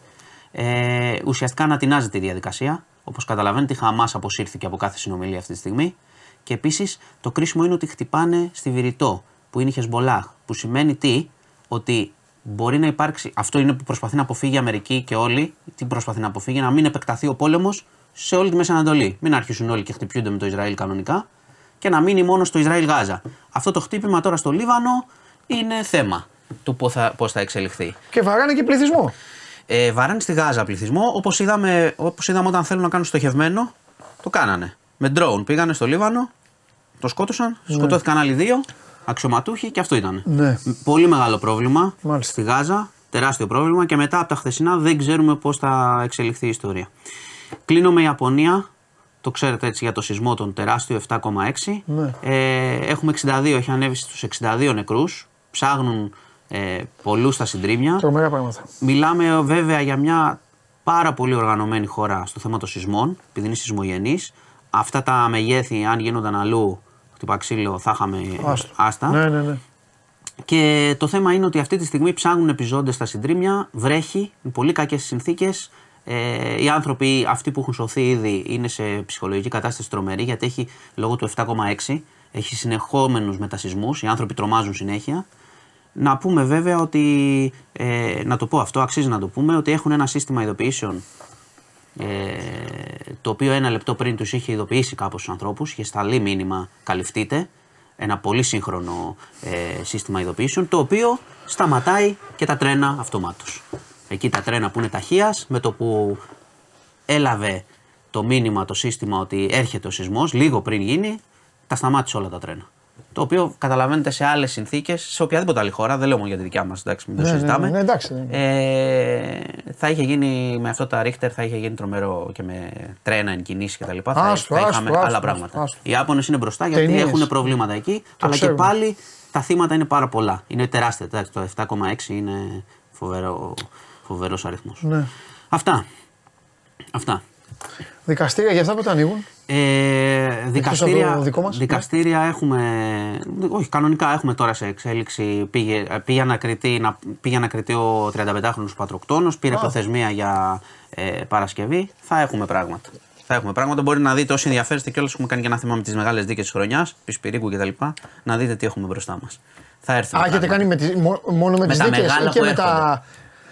ε, ουσιαστικά ανατινάζεται η διαδικασία. Όπως καταλαβαίνετε, η Χαμάς αποσύρθηκε από κάθε συνομιλία αυτή τη στιγμή. Και επίσης το κρίσιμο είναι ότι χτυπάνε στη Βηρητό, που είναι η Χεσμολάχ. Που σημαίνει τι, ότι μπορεί να υπάρξει. Αυτό είναι που προσπαθεί να αποφύγει η Αμερική και όλοι. Τι προσπαθεί να αποφύγει, να μην επεκταθεί ο πόλεμος σε όλη τη Μέση Ανατολή. Μην αρχίσουν όλοι και χτυπιούνται με το Ισραήλ κανονικά και να μείνει μόνο στο Ισραήλ-Γάζα. Αυτό το χτύπημα τώρα στο Λίβανο είναι θέμα του πώ θα, πώς θα εξελιχθεί. Και βαράνε και πληθυσμό. Ε, βαράνε στη Γάζα πληθυσμό. Όπως είδαμε, όπως είδαμε όταν θέλουν να κάνουν στοχευμένο, το κάνανε. Με drone πήγανε στο Λίβανο, το σκότωσαν, σκοτώθηκαν άλλοι δύο, αξιωματούχοι και αυτό ήταν. Ναι. Πολύ μεγάλο πρόβλημα Μάλιστα. στη Γάζα. Τεράστιο πρόβλημα και μετά από τα χθεσινά δεν ξέρουμε πώς θα εξελιχθεί η ιστορία. Κλείνω με Ιαπωνία. Το ξέρετε έτσι για το σεισμό τον τεράστιο 7,6. Ναι. Ε, έχουμε 62, έχει ανέβει στους 62 νεκρούς. Ψάχνουν ε, πολλούς στα συντρίμια. Τρομερά πράγματα. Μιλάμε ε, βέβαια για μια πάρα πολύ οργανωμένη χώρα στο θέμα των σεισμών, επειδή είναι σεισμογενής. Αυτά τα μεγέθη, αν γίνονταν αλλού, χτυπά ξύλο, θα είχαμε Άστο. άστα. Ναι, ναι, ναι. Και το θέμα είναι ότι αυτή τη στιγμή ψάχνουν επιζώντες στα συντρίμια, βρέχει, είναι πολύ κακές συνθήκες. Ε, οι άνθρωποι, αυτοί που έχουν σωθεί ήδη, είναι σε ψυχολογική κατάσταση τρομερή γιατί έχει λόγω του 7,6 έχει συνεχόμενους μετασυσμού. Οι άνθρωποι τρομάζουν συνέχεια. Να πούμε βέβαια ότι, ε, να το πω αυτό, αξίζει να το πούμε, ότι έχουν ένα σύστημα ειδοποιήσεων ε, το οποίο ένα λεπτό πριν τους είχε ειδοποιήσει κάπως τους ανθρώπους, είχε σταλεί μήνυμα καλυφτείτε, ένα πολύ σύγχρονο ε, σύστημα ειδοποιήσεων, το οποίο σταματάει και τα τρένα αυτομάτως. Εκεί τα τρένα που είναι ταχείας, με το που έλαβε το μήνυμα το σύστημα ότι έρχεται ο σεισμός, λίγο πριν γίνει, τα σταμάτησε όλα τα τρένα. Το οποίο καταλαβαίνετε σε άλλες συνθήκες, σε οποιαδήποτε άλλη χώρα, δεν λέω μόνο για τη δικιά μας, εντάξει, μην το Ναι, ναι, συζητάμε. ναι, εντάξει, ναι. Ε, θα είχε γίνει με αυτό τα ρίχτερ, θα είχε γίνει τρομερό και με τρένα εν κινήσει κτλ. Θα, Άστο, θα άστο, είχαμε άστο, άλλα άστο, πράγματα. άστο. Οι Άπωνε είναι μπροστά γιατί Ταινίες. έχουν προβλήματα εκεί, αλλά ξέρουμε. και πάλι τα θύματα είναι πάρα πολλά. Είναι τεράστια. εντάξει, το 7,6 είναι φοβερό, φοβερός αριθμός. Ναι. Αυτά. Αυτά. Δικαστήρια για αυτά που τα ανοίγουν. Ε, από δικαστήρια, το δικό μας, δικαστήρια έχουμε. Όχι, κανονικά έχουμε τώρα σε εξέλιξη. Πήγε, πήγε, να, κριθεί, να, πήγε να κριθεί ο 35χρονο Πατροκτόνος, πήρε προθεσμία για ε, Παρασκευή. Θα έχουμε πράγματα. Θα έχουμε πράγματα. Μπορεί να δείτε όσοι ενδιαφέρεστε κιόλα. Έχουμε κάνει και ένα θέμα με τις μεγάλες δίκες της χρονιάς, Πισπυρίκου κτλ. Να δείτε τι έχουμε μπροστά μας. Θα έρθει. Α, έχετε κάνει με τις- μο- μόνο με με τις τα δίκες μεγάλα και που με τα. έρχονται.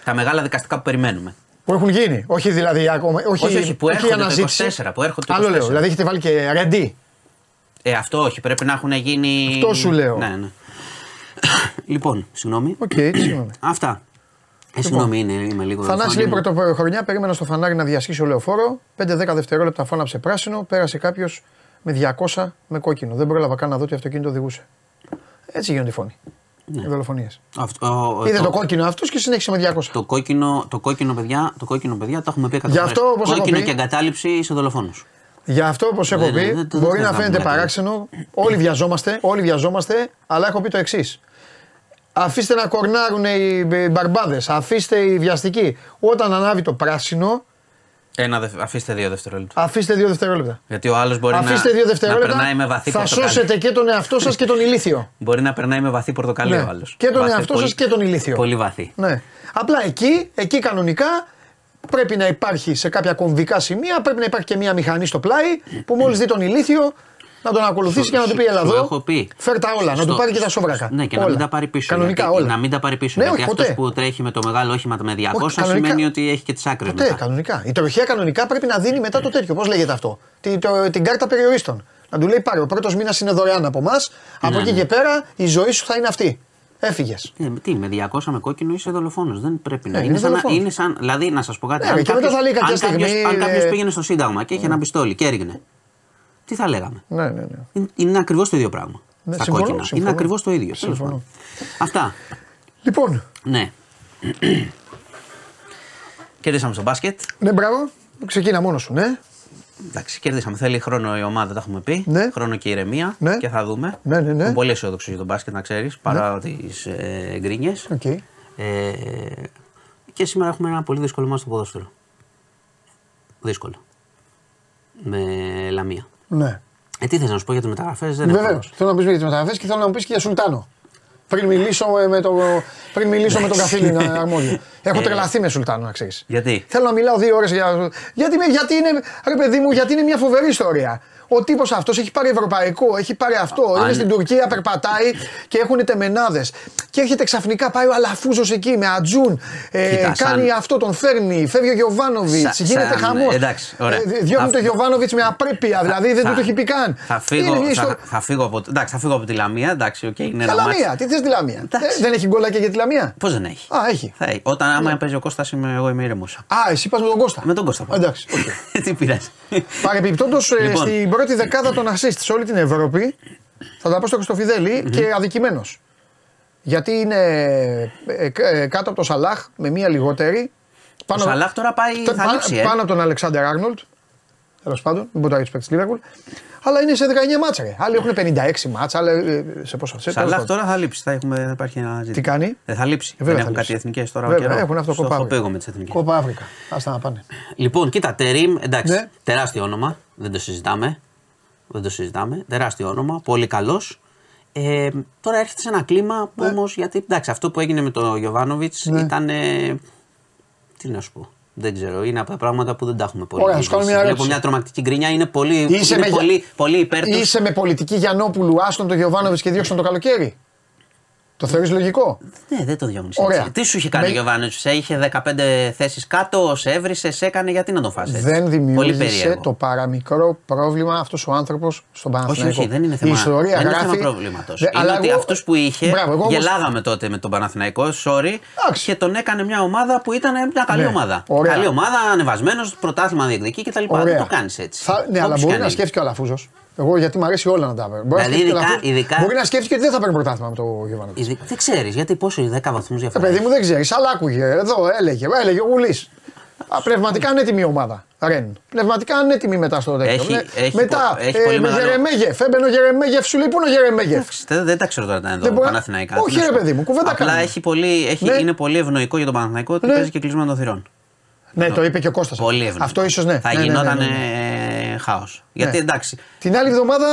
Τα μεγάλα δικαστικά που περιμένουμε. Που έχουν γίνει. Όχι δηλαδή ακόμα. Όχι, Όχι, όχι, που όχι έρχονται το αναζήτηση. 24, που έρχονται το Άλλο λέω. 24. Δηλαδή έχετε βάλει και ρεντί. Ε, αυτό όχι, πρέπει να έχουν γίνει. Αυτό σου λέω. Ναι, ναι. λοιπόν, συγγνώμη. Οκ, συγγνώμη. Αυτά. Ε, συγγνώμη, είναι, είμαι λίγο. Θανάση φωνή λέει μου. πρωτοχρονιά, περίμενα στο φανάρι να διασχίσει ο λεωφόρο. 5-10 δευτερόλεπτα φώναψε πράσινο. Πέρασε κάποιος με 200 με κόκκινο. Δεν πρόλαβα καν να δω τι αυτοκίνητο οδηγούσε. Έτσι γίνονται οι φόνοι. Οι δολοφονίες. Αυτό, ο- Είδε Ναι. το, το κόκκινο αυτός και συνέχισε με 200. το κόκκινο, το, κόκκινο, παιδιά, το κόκκινο, παιδιά, το έχουμε πει εκατό Γι' φορές. αυτό, όπως έχω Κόκκινο πει- και εγκατάλειψη σε δολοφόνους. Γι' αυτό, όπως έχω Δεν- πει, δεν- δεν- μπορεί δεν να θα φαίνεται πούμε παράξενο. Όλοι βιαζόμαστε, όλοι βιαζόμαστε, αλλά έχω πει το εξής. Αφήστε να κορνάρουν οι μπαρμπάδες, αφήστε οι βιαστικοί. Όταν ανάβει το πράσινο, Ένα, δε- αφήστε δύο δευτερόλεπτα. αφήστε δύο δευτερόλεπτα. Γιατί ο άλλος μπορεί Αφήστε να, δύο να δευτερόλεπτα. περνάει με βαθύ θα πορτοκάλι. σώσετε και τον εαυτό σας και τον ηλίθιο. Μπορεί να περνάει με βαθύ πορτοκαλί Ναι. ο άλλος. Και τον εαυτό σας και τον ηλίθιο. Πολύ βαθύ. Ναι. Απλά εκεί, εκεί κανονικά πρέπει να υπάρχει σε κάποια κομβικά σημεία, πρέπει να υπάρχει και μια μηχανή στο πλάι που μόλις δει τον ηλίθιο να τον ακολουθήσει Σου- και να του πει: σου- Ελά, σου εδώ, έχω πει. φέρ τα όλα, να Στο- του πάρει και τα σόβρακα. Ναι, και να Όλα. μην τα πάρει πίσω. Κανονικά γιατί, όλα. Να μην τα πάρει πίσω. Ναι, γιατί όχι, αυτός ποτέ. που τρέχει με το μεγάλο όχημα με 200 Όχι, κανονικά. σημαίνει ότι έχει και τις άκρες Ποτέ, μετά. κανονικά. Η τροχέα κανονικά πρέπει να δίνει μετά το τέτοιο. Πώς λέγεται αυτό; Την, το- την κάρτα περιορίστων. Να του λέει: Πάρε, ο πρώτος μήνας είναι δωρεάν από εμάς. Από Ναι, εκεί ναι. και πέρα η ζωή σου θα είναι αυτή. Έφυγες. Ε, τι, με 200 με κόκκινο είσαι δολοφόνος. Δεν πρέπει να Ναι, είναι. είναι σαν, να- δολοφόνος. είναι σαν, δηλαδή, να σας πω κάτι. Ναι, αν και μετά κάποιος- θα λέει κάποια αν στιγμή, κάποιος- Αν ε, κάποιος πήγαινε στο Σύνταγμα και είχε ένα πιστόλι και έριχνε. Τι θα λέγαμε. Ναι, ναι, ναι. Είναι, είναι ακριβώς το ίδιο πράγμα. Ναι, στα συμφωνώ, κόκκινα. συμφωνώ. Είναι ακριβώς το ίδιο. Τέλος Συμφωνώ. πάντων. Αυτά. Λοιπόν, Ναι. Κερδίσαμε στο μπάσκετ. ναι, μπράβο. Ξεκίνα μόνος σου, ναι. Εντάξει, κερδίσαμε. Θέλει χρόνο η ομάδα, τα έχουμε πει. Ναι. Χρόνο και ηρεμία. Ναι. Και θα δούμε. Ναι, ναι, ναι. Είμαι πολύ αισιόδοξος για το μπάσκετ, να ξέρεις, παρά τις ε, γκρίνιες. ΟΚ. Ε, και σήμερα έχουμε ένα πολύ δύσκολο ματς στο ποδόσφαιρο. Δύσκολο. Με Λαμία. Ναι. Ε, τι θες να σου πω για τις μεταγραφές, δεν έχω Βεβαίω. χρόνος. Θέλω να πεις για τις μεταγραφές και θέλω να μου πεις και για Σουλτάνο. Πριν μιλήσω ε, με, το, πριν μιλήσω με τον Καφίλη αρμόδιο. Έχω Ε, τρελαθεί με Σουλτάνο, να ξέρεις. Γιατί; Θέλω να μιλάω δύο ώρες για. Γιατί, με- γιατί είναι, ρε παιδί μου, γιατί είναι μια φοβερή ιστορία. Ο τύπος αυτός έχει πάρει ευρωπαϊκό, έχει πάρει αυτό. Αν- Είναι στην Τουρκία, περπατάει και έχουν τεμενάδες. Και έρχεται ξαφνικά, πάει ο Αλαφούζος εκεί με Ατζούν. Ε, Κοίτα, σαν- κάνει αυτό, τον φέρνει. Φεύγει ο Γιωβάνοβιτς. Σα- Γίνεται σαν- χαμός. εντάξει, ωραία. διώχνει Θα- τον Γιωβάνοβιτς με απρέπεια. Δηλαδή δεν Θα- του το έχει πει καν. Θα φύγω, Είναι μια θα, ιστο- θα φύγω από, εντάξει, θα φύγω από τη Λαμία. Εντάξει, ΟΚ, είναι Τα ένα ματς. Λαμία, τι θες τη Λαμία; Εντάξει. Ε, δεν έχει γκολάκια για τη Λαμία; Πώς δεν έχει; Α, έχει. Θα έχει. Όταν άμα παίζει ο Κώστας, είμαι, εγώ είμαι ήρεμος. Α, εσύ πας με τον Κώστα. Με τον Κώστα πάω. Εντάξει. Τι πειράζει. Παρεπιπτόντως Λοιπόν. στην πρώτη δεκάδα των assist σε όλη την Ευρώπη, θα τα πω στο Χριστοφιλέα και αδικημένος. Γιατί είναι ε, ε, ε, κάτω από το Σαλάχ με μία λιγότερη. Ο Σαλάχ τώρα πάει, τε- θα πάνω, λείψει. Ε. πάνω από τον Αλεξάντερ Άρνολντ. Τέλος πάντων, μην πω το παίκτη της Λίβερπουλ. Αλλά είναι σε 19 μάτσα. Ρε. Άλλοι έχουν 56 μάτσα, άλλοι ε, σε πόσα. Σε, τέλος Σαλάχ πάντων. τώρα θα λείψει. Θα έχουμε, θα υπάρχει ένα ζήτημα. Τι κάνει; Ε, θα λείψει. Ε, βέβαια Δεν θα έχουν λείψει. κάτι εθνικές τώρα. ο Βέβαια, καιρό. έχουν αυτό Στο κοπά. έχω πει εγώ με τις εθνικές. Κόπα Αφρικα. Άστα να πάνε. Λοιπόν, κοίτα, Τερίμ, εντάξει, Ναι. τεράστιο όνομα. Δεν το συζητάμε. Δεν το συζητάμε. Τεράστιο όνομα. Πολύ καλός. Ε, τώρα έρχεται σε ένα κλίμα που Ναι. όμως. Γιατί εντάξει, αυτό που έγινε με τον Γιωβάνοβιτς Ναι. ήταν. ε, τι να σου πω. Δεν ξέρω. Είναι από τα πράγματα που δεν τα έχουμε πολύ. Ωραία, να σου κάνω μια Βλέπω ερώτηση. μια τρομακτική γκρινιά. Είναι πολύ, Είσαι είναι με- πολύ, πολύ υπέρ του. Είσαι με πολιτική Γιαννόπουλου, άστον τον Γιωβάνοβιτς και διώξαν το καλοκαίρι. Το θεωρείς λογικό; Ναι, δεν το διώχνει. Ωραία. Τι σου είχε κάνει Με- ο Γιωβάνοβιτ, σε είχε 15 θέσεις κάτω, σε έβρισε, σε έκανε, γιατί να τον φάσει. Δεν Πολύ δημιούργησε περίεργο. το παραμικρό πρόβλημα αυτός ο άνθρωπος στον Όχι, Παναθηναϊκό. όχι, δεν είναι θέμα, Η ιστορία δεν είναι γράφει. θέμα προβλήματο. Δε- Είναι αλλά ότι εγώ- αυτούς που είχε Μπράβο, εγώ όμως- γελάγαμε τότε με τον Παναθηναϊκό, sorry, Εντάξει. και τον έκανε μια ομάδα που ήταν μια καλή Ναι, ομάδα. ωραία. Καλή ομάδα, ανεβασμένος, πρωτάθλημα διεκδικεί κτλ. Δεν Ωραία. το κάνεις έτσι. Θα, ναι, Όπως αλλά και μπορεί αν να είναι. σκέφτηκε ο Αλαφούζος. Εγώ γιατί μου αρέσει όλα να τα παίρνω. Μπορεί, να Δηλαδή, σκέφτηκε ο ειδικά- Αλαφούζος. ειδικά- μπορεί να σκέφτηκε ότι δεν θα παίρνει πρωτάθλημα με το Γιωβάνοβιτς. Ειδι- Δεν ξέρεις γιατί πόσο οι 10 βαθμούς Ε, διαφορά. παιδί μου δεν ξέρεις, αλλά άκουγε. Εδώ έλεγε, έλεγε ο Γουλή. Πνευματικά ανέτοιμη η ομάδα. Ρεν. Πνευματικά ανέτοιμη μετά στο τέτοιο. Έχει- Ναι. έχει μετά, πο- έχει ε, πολύ με μεγάλο- Γερεμέγεφ. Έμπαινε ο Γερεμέγεφ, σου λέει πού είναι ο Γερεμέγεφ; Εντάξει, Δεν, δεν τα ξέρω τώρα τα Δεν εδώ μπορεί- Παναθηναϊκά. Όχι, Τι να ρε σου πω. παιδί μου, κουβέντα Απλά κάνουμε. έχει πολύ, έχει, Ναι. είναι πολύ ευνοϊκό για τον Παναθηναϊκό ότι Ναι. παίζει και κλεισμένο των θυρών. Ναι, το είπε και ο Κώστας. Πολύ αυτό. ευνοϊκό. Αυτό ίσως ναι. Θα Ναι, ναι, ναι, γινόταν ναι, ναι. χάος. Γιατί εντάξει, Την άλλη εβδομάδα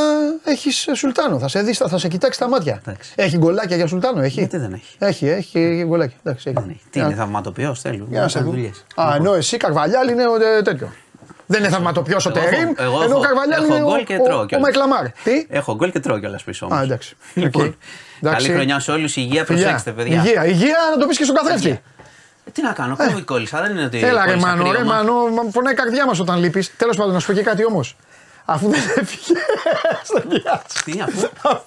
έχεις Σουλτάνο. Θα σε δεις, θα σε κοιτάξει τα μάτια. Εντάξει. Έχει γκολάκια για Σουλτάνο, έχει; Γιατί δεν έχει; Έχει, έχει γκολάκια. Εντάξει, έχει. δεν έχει. Τι Για- είναι, θαυματοποιός, θέλουν. Για να σε δούμε. δουλειές. Α, ενώ εσύ Καρβαλιάλ είναι ο, ε, τέτοιο. Δεν είναι θαυματοποιός ο Εγώ Τερήμ, έχω- εγώ ενώ ο έχω- Καρβαλιάλ έχω είναι ο, γκολ και ο, τρώω ο κιόλας. Μαϊκλαμάρ. Τι; Έχω γκολ και τρώω κιόλας πίσω. Α, όμως. εντάξει. Λοιπόν, Οκ. Εντάξει. Καλή χρονιά σε όλους. Υγεία, Φιλιά. προσέξτε, παιδιά. Υγεία, υγεία να το πεις και στον καθρέφτη. Ε, Τι να κάνω, COVID κόλλησα. Δεν είναι ότι. Έλα ρε κόλλησα Μάνο, ρε κρύωμα. Μάνο, μα φωνάει η καρδιά μας όταν λείπεις. Τέλος πάντων, να σου πω και κάτι όμως. Αφού δεν έφυγε στον Κιάτσο. Τι αφού;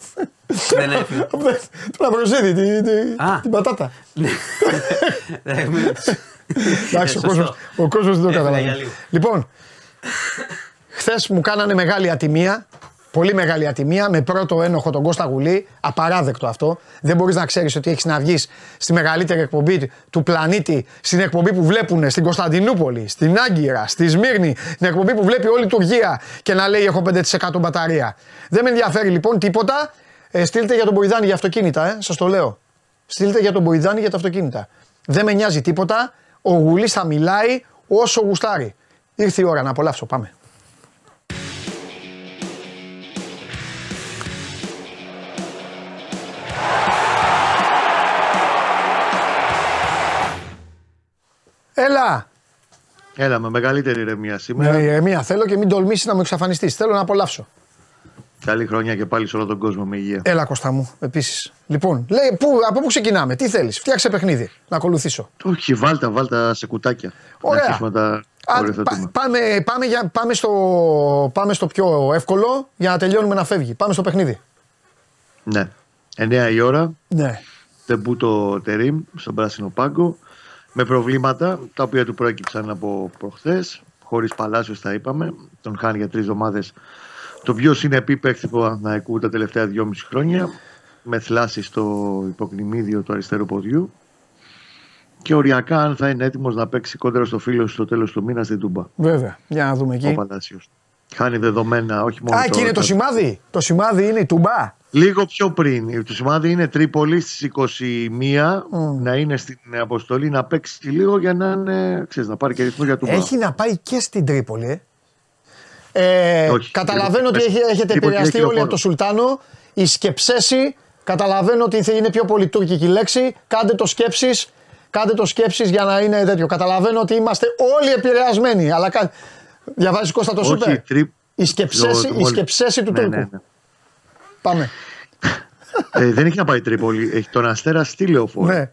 Δεν έφυγε. Τον Αμπροζίδη, τη- τη- Α. την πατάτα. Ε, μην- Εντάξει, ο σωστό. κόσμος, ο κόσμος δεν το Έφυγα καταλαβαίνει. για λίγο. Λοιπόν, χθες μου κάνανε μεγάλη ατιμία. Πολύ μεγάλη ατιμία με πρώτο ένοχο τον Κώστα Γουλή. Απαράδεκτο αυτό. Δεν μπορείς να ξέρεις ότι έχεις να βγεις στη μεγαλύτερη εκπομπή του πλανήτη, στην εκπομπή που βλέπουν στην Κωνσταντινούπολη, στην Άγκυρα, στη Σμύρνη, την εκπομπή που βλέπει όλη η Τουρκία και να λέει έχω 5% μπαταρία. Δεν με ενδιαφέρει λοιπόν τίποτα. Ε, στείλτε για τον Μποϊδάνη για αυτοκίνητα, ε, σας το λέω. Στείλτε για τον Μποϊδάνη για τα αυτοκίνητα. Δεν με νοιάζει τίποτα. Ο Γουλής θα μιλάει όσο γουστάρει. Ήρθε η ώρα να απολαύσω. Πάμε. Έλα! Έλα, με μεγαλύτερη ηρεμία σήμερα. Ναι, ηρεμία θέλω και μην τολμήσεις να μου εξαφανιστείς. Θέλω να απολαύσω. Καλή χρονιά και πάλι σε όλο τον κόσμο με υγεία. Έλα, Κώστα μου, επίσης. Λοιπόν, λέει, πού, από πού ξεκινάμε, τι θέλεις, φτιάξε παιχνίδι να ακολουθήσω. Όχι, βάλτα, βάλτα σε κουτάκια. Ωραία. Να αρχίσουμε να τα Α, οριοθετούμε. πά- πάμε, πάμε, για, πάμε, στο, πάμε στο πιο εύκολο για να τελειώνουμε να φεύγει. Πάμε στο παιχνίδι. Ναι. 9 η ώρα, Ναι. τεμπούτο Τερίμ στον Πράσινο Πάγκο. Με προβλήματα τα οποία του προέκυψαν από προχθές. Χωρίς Παλάσιος, τα είπαμε. Τον χάνει για τρεις εβδομάδες. Το πιο συνεπή παίκτη του Παναθηναϊκού τα τελευταία δυόμιση χρόνια. Με θλάση στο υποκνημίδιο του αριστερού ποδιού. Και οριακά, αν θα είναι έτοιμος να παίξει κόντρα στο φίλο του στο τέλος του μήνα στην Τούμπα. Βέβαια. Για να δούμε Ο εκεί. Παλάσιος. Χάνει δεδομένα, όχι μόνο. Α, εκεί είναι το σημάδι. Το σημάδι είναι η τουμπά. Λίγο πιο πριν. Το σημάδι είναι Τρίπολη στις 21 να είναι στην αποστολή να παίξει λίγο για να, είναι, ξέρεις, να πάρει και ρυθμό για του Έχει να πάει και στην Τρίπολη, ε. Ε, Όχι. καταλαβαίνω ότι Τρίπολη- έχει- έχετε Τρίπολη επηρεαστεί έχει όλοι από το Σουλτάνο. Η σκεψέση, καταλαβαίνω ότι είναι πιο πολιτούρκικη λέξη. Κάντε το σκέψεις, κάντε το σκέψεις για να είναι τέτοιο. Καταλαβαίνω ότι είμαστε όλοι επηρεασμένοι. Αλλά κα... διαβάζεις Κώστα το Όχι, σούπερ. τρι- Η σκεψέση, το- η σκεψέση του Ναι, Τούρκου. ναι, ναι. Πάμε. ε, δεν έχει να πάει Τρίπολη. Έχει τον Αστέρα στη λεωφόρο. ναι.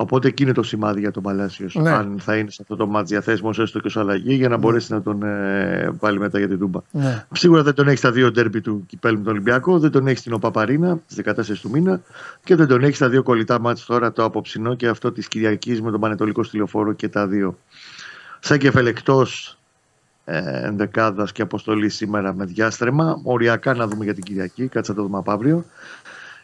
Οπότε εκεί είναι το σημάδι για τον Παλάσιος. Ναι. Αν θα είναι σε αυτό το μάτς διαθέσιμος, έστω και ως αλλαγή, για να μπορέσει να τον ε, βάλει μετά για την Τούμπα. Ναι. Σίγουρα δεν τον έχει στα δύο ντέρμπι του κυπέλου με τον Ολυμπιακό, δεν τον έχει στην Οπαπαρίνα στις 14 του μήνα και δεν τον έχει στα δύο κολλητά μάτς τώρα το απόψινό και αυτό της Κυριακής με τον Πανετολικό στη Λεωφόρο και τα δύο. Σαν κεφέλ εκτός ε, ενδεκάδας και αποστολή σήμερα με διάστρεμα. Οριακά να δούμε για την Κυριακή, κάτσε να το δούμε από αύριο.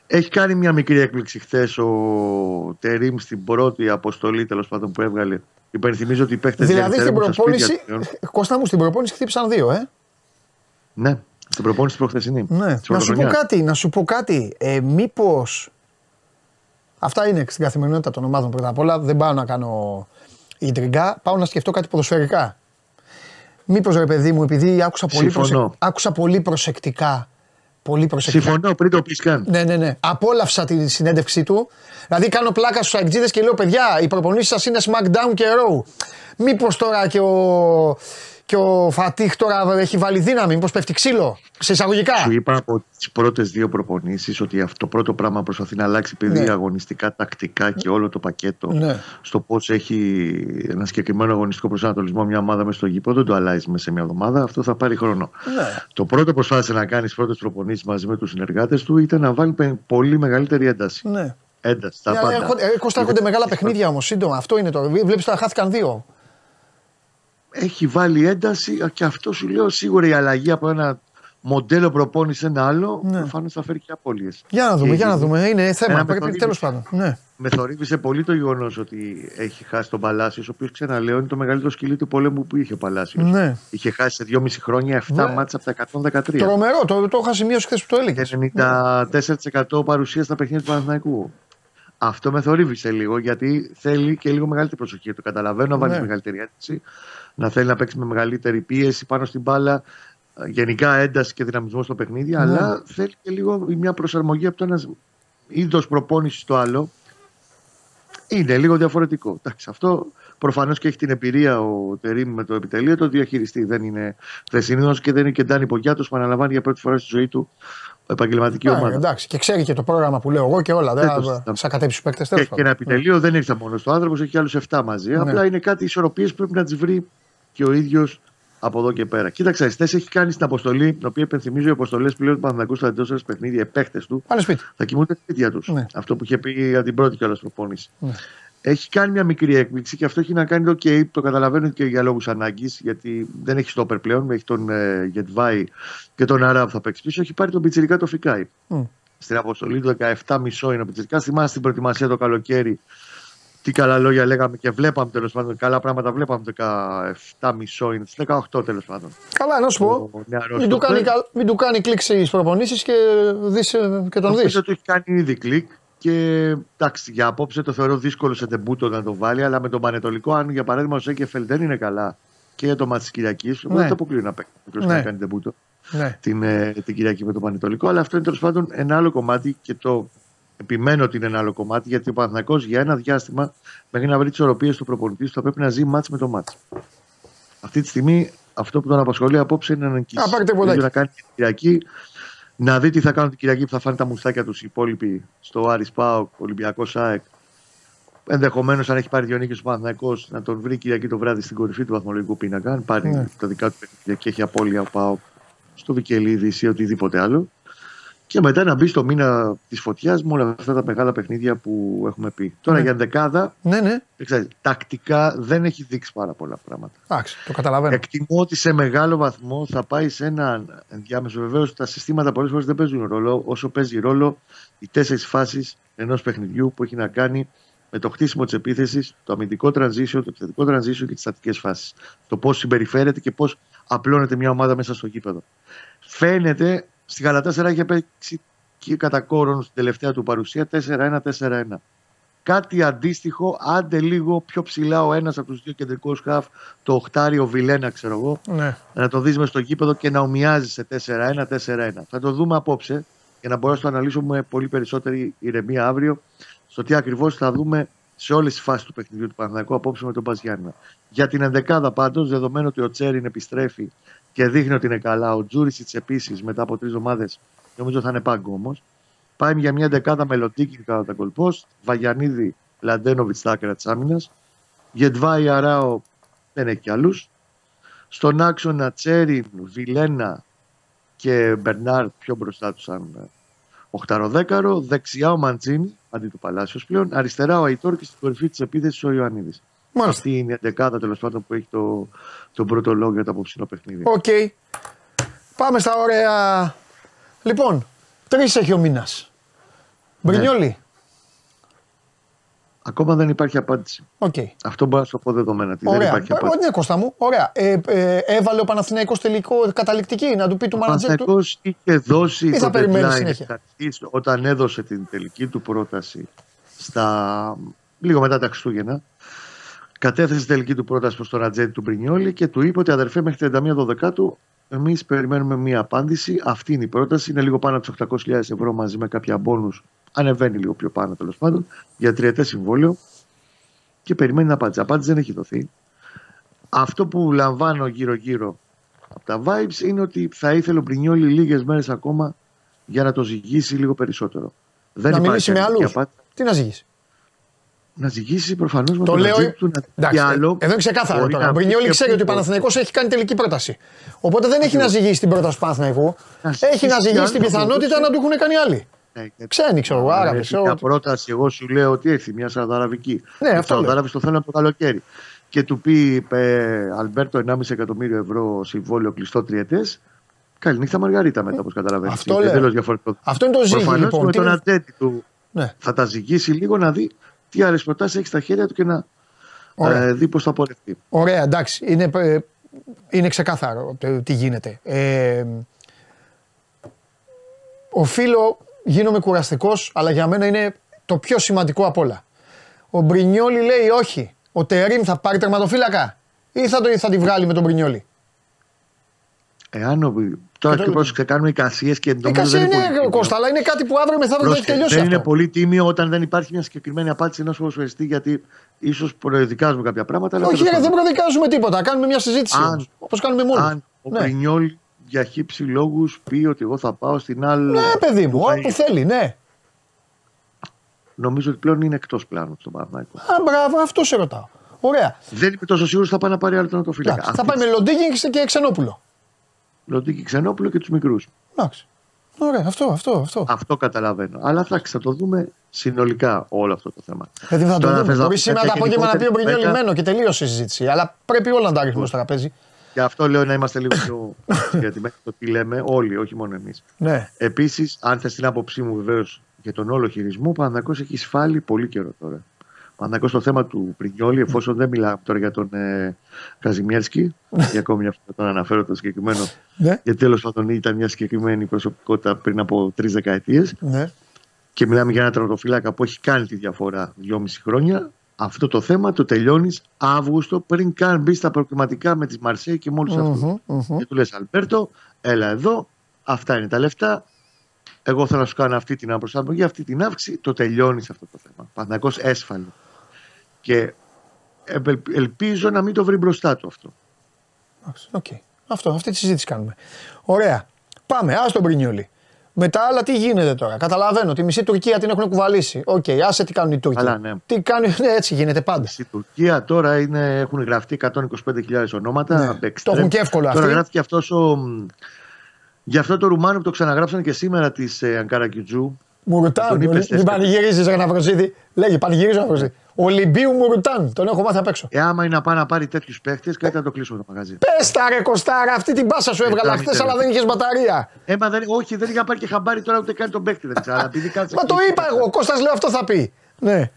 Έχει κάνει μια μικρή έκπληξη χθες ο Τερήμ στην πρώτη αποστολή τέλος πάντων που έβγαλε. Υπενθυμίζω ότι οι παίχτες Δηλαδή στην προπόνηση. Κώστα μου στην προπόνηση χτύπησαν δύο, ε. Ναι, στην προπόνηση προχθεσινή. Ναι. Να σου πω κάτι, να σου πω κάτι. Ε, Μήπω. Αυτά είναι στην καθημερινότητα των ομάδων πρώτα απ' όλα. Δεν πάω να κάνω ιδρυγκά, πάω να σκεφτώ κάτι ποδοσφαιρικά. Μήπως ρε παιδί μου, επειδή άκουσα πολύ, προσε... άκουσα πολύ προσεκτικά. Πολύ προσεκτικά. Συμφωνώ πριν το πεις καν. Ναι, ναι, ναι. Απόλαυσα τη συνέντευξή του. Δηλαδή κάνω πλάκα στους αεκτζίδες και λέω: Παιδιά, οι προπονήσεις σας είναι SmackDown και Raw. Μήπως τώρα και ο, και ο Φατίχ τώρα έχει βάλει δύναμη, μήπως πέφτει ξύλο. Σε εισαγωγικά; Σου είπα από τις πρώτες δύο προπονήσεις ότι αυτό το πρώτο πράγμα προσπαθεί να αλλάξει παιδί ναι. αγωνιστικά, τακτικά και όλο το πακέτο ναι. στο πώς έχει ένα συγκεκριμένο αγωνιστικό προσανατολισμό μια ομάδα μέσα στο γήπεδο. Δεν το αλλάζεις μέσα σε μια εβδομάδα. Αυτό θα πάρει χρόνο. Ναι. Το πρώτο που προσπάθησε να κάνει στι πρώτες προπονήσεις μαζί με τους συνεργάτες του ήταν να βάλει πολύ μεγαλύτερη ένταση. Ναι. Ένταση. Τα πάντα. Έρχονται μεγάλα παιχνίδια όμως σύντομα. Αυτό είναι το. Βλέπεις τώρα χάθηκαν δύο έχει βάλει ένταση και αυτό σου λέω σίγουρα η αλλαγή από ένα μοντέλο προπόνηση σε ένα άλλο ναι. προφανώς θα φέρει και απώλειες. Για να δούμε, για να δούμε. Είναι θέμα. Πρέπει τέλος πάντων. Ναι. Με θορύβησε πολύ το γεγονός ότι έχει χάσει τον Παλάσιος, ο οποίος ξαναλέω είναι το μεγαλύτερο σκυλί του πολέμου που είχε ο Παλάσιος. Ναι. Είχε χάσει σε 2,5 χρόνια 7 ναι. μάτσα από τα 113. Τρομερό, το, το είχα σημειώσει χθες που το έλεγες. 94% παρουσία στα παιχνίδια του Παναθηναϊκού. Αυτό με θορύβησε λίγο γιατί θέλει και λίγο μεγαλύτερη προσοχή. Το καταλαβαίνω να βάλεις ναι. μεγαλύτερη ένταση να θέλει να παίξει με μεγαλύτερη πίεση πάνω στην μπάλα. Γενικά ένταση και δυναμισμός στο παιχνίδι, ναι. αλλά θέλει και λίγο μια προσαρμογή από το ένας είδος προπόνησης στο άλλο. Είναι λίγο διαφορετικό. Εντάξει, αυτό προφανώς και έχει την εμπειρία ο Τερήμ με το επιτελείο το διαχειριστή. Δεν είναι θεσινός και δεν είναι και Ντάνι Πογιάτος που αναλαμβάνει για πρώτη φορά στη ζωή του επαγγελματική ομάδα. Εντάξει, και ξέρει και το πρόγραμμα που λέω εγώ και όλα. Δεν θα κατέψει του παίκτε. Έχει και ένα επιτελείο, δεν ήρθε μόνος του άνθρωπος, έχει άλλους 7 μαζί. Ναι. Απλά είναι κάτι ισορροπίες που πρέπει να τις βρει και ο ίδιος από εδώ και πέρα. Κοίταξε, χθε έχει κάνει στην αποστολή, την οποία υπενθυμίζω οι αποστολές πλέον του Παναγικού στα εντός παιχνίδια, οι παίχτε του θα κοιμούνται σπίτια τους. Ναι. Αυτό που είχε πει για την πρώτη κιόλας προπόνηση. Ναι. Έχει κάνει μια μικρή έκπληξη και αυτό έχει να κάνει το OK, το καταλαβαίνω και για λόγους ανάγκης, γιατί δεν έχει στόπερ πλέον, έχει τον ε, Γετβάη και τον Αρά που θα παίξει πίσω. Έχει πάρει τον Πιτσυρικά το Φικάη. Mm. Στην αποστολή του 17 μισό είναι ο πιτσιρικάς. Θυμάστε την προετοιμασία το καλοκαίρι τι καλά λόγια λέγαμε και βλέπαμε τέλος πάντων. Καλά πράγματα βλέπαμε 17 μισό είναι, 18 τέλος πάντων. Καλά, να σου πω. Μην του, κάνει, μην του κάνει κλικ στις προπονήσεις και, δεις, ε, και τον δεις. Νομίζω ότι έχει κάνει ήδη κλικ και εντάξει, για απόψε το θεωρώ δύσκολο σε ντεμπούτο να το βάλει, αλλά με τον Πανετολικό, αν για παράδειγμα ο Σέκεφελ δεν είναι καλά και για το ματς της Κυριακής, ναι. δεν το αποκλείω να παίξει ναι. να κάνει ντεμπούτο ναι. την, ε, την Κυριακή με τον Πανετολικό. Αλλά αυτό είναι τέλος πάντων ένα άλλο κομμάτι και το επιμένω ότι είναι ένα άλλο κομμάτι, γιατί ο Παναθυνακό για ένα διάστημα μέχρι να βρει τις οροπίες του προπονητή θα πρέπει να ζει μάτς με το μάτς. Αυτή τη στιγμή αυτό που τον απασχολεί απόψε είναι να νικήσει. Να κάνει την Κυριακή, να δει τι θα κάνουν την Κυριακή που θα φάνε τα μουστάκια τους οι υπόλοιποι στο Άρι Πάοκ, Ολυμπιακός ΣΑΕΚ. Ενδεχομένως, αν έχει πάρει δύο νίκες ο Παναθυνακό, να τον βρει Κυριακή το βράδυ στην κορυφή του βαθμολογικού πίνακα. Αν πάρει ναι. τα δικά του παιχνίδια και έχει απώλεια ο Πάοκ στο Βικελίδη ή οτιδήποτε άλλο και μετά να μπει στο μήνα της φωτιάς με όλα αυτά τα μεγάλα παιχνίδια που έχουμε πει. Τώρα ναι. για δεκάδα, ναι, ναι. Ξέρεις, τακτικά δεν έχει δείξει πάρα πολλά πράγματα. Εντάξει, το καταλαβαίνω. Εκτιμώ ότι σε μεγάλο βαθμό θα πάει σε ένα ενδιάμεσο. Βεβαίως τα συστήματα πολλές φορές δεν παίζουν ρόλο όσο παίζει ρόλο οι τέσσερις φάσεις ενός παιχνιδιού που έχει να κάνει με το χτίσιμο της επίθεσης, το αμυντικό transition, το επιθετικό transition και τις στατικέ φάσεις. Το πώς συμπεριφέρεται και πώς απλώνεται μια ομάδα μέσα στο γήπεδο. Φαίνεται Στη Γαλατάσσερα είχε παίξει και κατά κόρον στην τελευταία του παρουσία 4-1-4-1. Κάτι αντίστοιχο, άντε λίγο πιο ψηλά ο ένας από τους δύο κεντρικούς χαφ, το οχτάριο Βιλένα, ξέρω εγώ, ναι. να το δεις μες στο κήπεδο και να ομοιάζει σε 4-1-4-1. Θα το δούμε απόψε για να μπορέσω να το αναλύσω με πολύ περισσότερη ηρεμία αύριο στο τι ακριβώς θα δούμε σε όλες τις φάσεις του παιχνιδιού του Παναθηναϊκού απόψε με τον Παζιάννα. Για την ενδεκάδα πάντως, δεδομένου ότι ο Τσέριν επιστρέφει και δείχνει ότι είναι καλά. Ο Τζούρισιτς επίσης μετά από τρεις εβδομάδε νομίζω θα είναι πάγκο όμως. Πάει για μια δεκάδα με κατά τα κολπό. Βαγιανίδη, Λαντένοβιτς στα άκρα της άμυνας. Γετβάη Αράο δεν έχει κι άλλους. Στον άξονα Τσέριν, Βιλένα και Μπερνάρ πιο μπροστά τους σαν οχταροδέκαρο. Δεξιά ο Μαντζίνη, αντί του Παλάσιος πλέον. Αριστερά ο Αϊτόρ και στην κορυφή της επίθεσης ο Ιωαννίδης. Μάλιστα. Αυτή είναι η δεκάδα τέλος πάντων που έχει το, τον πρώτο λόγο για το απόψινο παιχνίδι. ΟΚ. Okay. Πάμε στα ωραία. Λοιπόν, τρεις έχει ο μήνας. Μπρινιόλι. Ακόμα δεν υπάρχει απάντηση. ΟΚ. Αυτό μπορώ να σου πω δεδομένα. Ότι δεν Ωραία. υπάρχει Ε, απάντηση. Ναι, Κώστα μου. Ωραία. Ε, ε, έβαλε ο Παναθηναϊκός τελικό καταληκτική να του πει του Ο μάνατζερ του. Παναθηναϊκός είχε δώσει Ή θα το περιμένει deadline συνέχεια; εξ αρχής, όταν έδωσε την τελική του πρόταση στα... λίγο μετά τα Χριστούγεννα. Κατέθεσε την τελική του πρόταση προς τον Ρατζέτη του Μπρινιόλη και του είπε ότι αδερφέ μέχρι 31 Δεκάτου εμείς περιμένουμε μία απάντηση. Αυτή είναι η πρόταση. Είναι λίγο πάνω από τους 800.000 ευρώ μαζί με κάποια μπόνους. Ανεβαίνει λίγο πιο πάνω τέλος πάντων για τριετές συμβόλαιο και περιμένει να απάντηση. Απάντηση δεν έχει δοθεί. Αυτό που λαμβάνω γύρω-γύρω από τα vibes είναι ότι θα ήθελε ο Μπρινιόλη λίγες μέρες ακόμα για να το ζυγίσει λίγο περισσότερο. Δεν Να υπάρχει μιλήσει με αρνητική άλλους. απάντηση. Τι να ζυγίσει; Να ζυγίσει προφανώς με Το τον λέω. ατζέντη του να Εντάξει, πει άλλο. εδώ είναι ξεκάθαρο Μπορεί τώρα. να Ο πει Μπρινιόλη και ξέρει ότι ο πού- Παναθηναϊκός έχει κάνει τελική πρόταση. Οπότε δεν έχει να ζυγίσει την πρόταση του Παναθηναϊκού. Να Έχει να ζυγίσει ζυγίσει την άλλο, πιθανότητα μπορούσε. να του έχουν κάνει άλλοι. Ναι, ναι. Ξένοι, ξέρω εγώ, Αν Άραβες. έρθει μια πρόταση, εγώ σου λέω ότι έρθει μια Σαουδαραβική. Ναι, Οι αυτό λέω. Σαουδάραβε το θέλουν από το καλοκαίρι. Και του πει ε, Αλμπέρτο 1,5 εκατομμύριο ευρώ συμβόλαιο κλειστό τριετές. Καληνύχτα Μαργαρίτα μετά, όπως καταλαβαίνεις. Αυτό λέω. Εντελώς διαφορετικό. Αυτό είναι το ζύγι Προφανώς λοιπόν. με Τι τον είναι- ατζέντη του Ναι. θα τα ζυγίσει λίγο να δει τι άλλες προτάσεις έχεις στα χέρια του και να Ωραία. ε, δει πώς θα πορευτεί. Ωραία, εντάξει. Είναι, ε, είναι ξεκάθαρο το τι γίνεται. Ε, οφείλω, γίνομαι κουραστικός, αλλά για μένα είναι το πιο σημαντικό απ' όλα. Ο Μπρινιόλι λέει όχι. Ο Τερίμ θα πάρει τερματοφύλακα ή θα, το, θα τη βγάλει με τον Μπρινιόλι. Εάν ο, τώρα Και και το- πρόσεξε, κάνουμε εικασίε και Η νομίζω κασία δεν είναι, είναι πολύ τίμιο. Κώστα, αλλά είναι κάτι που αύριο μεθαύριο θα έχει Πρόσεχε, τελειώσει δεν αυτό. είναι πολύ τίμιο όταν δεν υπάρχει μια συγκεκριμένη απάντηση ενός ποδοσφαιριστή γιατί ίσως προεδικάζουμε κάποια πράγματα. αλλά Όχι, τέλος ρε, δεν πάντων. προδικάζουμε τίποτα. Κάνουμε μια συζήτηση. Αν- Όπως κάνουμε μόνο. Αν ο Ναι. Πρινιόλ για χύψη λόγους πει ότι εγώ θα πάω στην άλλη. Ναι, παιδί μου, όπου θέλει, ναι. Νομίζω ότι πλέον είναι εκτός πλάνου στον Παναθηναϊκό. Α, μπράβο, αυτό σε ρωτάω. Ωραία. Δεν είμαι τόσο σίγουρος ότι θα πάει να πάρει άλλο τερματοφύλακα. Εντάξει, θα πάει με Λοντίγκινγκ και Ξενόπουλο. Λοντίκη Ξενόπουλο και τους μικρούς. Εντάξει. Ωραία, αυτό, αυτό, αυτό. Αυτό καταλαβαίνω. Αλλά εντάξει, θα το δούμε συνολικά όλο αυτό το θέμα. Δηλαδή θα το Τώρα δούμε. θες να Μπορεί πεις σήμερα το κάποια απόγευμα να πει ο γενικότερη Μπρινιόλ κουβέντα; λιμένο και τελείωσε η συζήτηση. Αλλά πρέπει όλα να τα ρίχνουμε στο τραπέζι. Γι' αυτό λέω να είμαστε λίγο πιο συγκρατημένοι στο τι λέμε όλοι, όχι μόνο εμείς. Ναι. Επίσης, αν θες την άποψή μου βεβαίως για τον όλο χειρισμό, ο Παναγό έχει σφάλει πολύ καιρό τώρα. Ο Παναγό στο θέμα του Πρινιόλη, εφόσον δεν μιλάμε τώρα για τον ε, Καζιμιέρσκι, για ακόμη μια φορά τον αναφέρω το συγκεκριμένο, Ναι. γιατί τέλος πάντων ήταν μια συγκεκριμένη προσωπικότητα πριν από τρεις δεκαετίες. ναι. Και μιλάμε για ένα τερματοφύλακα που έχει κάνει τη διαφορά δυόμιση χρόνια. Αυτό το θέμα το τελειώνεις Αύγουστο πριν καν μπει στα προκριματικά με τη Μαρσέη και με όλους αυτούς. Μμμ, μμμ. Και του λες, Αλμπέρτο, έλα εδώ, αυτά είναι τα λεφτά. Εγώ θέλω να σου κάνω αυτή την αναπροσαρμογή, αυτή την αύξηση. Το τελειώνεις αυτό το θέμα. Παναθηναϊκός έσφαλε. Και επελ- ελπίζω να μην το βρει μπροστά του αυτό. Εντάξει, ΟΚ. Αυτό, αυτή τη συζήτηση κάνουμε. Ωραία. Πάμε, άσ' τον Μπρινιόλι. Μετά άλλα τι γίνεται τώρα; Καταλαβαίνω, τη μισή Τουρκία την έχουν κουβαλήσει. ΟΚ, άσε τι κάνουν οι Τούρκοι. Καλά, ναι. Τι κάνουν, ναι, έτσι γίνεται πάντα. Στη Τουρκία τώρα είναι, έχουν γραφτεί 125.000 ονόματα. Ναι. από Το έχουν και εύκολο Τώρα αυτοί. γράφει αυτός ο. Γι' αυτό το Ρουμάνο που το ξαναγράψανε και σήμερα της ε, Αγκαρακιτζού. Μουρουτάν, Τον είπες μην τέσσερα. πανηγυρίζεις για να βροσίδι. Λέγε, πανηγυρίζω να βροσίδι. Ολυμπίου Μουρουτάν, τον έχω μάθει απ' έξω. Ε, άμα είναι να πάει να πάρει τέτοιους παίχτες, κάτι να το κλείσουμε το μαγαζί. Πες τα ρε Κωστάρα, αυτή την πάσα σου έβγαλα Πετάμε χθες, τώρα. αλλά δεν είχες μπαταρία. Ε, μα δεν, όχι, δεν είχα πάρει και χαμπάρι τώρα ούτε καν τον παίχτη. Δεν ξέρω, αλλά επειδή κάτσε Μα το εκεί- είπα εγώ, ο Κώστας λέω αυτό θα πει. Ναι.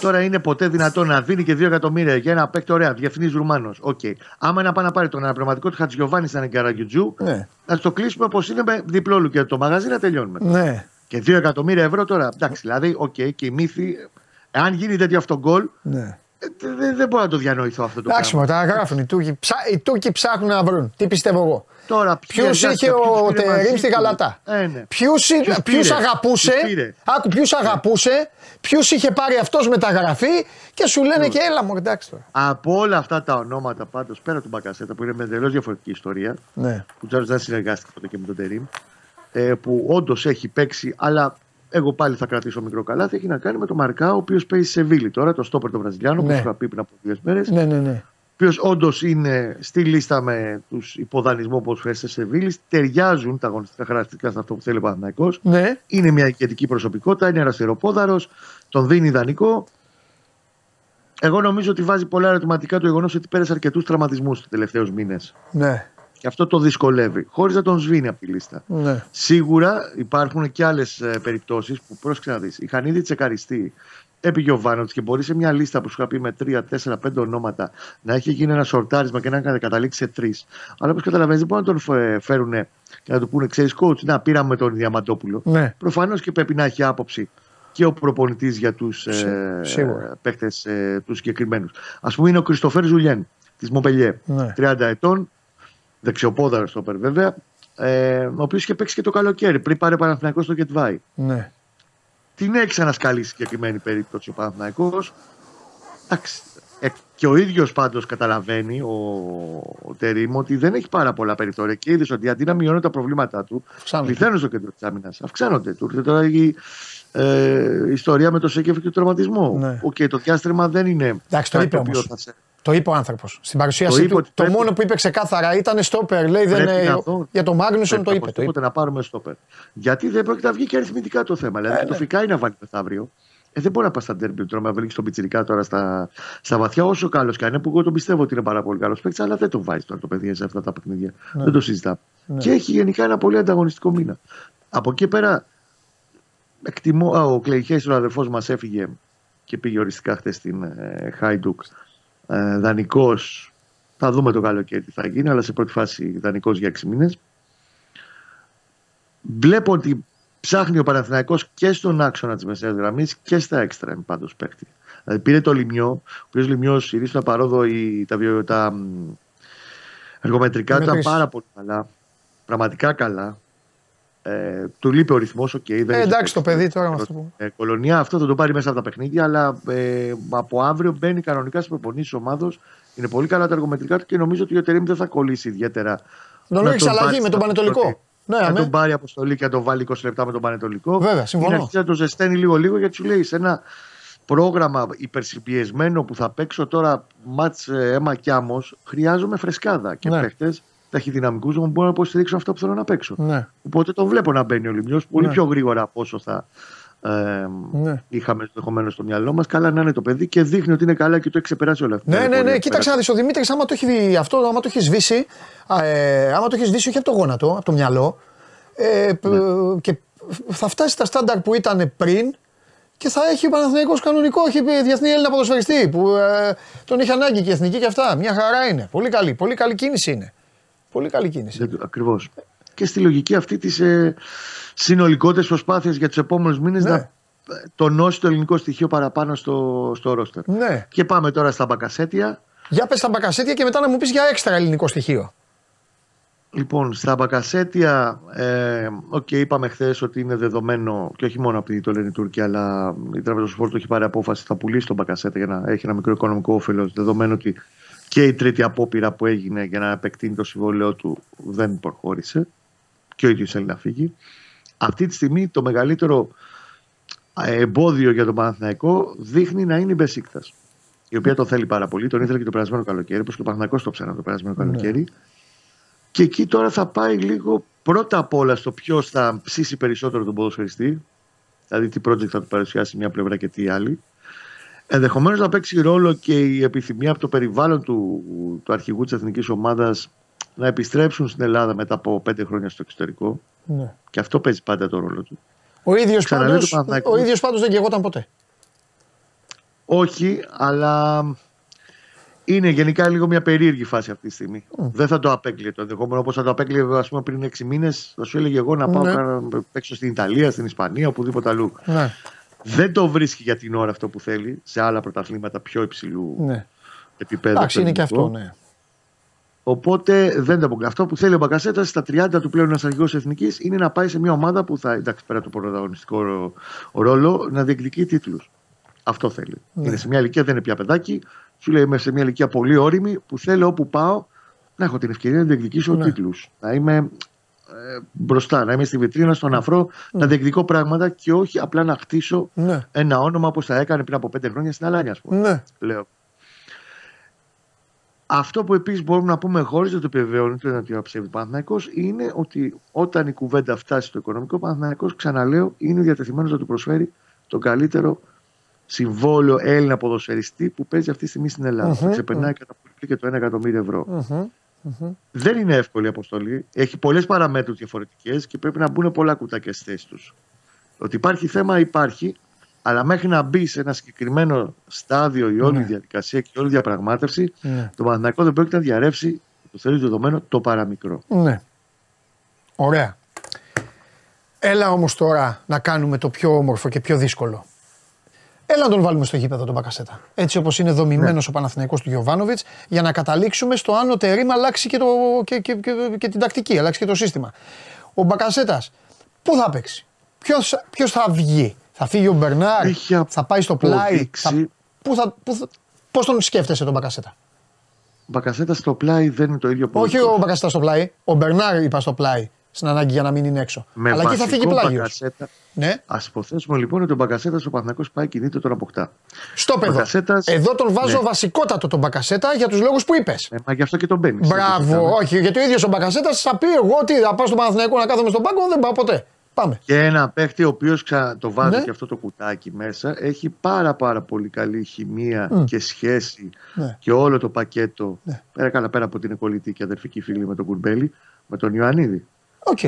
Τώρα είναι ποτέ δυνατόν να δίνει και 2 εκατομμύρια για ένα παίκτη, ωραία, διεθνής Ρουμάνος. Οκ. Άμα είναι να πάει να πάρει τον αναπληρωματικό του Χατζιωβάνη στην Αγκαρακιτζού, Ναι. να το κλείσουμε όπως είναι με διπλό λουκέτο το μαγαζί να τελειώνουμε. Ναι. Και 2 εκατομμύρια ευρώ τώρα. Εντάξει, δηλαδή, οκ, και η μύθη. Εάν γίνει τέτοιο αυτό γκολ, ναι. ε, δεν δεν μπορώ να το διανοηθώ αυτό το Εντάξει, πράγμα. μου τα γράφουν οι Τούρκοι. Ψά, οι Τούρκοι ψάχνουν να βρουν. Τι πιστεύω εγώ. Τώρα, Ποιος ποιες είχε ποιους ο πήρε μαζί Τερήμ στη του; Γαλατά; Ε, ναι. Ποιους Ποιους πήρε, αγαπούσε; ποιους πήρε; Άκου, ποιους αγαπούσε; Ποιους είχε πάρει αυτός μεταγραφή και σου λένε και έλα μου, εντάξει τώρα. Από όλα αυτά τα ονόματα πάντως, πέρα του Μπακασέτα που είναι με εντελώς διαφορετική ιστορία, Ναι. που Τζάρος δεν συνεργάστηκε ποτέ και με τον Τερήμ, ε, που όντως έχει παίξει, αλλά εγώ πάλι θα κρατήσω μικρό καλάθι, έχει να κάνει με τον Μαρκά, ο οποίος παίζει σε Βίλη τώρα, το στόπερ του Βραζιλιάνου, Ναι. που σου είχα πει πριν από δύο μέρες. Ναι, ναι, ναι. Ο οποίος όντως είναι στη λίστα με τους υποδανισμού που φέρεσε σε Βίλη. Ταιριάζουν τα αγωνιστικά χαρακτηριστικά σε αυτό που θέλει ο Παναθηναϊκός. Ναι. Είναι μια ηγετική προσωπικότητα, είναι αριστεροπόδαρο, τον δίνει ιδανικό. Εγώ νομίζω ότι βάζει πολλά ερωτηματικά το γεγονός ότι πέρασε αρκετούς τραυματισμούς τους τελευταίους μήνες. ναι. Και αυτό το δυσκολεύει, χωρίς να τον σβήνει από τη λίστα. Ναι. Σίγουρα υπάρχουν και άλλες περιπτώσεις που πρόσεξε να δεις. Είχαν ήδη τσεκαριστεί επί Γιωβάνοβιτς και μπορεί σε μια λίστα που σου είχα πει με 3, 4, 5 ονόματα να έχει γίνει ένα σορτάρισμα και να έχει καταλήξει σε τρεις. Αλλά όπως καταλαβαίνεις, δεν μπορούν να τον φέρουν και να του πούνε, ξέρεις, coach, να πήραμε τον Διαμαντόπουλο. Ναι. Προφανώς και πρέπει να έχει άποψη και ο προπονητής για τους ε, σίγουρα. παίκτες ε, τους συγκεκριμένους. Α πούμε, είναι ο Κριστοφέρ Ζουλιέν της Μοπελιέ, Ναι. 30 ετών, δεξιοπόδαρο στόπερ βέβαια, ε, ο οποίος είχε παίξει και το καλοκαίρι πριν πάρει Παναθηναϊκός στο Γετβάη. Ναι. Την έχει ξανασκαλεί συγκεκριμένη περίπτωση ο Παναθηναϊκός. Εντάξει. Ε, και ο ίδιος πάντως καταλαβαίνει, ο, ο Τερήμ, ότι δεν έχει πάρα πολλά περιθώρια και είδες ότι αντί να μειώνουν τα προβλήματά του, Αυξάνονται. πληθαίνουν στο κέντρο της άμυνας. Αυξάνονται. Του ήρθε τώρα η ε, ιστορία με το Σέκεφ και το τραυματισμό. Ναι. Οκ, το διάστρεμα δεν είναι. Εντάξει, το κάτι είπε οποίο όμως. θα σε- Το είπε ο άνθρωπος. Στην παρουσίαση Το είπε του, ότι το πρέπει- μόνο που είπε ξεκάθαρα ήταν στόπερ. Λέει δεν Πρέπει είναι. να δω. Για τον Μάγνουσον το Πρέπει είπε. Το είπε. οπωσδήποτε να πάρουμε στόπερ. Γιατί δεν πρόκειται να βγει και αριθμητικά το θέμα. Δηλαδή, Ε, και το ναι. φυκάει να βάλει μεθαύριο. Ε, δεν μπορεί να πας στα ντέρμπι τώρα να βρει τον Πιτσυρικά τώρα στα, στα βαθιά, όσο καλός και αν είναι, που εγώ τον πιστεύω ότι είναι πάρα πολύ καλός παίκτης, αλλά δεν τον βάζει τώρα το παιδί σε αυτά τα παιχνίδια. Δεν το συζητάμε. Και έχει γενικά ένα πολύ ανταγωνιστικό μήνα. Από εκεί πέρα, εκτιμώ. Α, ο Κλεϊχέη, ο αδερφός μας, έφυγε και πήγε οριστικά χθες στην ε, Χάιντουκ. Ε, Δανεικός. Θα δούμε το καλοκαίρι τι θα γίνει, αλλά σε πρώτη φάση δανεικός για 6 μήνες. Βλέπω ότι ψάχνει ο Παναθηναϊκός και στον άξονα της μεσαίας γραμμής και στα έξτρα πάντως παίκτη. Δηλαδή πήρε το Λιμιό, ο οποίος Λιμιός ηρίστο παρόδο η, τα, βιο- τα μ, εργομετρικά του ήταν Μετρήσεις. πάρα πολύ καλά. Πραγματικά καλά. Ε, του λείπει ο ρυθμός, οκ. δεν Ε, έχει εντάξει το παίξει. παιδί τώρα με αυτό που. Ε, κολονία, αυτό θα το πάρει μέσα από τα παιχνίδια, αλλά ε, από αύριο μπαίνει κανονικά στις προπονήσεις ομάδος. Είναι πολύ καλά τα εργομετρικά του και νομίζω ότι ο Τερήμ δεν θα κολλήσει ιδιαίτερα. Τον να ρίξει τον αλλαγή πάρει με τον στα Πανετολικό. πρώτη. Ναι, να αμέ. τον πάρει αποστολή και να τον βάλει 20 λεπτά με τον Πανετολικό. Βέβαια, συμφωνώ. Είναι αρχίσει να τον ζεσταίνει λίγο-λίγο γιατί σου λέει σε ένα πρόγραμμα υπερσυμπιεσμένο που θα παίξω τώρα μάτς ε, αίμα κι άμμος, χρειάζομαι φρεσκάδα και Ναι. ναι. παίχτες ταχυδυναμικούς που μπορούν να υποστηρίξουν αυτό που θέλω να παίξω. Ναι. Οπότε τον βλέπω να μπαίνει ο Λιμιός πολύ Ναι. πιο γρήγορα από όσο θα ε, Ναι. είχαμε ενδεχομένως στο μυαλό μας. Καλά να είναι το παιδί και δείχνει ότι είναι καλά και το έχει ξεπεράσει όλα αυτά. Ναι, ναι, ναι. Κοίταξε να δεις. Ο Δημήτρης, άμα το έχει δει αυτό, άμα το έχεις σβήσει, α, ε, άμα το έχεις σβήσει, όχι από το γόνατο, από το μυαλό, ε, π- Ναι. και θα φτάσει στα στάνταρ που ήταν πριν και θα έχει ο Παναθηναϊκός κανονικό, όχι διεθνή Έλληνα ποδοσφαιριστή που ε, τον είχε ανάγκη και η εθνική και αυτά. Μια χαρά είναι. Πολύ καλή, πολύ καλή κίνηση είναι. Πολύ καλή κίνηση. Ακριβώς. Και στη λογική αυτή της ε, συνολικότερη προσπάθειας για τους επόμενους μήνες Ναι. να ε, τονώσει το ελληνικό στοιχείο παραπάνω στο, στο ρόστερ. Ναι. Και πάμε τώρα στα του Μπακασέτα. Για πες τα Μπακασέτα και μετά να μου πεις για έξτρα ελληνικό στοιχείο. Λοιπόν, στα του Μπακασέτα, ε, οκ, είπαμε χθες ότι είναι δεδομένο και όχι μόνο επειδή το λένε οι Τούρκοι, αλλά η Τραμπζονσπόρ το έχει πάρει απόφαση, θα πουλήσει τον Μπακασέτα για να έχει ένα μικρό οικονομικό όφελος. Δεδομένου ότι και η τρίτη απόπειρα που έγινε για να επεκτείνει το συμβόλαιό του δεν προχώρησε και ο ίδιος θέλει να φύγει. Αυτή τη στιγμή το μεγαλύτερο ε, εμπόδιο για τον Παναθηναϊκό δείχνει να είναι η Μπεσίκτας. Η οποία τον θέλει πάρα πολύ, τον ήθελε και το περασμένο καλοκαίρι, όπως και ο Παναθηναϊκός το ψάχνει το περασμένο καλοκαίρι. Και εκεί τώρα θα πάει λίγο πρώτα απ' όλα στο ποιος θα ψήσει περισσότερο τον ποδοσφαιριστή. Δηλαδή τι project θα του παρουσιάσει μια πλευρά και τι άλλη. Ενδεχομένως να παίξει ρόλο και η επιθυμία από το περιβάλλον του, του αρχηγού της εθνικής ομάδας να επιστρέψουν στην Ελλάδα μετά από πέντε χρόνια στο εξωτερικό. Ναι. Και αυτό παίζει πάντα το ρόλο του. Ο ίδιος Ξαναλέω πάντως, το Παναθηναϊκό. ο ίδιος πάντως δεν γεγόταν ποτέ. Όχι, αλλά είναι γενικά λίγο μια περίεργη φάση αυτή τη στιγμή. Δεν θα το απέκλειε το ενδεχόμενο όπως θα το απέκλειε ας πούμε, πριν 6 μήνες. Θα σου έλεγε εγώ να πάω Ναι. να παίξω στην Ιταλία, στην Ισπανία, οπουδήποτε αλλού. Ναι. Δεν το βρίσκει για την ώρα αυτό που θέλει σε άλλα πρωταθλήματα πιο υψηλού ναι. επίπεδου. Εντάξει, είναι και ελληνικό. αυτό, ναι. Οπότε δεν το αποκλείω. Αυτό που θέλει ο Μπακασέτα στα 30 του πλέον ένας αρχηγός εθνικής είναι να πάει σε μια ομάδα που θα, εντάξει, πέρα από το πρωταγωνιστικό ρο- ρόλο, να διεκδικεί τίτλους. Αυτό θέλει. Ναι. Είναι σε μια ηλικία, δεν είναι πια παιδάκι. Σου λέει είμαι σε μια ηλικία πολύ όρημη που θέλω όπου πάω να έχω την ευκαιρία να διεκδικήσω Ναι. τίτλους. Να είμαι ε, μπροστά, να είμαι στη βιτρίνα, στον αφρό, να διεκδικώ πράγματα και όχι απλά να χτίσω Ναι. ένα όνομα όπως θα έκανε πριν από πέντε χρόνια στην Αλάνια, ας πούμε. Ναι. Λέω. Αυτό που επίσης μπορούμε να πούμε χωρίς να το επιβεβαιώνει το ότι ψεύδι Παναθυναϊκό είναι ότι όταν η κουβέντα φτάσει στο οικονομικό, ο Παναθυναϊκό, ξαναλέω, είναι διατεθειμένος να του προσφέρει το καλύτερο συμβόλαιο Έλληνα ποδοσφαιριστή που παίζει αυτή τη στιγμή στην Ελλάδα. Μμμ, που ξεπερνάει κατά πολύ και το 1 εκατομμύριο ευρώ. Μμμ. Δεν είναι εύκολη η αποστολή. Έχει πολλές παραμέτρους διαφορετικές και πρέπει να μπουν πολλά κουτάκια στις θέσεις τους. Ότι υπάρχει θέμα, υπάρχει, αλλά μέχρι να μπει σε ένα συγκεκριμένο στάδιο η όλη Ναι. διαδικασία και η όλη διαπραγμάτευση, Ναι. το Παναθηναϊκό δεν πρόκειται να διαρρεύσει, το θεωρεί δεδομένο, το παραμικρό. Ναι. Ωραία. Έλα όμως τώρα να κάνουμε το πιο όμορφο και πιο δύσκολο. Έλα να τον βάλουμε στο γήπεδο τον Μπακασέτα. Έτσι όπως είναι δομημένος ο Παναθηναϊκός του Γιωβάνοβιτς για να καταλήξουμε στο αν ο Τερίμ αλλάξει και, το, και, και, και, και την τακτική, αλλάξει και το σύστημα. Ο Μπακασέτας πού θα παίξει, ποιος, ποιος θα βγει, θα φύγει ο Μπερνάρ, Έχει θα πάει στο πλάι, αποδείξει- θα, πού θα, πού θα, πώς τον σκέφτεσαι τον Μπακασέτα; Ο Μπακασέτα στο πλάι δεν είναι το ίδιο Όχι ποδόσφαιρο. ο Μπακασέτα στο πλάι. Ο Μπερνάρ είπα στο πλάι. Στην ανάγκη για να μην είναι έξω. Με Αλλά εκεί θα βασικό φύγει πλάγιος. Μπακασέτα. Ναι. Α υποθέσουμε λοιπόν ότι ο Μπακασέτας ο Παναθηναϊκός πάει κινείται τον αποκτά. Στο παιδό. Μπακασέτας- Εδώ τον βάζω Ναι. βασικότατο τον Μπακασέτα για τους λόγους που είπες. Ε, μα γι' αυτό και τον μπαίνεις. Μπράβο. Όχι, γιατί ο ίδιος ο Μπακασέτας θα πει εγώ ότι θα πάω στον Παναθηναϊκό να κάθομαι στον πάγκο. Δεν πάω ποτέ. Πάμε. Και ένα παίχτη ο οποίος το βάζει Ναι. και αυτό το κουτάκι μέσα έχει πάρα πάρα πολύ καλή χημεία Μμ. και σχέση Ναι. και όλο το πακέτο. Ναι. Πέρα καλά πέρα από την κολλητή και αδερφική φίλη με τον Κουρμπέλη, με τον Ιωαννίδη. Οκ.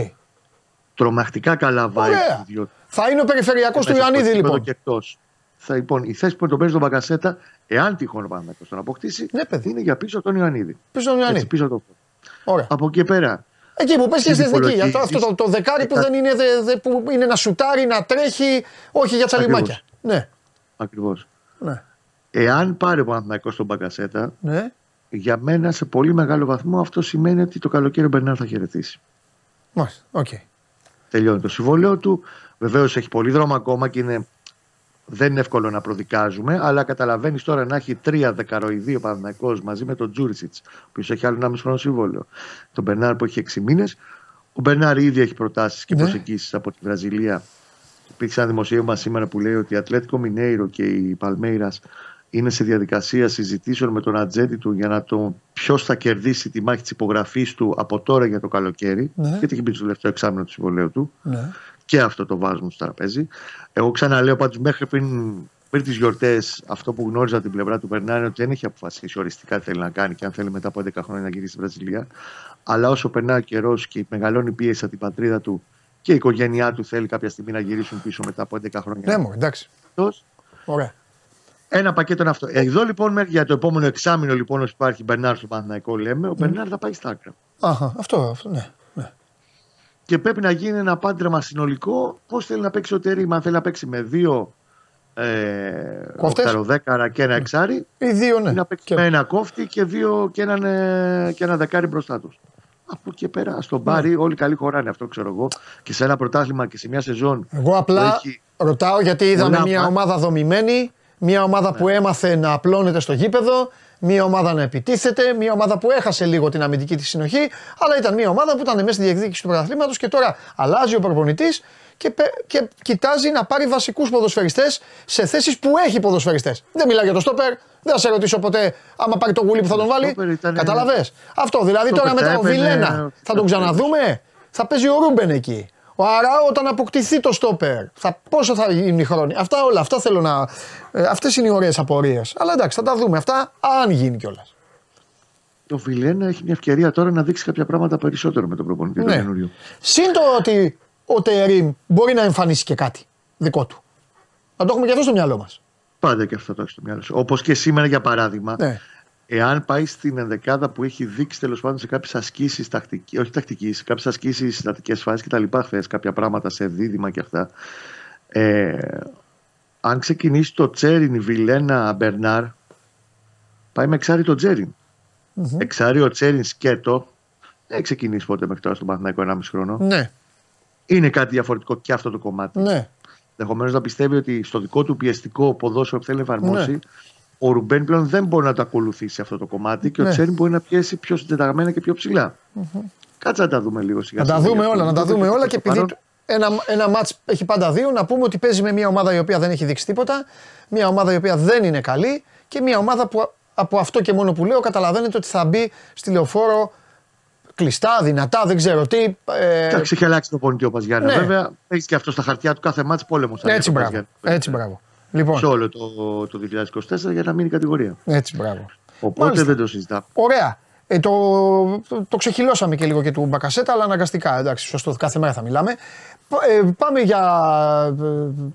Τρομακτικά καλά βάει Ωραία. τους δυο. Θα είναι ο περιφερειακός του Μέσα στο Ιωαννίδη γήπεδο λοιπόν. Και εκτός. Θα, λοιπόν, η θέση που τον παίζει τον Μπακασέτα, εάν τυχόν ο Παναθηναϊκός τον αποκτήσει, Ναι, παιδί. είναι για πίσω τον Ιωαννίδη. Πίσω τον Έτσι, Ιωαννίδη. πίσω τον Ωραία. Από εκεί και πέρα, Εκεί που πες και Τι στην εθνική. Αυτό, υπολογίζεις. αυτό το, το δεκάρι που δεν είναι, δε- δε- που είναι να σουτάρει, να τρέχει, όχι για τσαλιμάκια. Ναι. ακριβώς. Ναι. Εάν πάρει ο Παναθηναϊκός τον Μπακασέτα, ναι. για μένα σε πολύ μεγάλο βαθμό αυτό σημαίνει ότι το καλοκαίρι ο Μπερνάρ θα χαιρετήσει. Μάλιστα. Οκ. Τελειώνει το συμβόλαιο του. Βεβαίως έχει πολύ δρόμο ακόμα και είναι, δεν είναι εύκολο να προδικάζουμε, αλλά καταλαβαίνεις τώρα να έχει τρία δεκαροειδή ο Παναθηναϊκός μαζί με τον Τζούρισιτς, ο οποίος έχει άλλο ένα μισό χρόνο συμβόλαιο. Τον Μπερνάρ που έχει 6 μήνες. Ο Μπερνάρ ήδη έχει προτάσεις και Ναι. προσεγγίσεις από τη Βραζιλία. Υπήρξε ένα δημοσίευμα σήμερα που λέει ότι η Ατλέτικο Μινέιρο και η Παλμέιρας είναι σε διαδικασία συζητήσεων με τον ατζέντη του για να το ποιος θα κερδίσει τη μάχη της υπογραφής του από τώρα για το καλοκαίρι. Ναι. Γιατί έχει μπει στο τελευταίο εξάμεινο του συμβολαίου του. Ναι. Και αυτό το βάζουμε στο τραπέζι. Εγώ ξαναλέω πάντως μέχρι πριν, πριν τις γιορτές, αυτό που γνώριζα την πλευρά του Μπερνάρ είναι ότι δεν έχει αποφασίσει οριστικά τι θέλει να κάνει και αν θέλει μετά από 11 χρόνια να γυρίσει στη Βραζιλία. Αλλά όσο περνάει ο καιρός και μεγαλώνει η πίεση από την πατρίδα του και η οικογένειά του θέλει κάποια στιγμή να γυρίσουν πίσω μετά από 11 χρόνια. Ναι, μου, εντάξει. Εκτός, Ωραία. Ένα πακέτο είναι αυτό. Εδώ λοιπόν μέχρι για το επόμενο εξάμεινο λοιπόν όσο υπάρχει Μπερνάρ στο Παναθηναϊκό λέμε, ο Μπερνάρ θα πάει στα άκρα. Αχα, αυτό, αυτό ναι. ναι. Και πρέπει να γίνει ένα πάντρεμα συνολικό πώς θέλει να παίξει ο Τερήμ. Αν θέλει να παίξει με δύο ε, Κόφτες; οκταροδέκαρα και ένα εξάρι, Οι δύο, ναι. ή να παίξει Και- με ένα κόφτη και, δύο, και, έναν, ε, και ένα δεκάρι μπροστά τους. Από εκεί και πέρα, στον Πάρη, Ναι. όλοι καλοί χωράνε, αυτό ξέρω εγώ. Και σε ένα πρωτάθλημα και σε μια σεζόν. Εγώ απλά που έχει ρωτάω γιατί είδαμε πολλά μια μα- ομάδα δομημένη, μια ομάδα που έμαθε να απλώνεται στο γήπεδο, μια ομάδα να επιτίθεται, μια ομάδα που έχασε λίγο την αμυντική της συνοχή, αλλά ήταν μια ομάδα που ήταν μέσα στη διεκδίκηση του πρωταθλήματος και τώρα αλλάζει ο προπονητής και, πε- και κοιτάζει να πάρει βασικούς ποδοσφαιριστές σε θέσεις που έχει ποδοσφαιριστές. Δεν μιλάω για το στόπερ, δεν θα σε ρωτήσω ποτέ άμα πάρει το γουλί που θα τον βάλει. στόπερ ήταν- Καταλαβέ. Αυτό δηλαδή Στόπερ τώρα θα μετά ο έπαιρνε- Βιλένα θα τον ξαναδούμε; Θα παίζει ο Ρούμπεν εκεί. Ο Αράο όταν αποκτηθεί το στόπερ. Θα, πόσο θα γίνουν οι χρόνοι. Αυτά όλα. Αυτά θέλω να. Ε, Αυτές είναι οι ωραίες απορίες. Αλλά εντάξει, θα τα δούμε αυτά αν γίνει κιόλας. Ο Βιλένα έχει μια ευκαιρία τώρα να δείξει κάποια πράγματα περισσότερο με τον προπονητή του Ναι. καινούριου. Συν το ότι ο Τερήμ μπορεί να εμφανίσει και κάτι δικό του. Να το έχουμε και αυτό στο μυαλό μας. Πάντα και αυτό το έχει στο μυαλό σου. Όπως και σήμερα για παράδειγμα, Ναι. Εάν πάει στην ενδεκάδα που έχει δείξει τέλος πάντων σε κάποιες ασκήσεις τακτική, όχι τακτικής, σε κάποιες ασκήσεις συστατικές φάσεις κτλ. χθες, κάποια πράγματα σε δίδυμα και αυτά. Ε, αν ξεκινήσει το Τσέριν, Βιλένα, Μπερνάρ, πάει με εξάρι το τσεριν Εξάρι ο Τσέριν σκέτο. Δεν έχει ξεκινήσει ποτέ μέχρι τώρα στον Παναθηναϊκό 1,5 χρόνο. Ναι, Είναι κάτι διαφορετικό και αυτό το κομμάτι. ναι. Ενδεχομένως να πιστεύει ότι στο δικό του πιεστικό ποδόσφαιρο που θέλει να εφαρμόσει, Ναι. Ο Ρουμπέν πλέον δεν μπορεί να το ακολουθήσει αυτό το κομμάτι και Ναι. ο Τσέριν μπορεί να πιέσει πιο συντεταγμένα και πιο ψηλα Κάτσε να τα δούμε λίγο σιγά Να τα σιγά. δούμε για όλα, να αυτό. τα δούμε όλα Στο και επειδή παρόν, το- ένα, ένα μάτς έχει πάντα δύο, να πούμε ότι παίζει με μια ομάδα η οποία δεν έχει δείξει τίποτα, μια ομάδα η οποία δεν είναι καλή και μια ομάδα που από αυτό και μόνο που λέω καταλαβαίνετε ότι θα μπει στη λεωφόρο κλειστά, δυνατά, δεν ξέρω τι. ε, Εντάξει, έχει αλλάξει το πονητή ο Παζιάννη. Ναι. Βέβαια, έχει και αυτό στα χαρτιά του κάθε μάτς πόλεμος. έτσι μπράβο. Έτσι μπράβο. Λοιπόν, Σε όλο το, το 2024 για να μείνει κατηγορία. έτσι μπράβο. Οπότε Μάλιστα. δεν το συζητάμε. Ωραία. Ε, το, το, το ξεχυλώσαμε και λίγο και του Μπακασέτα, αλλά αναγκαστικά. Εντάξει, σωστό, κάθε μέρα θα μιλάμε. Πα- Ε, πάμε για.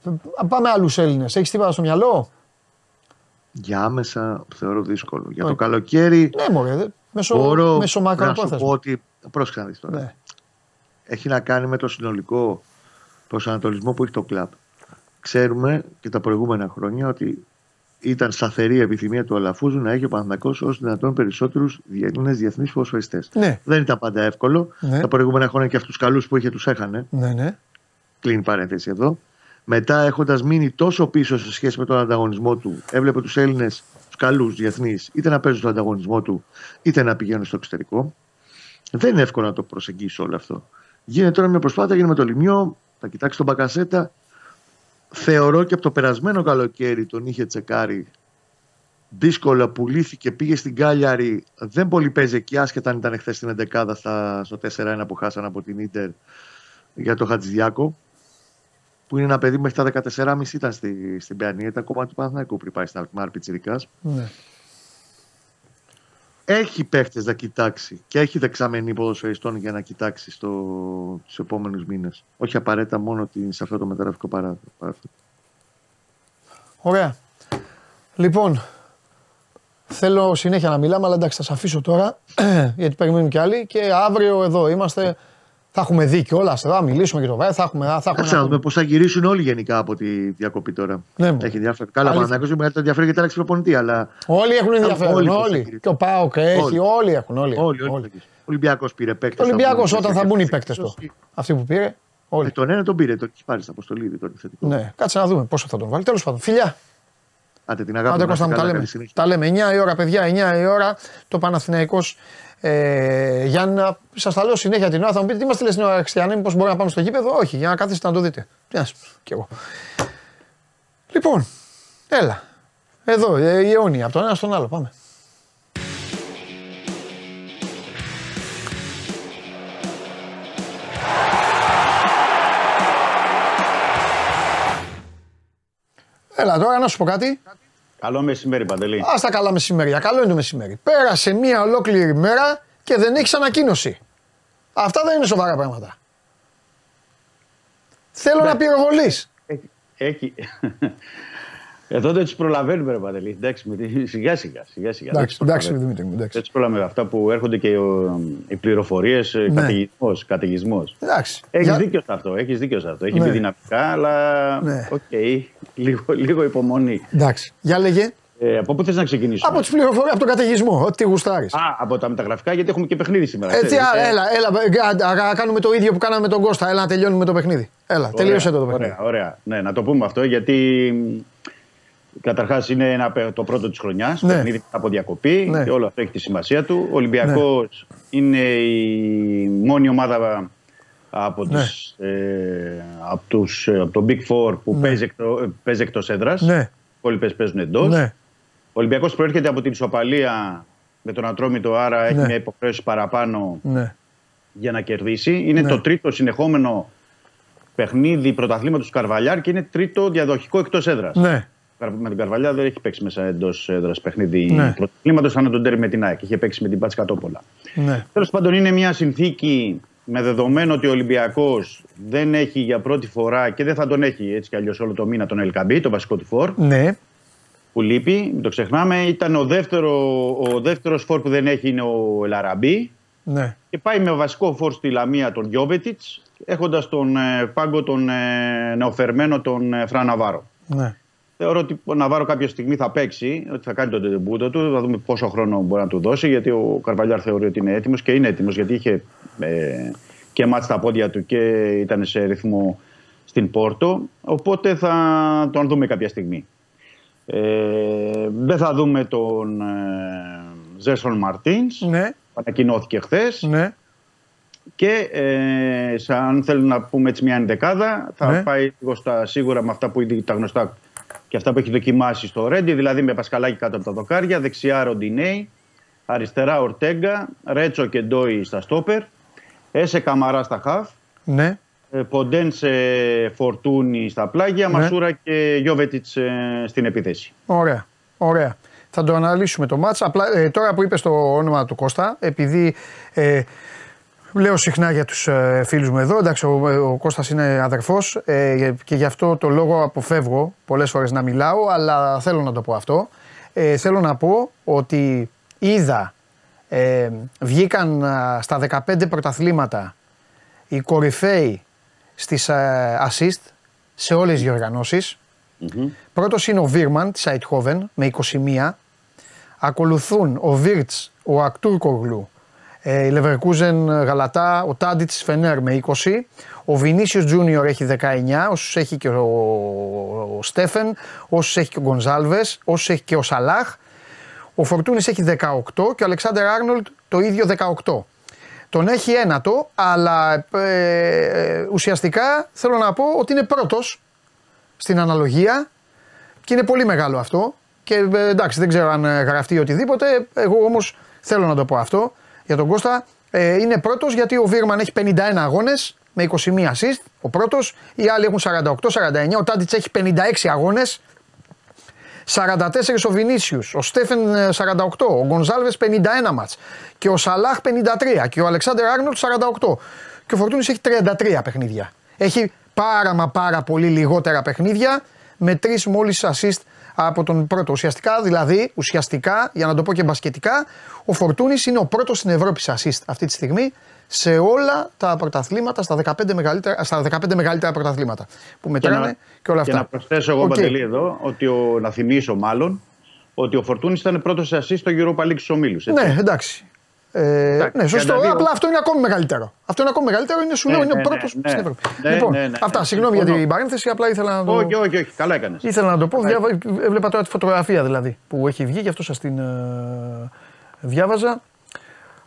ε, πάμε άλλους Έλληνες. Έχεις τίποτα στο μυαλό; Για άμεσα θεωρώ δύσκολο. Για Όχι. το καλοκαίρι Ναι, μωρέ. δε- Μέσω, μπορώ μέσω να σου μακροπρόθεσμα. πω ότι. Πρόσεχε να δεις τώρα. Ναι. Έχει να κάνει με το συνολικό προσανατολισμό που έχει το κλαμπ. Ξέρουμε και τα προηγούμενα χρόνια ότι ήταν σταθερή η επιθυμία του Αλαφούζου να έχει ο Παναθηναϊκός όσο δυνατόν περισσότερους Έλληνε διεθνείς ποδοσφαιριστέ. Ναι. Δεν ήταν πάντα εύκολο. Ναι. Τα προηγούμενα χρόνια και αυτούς τους καλούς που είχε τους έχανε. Ναι, ναι. Κλείνει παρένθεση εδώ. Μετά, έχοντας μείνει τόσο πίσω σε σχέση με τον ανταγωνισμό του, έβλεπε τους Έλληνες, τους καλούς διεθνείς, είτε να παίζουν τον ανταγωνισμό του, είτε να πηγαίνουν στο εξωτερικό. Δεν είναι εύκολο να το προσεγγίσει όλο αυτό. Γίνεται τώρα μια προσπάθεια, γίνεται με το Λιμιό, θα κοιτάξει τον Μπακασέτα. Θεωρώ και από το περασμένο καλοκαίρι τον είχε τσεκάρει. Δύσκολα πουλήθηκε, πήγε στην Κάλιαρη. Δεν πολύ παίζει εκεί, άσχετα αν ήταν χθες στην 11 στα, στο 4-1 που χάσαν από την Ιντερ για το Χατζηδιάκο. Που είναι ένα παιδί που μέχρι τα 14,5 ήταν στη, στην Παιανία, ήταν κομμάτι του Παναθηναϊκού πριν πάει στην Αλκμάρ Πιτσιρικάς. ναι. Έχει παίχτες να κοιτάξει και έχει δεξαμενή ποδοσφαιριστών για να κοιτάξει στο, τους επόμενους μήνες. Όχι απαραίτητα μόνο την, σε αυτό το μεταγραφικό παρά- παράθυρο. Ωραία. Λοιπόν, θέλω συνέχεια να μιλάμε, αλλά εντάξει, θα σα αφήσω τώρα, γιατί περιμένουν κι άλλοι. Και αύριο εδώ είμαστε. Θα έχουμε δει κιόλας. Θα μιλήσουμε και το βράδυ. Θα έχουμε, θα έχουμε Κάτσε να δούμε πώς θα γυρίσουν όλοι γενικά από τη διακοπή τώρα. Ναι, μου. έχει ενδιαφέρον. Καλά, ο Αλήθεια. Παναθηναϊκός είναι μεγαλύτερο ενδιαφέρον γιατί άλλαξε προπονητή, αλλά Όλοι έχουν ενδιαφέρον. Όλοι Όλοι. πώς θα γυρίσουν. Και ο Πάοκ έχει. Όλοι, Όλοι. έχουν. Όλοι. όλοι. έχουν, όλοι. Ο Ολυμπιακός πήρε παίκτες. Ο Ολυμπιακός όταν θα μπουν οι παίκτες τους. Αυτοί που πήρε. Όλοι. Ε, τον ένα τον πήρε, τον έχεις πάρει στην αποστολή ήδη, τον θετικό. Ναι, κάτσε να δούμε πόσο θα τον βάλει. Τέλος πάντων, φιλιά. Άντε την αγάπη Άντε να Κώστα μου, είστε τα καλά, λέμε. καλή συνέχεια. Τα λέμε 9 η ώρα, παιδιά, 9 η ώρα. Το Παναθηναϊκός ε, για να σας τα λέω συνέχεια την ώρα. Θα μου πείτε τι μα λες στην ώρα Χριστιανή, μήπως μπορούμε να πάμε στο γήπεδο; Όχι, για να κάθεστε να το δείτε. Γεια σας, κι εγώ. Λοιπόν, έλα. Εδώ, ε, η αιώνια, από τον ένα στον άλλο. Πάμε. Έλα τώρα να σου πω κάτι. Καλό μεσημέρι, Παντελή. Α τα καλά μεσημέρια. Καλό είναι το μεσημέρι. Πέρασε μία ολόκληρη μέρα και δεν έχει ανακοίνωση. Αυτά δεν είναι σοβαρά πράγματα. Θέλω να πυροβολείς. Έχει, έχει. Εδώ δεν τους προλαβαίνουμε, ρε Παντελή. Εντάξει, με τη- σιγά σιγά. σιγά, σιγά. Εντάξει, Δεν τους εντάξει, προλαβαίνουμε. Δημήτρη μου. Εντάξει. Δεν τους προλαβαίνουμε. Αυτά που έρχονται και ο- οι πληροφορίες, Ναι. καταιγισμός. Εντάξει. Έχεις Για- δίκιο σε αυτό. Έχεις δίκιο σε αυτό. Έχει Ναι. μπει δυναμικά, αλλά. Ναι. Οκ, λίγο, λίγο υπομονή. Εντάξει. Για λέγε. Ε, από πού θες να ξεκινήσουμε; Από τις πληροφορίες, από τον καταιγισμό. Ό,τι γουστάρεις. Α, από τα μεταγραφικά, γιατί έχουμε και παιχνίδι σήμερα. Έτσι, ξέρεις. α, Ε, έλα, έλα, α, α, κάνουμε το ίδιο που κάναμε με τον Κώστα. Έλα να τελειώνουμε το παιχνίδι. Έλα, Ωραία, τελείωσε το το παιχνίδι. Ωραία, ωραία. Ναι, να το πούμε αυτό γιατί καταρχάς είναι ένα, παι- το πρώτο της χρονιάς. Ναι. Παιχνίδι μετά από διακοπή Ναι. και όλο αυτό έχει τη σημασία του. Ο Ολυμπιακός είναι η μόνη ομάδα από, Ναι. τις, ε, από, τους, ε, από το Big Four που Ναι. παίζει, εκτό, ε, παίζει εκτός έδρας. Ναι. Οι υπόλοιπες παίζουν εντός. Ναι. Ο Ολυμπιακός προέρχεται από την ισοπαλία με τον Ατρόμητο, άρα έχει Ναι. μια υποχρέωση παραπάνω Ναι. για να κερδίσει. Είναι Ναι. το τρίτο συνεχόμενο παιχνίδι πρωταθλήματος του Καρβαλιάρ και είναι τρίτο διαδοχικό εκτός έδρας. Ναι. Με την Καρβαλιά δεν έχει παίξει μέσα εντός έδρας παιχνίδι Ναι. πρωταθλήματο, σαν να τον τέρει με την ΑΕΚ. Είχε παίξει με την Πάτση Κατόπολα. Ναι. Τέλος πάντων, είναι μια συνθήκη με δεδομένο ότι ο Ολυμπιακός δεν έχει για πρώτη φορά και δεν θα τον έχει έτσι κι αλλιώς όλο το μήνα τον Ελκαμπή, το βασικό του φόρ, Ναι. που λείπει, μην το ξεχνάμε. Ήταν ο δεύτερο ο δεύτερος φόρ που δεν έχει είναι ο Ελαραμπή. Ναι. Και πάει με βασικό φόρ στη Λαμία τον Γιώβετιτς, έχοντας τον ε, πάγκο τον ε, νεοφερμένο τον ε, Φραν Ναβάρο. Ναι. Θεωρώ ότι ο Ναβάρο κάποια στιγμή θα παίξει, ότι θα κάνει τον τεμπούτο του. Θα δούμε πόσο χρόνο μπορεί να του δώσει. Γιατί ο Καρβαλιάρ θεωρεί ότι είναι έτοιμος και είναι έτοιμος γιατί είχε ε, και μάτς στα πόδια του και ήταν σε ρυθμό στην Πόρτο. Οπότε θα τον δούμε κάποια στιγμή. Ε, δεν θα δούμε τον ε, Ζέσον Μαρτίνς, Ναι. που ανακοινώθηκε χθες. Ναι. Και ε, σαν θέλουμε να πούμε έτσι μια ενδεκάδα, θα Ναι. πάει λίγο στα σίγουρα με αυτά που ήδη τα γνωστά και αυτά που έχει δοκιμάσει στο Ρέντι, δηλαδή με Πασκαλάκη κάτω από τα δοκάρια, δεξιά Ροντινέη, αριστερά Ορτέγκα, Ρέτσο και Ντόι στα στόπερ, Έσε Καμαρά στα χαφ, Ναι. ε, Ποντένσε Φορτούνη στα πλάγια, Ναι. Μασούρα και Γιώβετιτς ε, στην επίθεση. Ωραία. Ωραία. Θα το αναλύσουμε το μάτς. Απλά ε, τώρα που είπες το όνομα του Κώστα, επειδή ε, λέω συχνά για τους ε, φίλους μου εδώ, εντάξει ο, ο Κώστας είναι αδερφός ε, και γι' αυτό το λόγο αποφεύγω πολλές φορές να μιλάω, αλλά θέλω να το πω αυτό. Ε, θέλω να πω ότι είδα, ε, βγήκαν α, στα 15 πρωταθλήματα οι κορυφαίοι στις ε, assist σε όλες τις διοργανώσεις. Πρώτος είναι ο Βίρμαν της Αιτχόβεν με 21. Ακολουθούν ο Βίρτς, ο Ακτούρκογλου, ε, η Leverkusen Γαλατά, ο Τάντιτς Φενέρ με 20. Ο Βινίσιος Τζούνιορ έχει 19, όσους έχει και ο, ο Στέφεν, όσους έχει και ο Γκονζάλβες, όσους έχει και ο Σαλάχ. Ο Φορτούνης έχει 18 και ο Αλεξάνδερ Άρνολτ το ίδιο 18. Τον έχει ένατο, αλλά ε, ουσιαστικά θέλω να πω ότι είναι πρώτος στην αναλογία και είναι πολύ μεγάλο αυτό. Και ε, εντάξει, δεν ξέρω αν ε, γραφτεί οτιδήποτε. Εγώ όμως θέλω να το πω αυτό για τον Κώστα. Ε, είναι πρώτος γιατί ο Βίρμαν έχει 51 αγώνες με 21 assist. Ο πρώτος. Οι άλλοι έχουν 48-49. Ο Τάντιτς έχει 56 αγώνες. 44 ο Βινίσιους, ο Στέφεν ε, 48, ο Γκονζάλβες 51 μάτς και ο Σαλάχ 53 και ο Αλεξάνδερ Άρνολτ 48 και ο Φορτούνης έχει 33 παιχνίδια. Έχει πάρα μα πάρα πολύ λιγότερα παιχνίδια με τρεις μόλις assist από τον πρώτο. Ουσιαστικά, δηλαδή, ουσιαστικά, για να το πω και μπασκετικά, ο Φορτούνης είναι ο πρώτος στην Ευρώπη σε assist αυτή τη στιγμή σε όλα τα πρωταθλήματα, στα 15 μεγαλύτερα, στα 15 μεγαλύτερα πρωταθλήματα που μετράνε και, να, όλα αυτά. Και να προσθέσω εγώ, Οκ. Παντελή, εδώ, ότι ο, να θυμίσω μάλλον, ότι ο Φορτούνης ήταν πρώτος σε assist στο Europa League στους ομίλους. Ναι, εντάξει. Ε, Εντάξει, ναι, σωστό. 32. Απλά αυτό είναι ακόμη μεγαλύτερο. Αυτό είναι ακόμη μεγαλύτερο. Είναι, σου Ναι, λέω, είναι ναι, ο πρώτος ναι, στην ναι. Ευρώπη. Ναι, λοιπόν, ναι, ναι, ναι. αυτά. Συγγνώμη για Συμφωνώ. την παρένθεση. Απλά ήθελα να το. Όχι, όχι, όχι. Καλά έκανες. Ήθελα να το πω, διάβα, έβλεπα τώρα τη φωτογραφία δηλαδή που έχει βγει, γι' αυτό σας την ε, διάβαζα.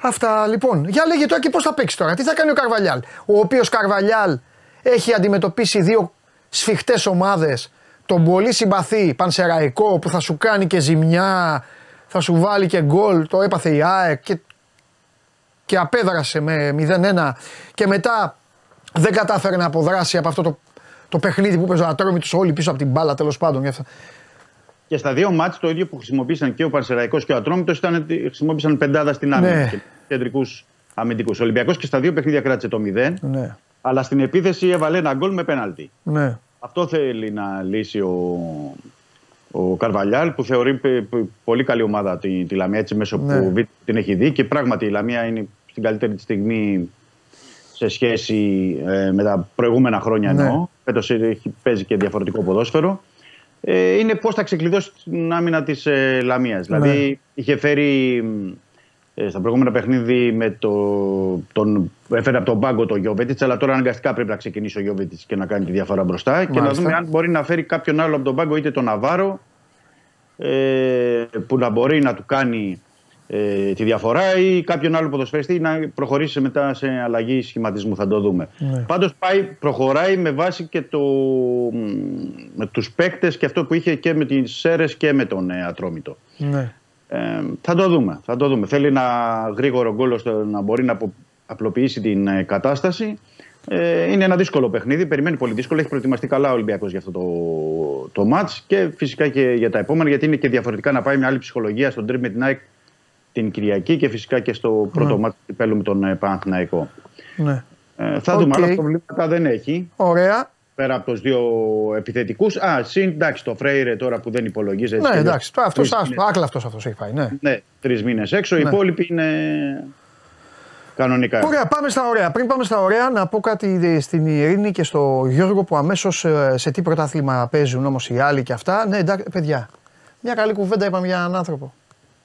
Αυτά λοιπόν. Για λέγε τώρα και πώς θα παίξει τώρα. Τι θα κάνει ο Καρβαλιάλ; Ο οποίος Καρβαλιάλ έχει αντιμετωπίσει δύο σφιχτές ομάδες. Τον πολύ συμπαθή Πανσεραϊκό που θα σου κάνει και ζημιά, θα σου βάλει και γκολ. Το έπαθε η ΑΕΚ και, και απέδρασε με 0-1 και μετά δεν κατάφερε να αποδράσει από αυτό το, το παιχνίδι που παίζει ο Ατρόμητος όλοι πίσω από την μπάλα τέλος πάντων. γι' αυτό. Και στα δύο μάτς το ίδιο που χρησιμοποίησαν και ο Πανσεραϊκός και ο Ατρόμητος ήταν ότι χρησιμοποίησαν πεντάδα στην άμυνα. Ναι. και Κεντρικούς αμυντικούς. Ο Ολυμπιακός και στα δύο παιχνίδια κράτησε το 0, Ναι, αλλά στην επίθεση έβαλε ένα γκολ με πέναλτι. ναι. Αυτό θέλει να λύσει ο, ο Καρβαλιάλ που θεωρεί π- π- πολύ καλή ομάδα τη, τη Λαμία έτσι μέσω Ναι. που β- την έχει δει και πράγματι η Λαμία είναι στην καλύτερη τη στιγμή σε σχέση ε, με τα προηγούμενα χρόνια Ναι. εννοώ. Φέτος έχει παίζει και διαφορετικό ποδόσφαιρο. Ε, είναι πώς θα ξεκλειδώσει την άμυνα της ε, Λαμίας. Δηλαδή Ναι. είχε φέρει μ, ε, στα προηγούμενα παιχνίδι με το, τον, έφερε από τον πάγκο τον Γιώβετιτς, αλλά τώρα αναγκαστικά πρέπει να ξεκινήσει ο Γιώβετιτς και να κάνει τη διαφορά μπροστά. Και να Μάλιστα. δούμε αν μπορεί να φέρει κάποιον άλλο από τον πάγκο, είτε τον Ναβάρο, ε, που να μπορεί να του κάνει ε, τη διαφορά ή κάποιον άλλο ποδοσφαιριστή να προχωρήσει μετά σε αλλαγή σχηματισμού. Θα το δούμε. Ναι. Πάντως πάει, προχωράει με βάση και το, μ, με τους παίκτες και αυτό που είχε και με τις Σέρες και με τον ε, Ατρόμητο. ναι. Ε, θα το δούμε. Θα το δούμε. Θέλει ένα γρήγορο γκολ ώστε να μπορεί να απο- απλοποιήσει την ε, κατάσταση. Ε, είναι ένα δύσκολο παιχνίδι. Περιμένει πολύ δύσκολο. Έχει προετοιμαστεί καλά ο Ολυμπιακός για αυτό το, το μάτς και φυσικά και για τα επόμενα γιατί είναι και διαφορετικά να πάει με άλλη ψυχολογία στον ντέρμπι με την ΑΕΚ την Κυριακή και φυσικά και στο πρώτο μάτς του κυπέλου με τον ε, Παναθηναϊκό. ναι. Ε, θα Οκ. δούμε. Άλλα προβλήματα δεν έχει. Ωραία. Πέρα από τους δύο επιθετικούς. Α, συν εντάξει, το Φρέιρε τώρα που δεν υπολογίζεται. Ναι, έτσι κι εντάξει. αλλιώς, Αυτό τρεις μήνες- άκλα αυτός αυτός έχει πάει. Ναι. Ναι, τρεις μήνες έξω. Οι Ναι. υπόλοιποι είναι κανονικά. Ωραία, πάμε στα ωραία. Πριν πάμε στα ωραία, να πω κάτι στην Ειρήνη και στο Γιώργο που αμέσως σε τι πρωτάθλημα παίζουν όμως οι άλλοι και αυτά. Ναι, εντάξει, παιδιά. Μια καλή κουβέντα είπαμε για έναν άνθρωπο.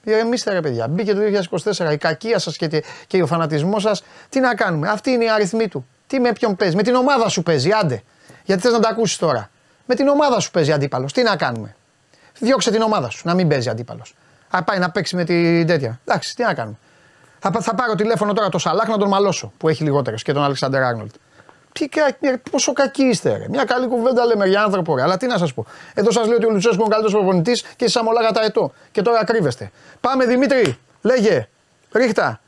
Ηρεμήστε ρε παιδιά. Μπήκε το 2024. Η κακία σας και, τε- και ο φανατισμός σας. Τι να κάνουμε. Αυτή είναι η αριθμή του. Τι με ποιον παίζει. Με την ομάδα σου παίζει. Άντε. Γιατί θες να τα ακούσεις τώρα; Με την ομάδα σου παίζει αντίπαλος. Τι να κάνουμε; Διώξε την ομάδα σου να μην παίζει αντίπαλος. Α πάει να παίξει με την τέτοια. Εντάξει, τι να κάνουμε; Θα, πα- θα πάρω τηλέφωνο τώρα το Σαλάχ να τον μαλώσω που έχει λιγότερες και τον Αλεξάνδρ Άρνολτ. Τι, κα- πόσο κακοί είστε, ρε. Μια καλή κουβέντα λέμε για άνθρωπο, ρε. Αλλά τι να σας πω. Εδώ σας λέω ότι ο Λουτσέσκο είναι ο καλύτερος προπονητής και εσεί αμολάγα τα ετώ. Και τώρα κρύβεστε. Πάμε Δημήτρη, λέγε. Ρίχτα.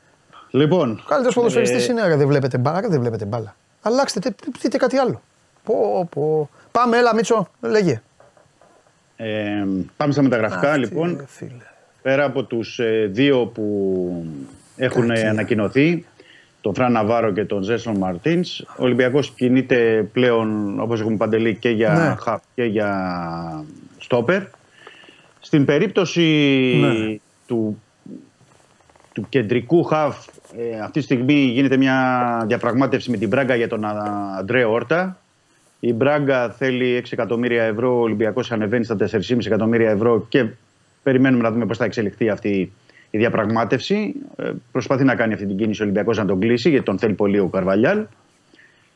Λοιπόν. Ο καλύτερος ποδοσφαιριστής ε, είναι, ρε. Δεν βλέπετε μπάλα, ρε, δεν βλέπετε μπάλα. Αλλάξτε, τε- πείτε κάτι άλλο. Πω, πω. Πάμε, έλα, Μίτσο, λέγε. ε, πάμε στα μεταγραφικά Αχ, τι, λοιπόν. ρε, φίλε. πέρα από τους ε, δύο που έχουν ε, ανακοινωθεί, τον Φραν Ναβάρο και τον Ζέσον Μαρτίνς, ο Ολυμπιακός κινείται πλέον, όπως έχουμε παντελεί, και για Ναι. χαφ και για στόπερ. Στην περίπτωση Ναι. του, του κεντρικού χαφ, ε, αυτή τη στιγμή γίνεται μια διαπραγμάτευση με την Μπράγκα για τον Α- Αντρέ Όρτα. Η Μπράγκα θέλει 6 εκατομμύρια ευρώ, ο Ολυμπιακός ανεβαίνει στα 4,5 εκατομμύρια ευρώ και περιμένουμε να δούμε πώς θα εξελιχθεί αυτή η διαπραγμάτευση. Ε, προσπαθεί να κάνει αυτή την κίνηση ο Ολυμπιακός να τον κλείσει, γιατί τον θέλει πολύ ο Καρβαλιάλ.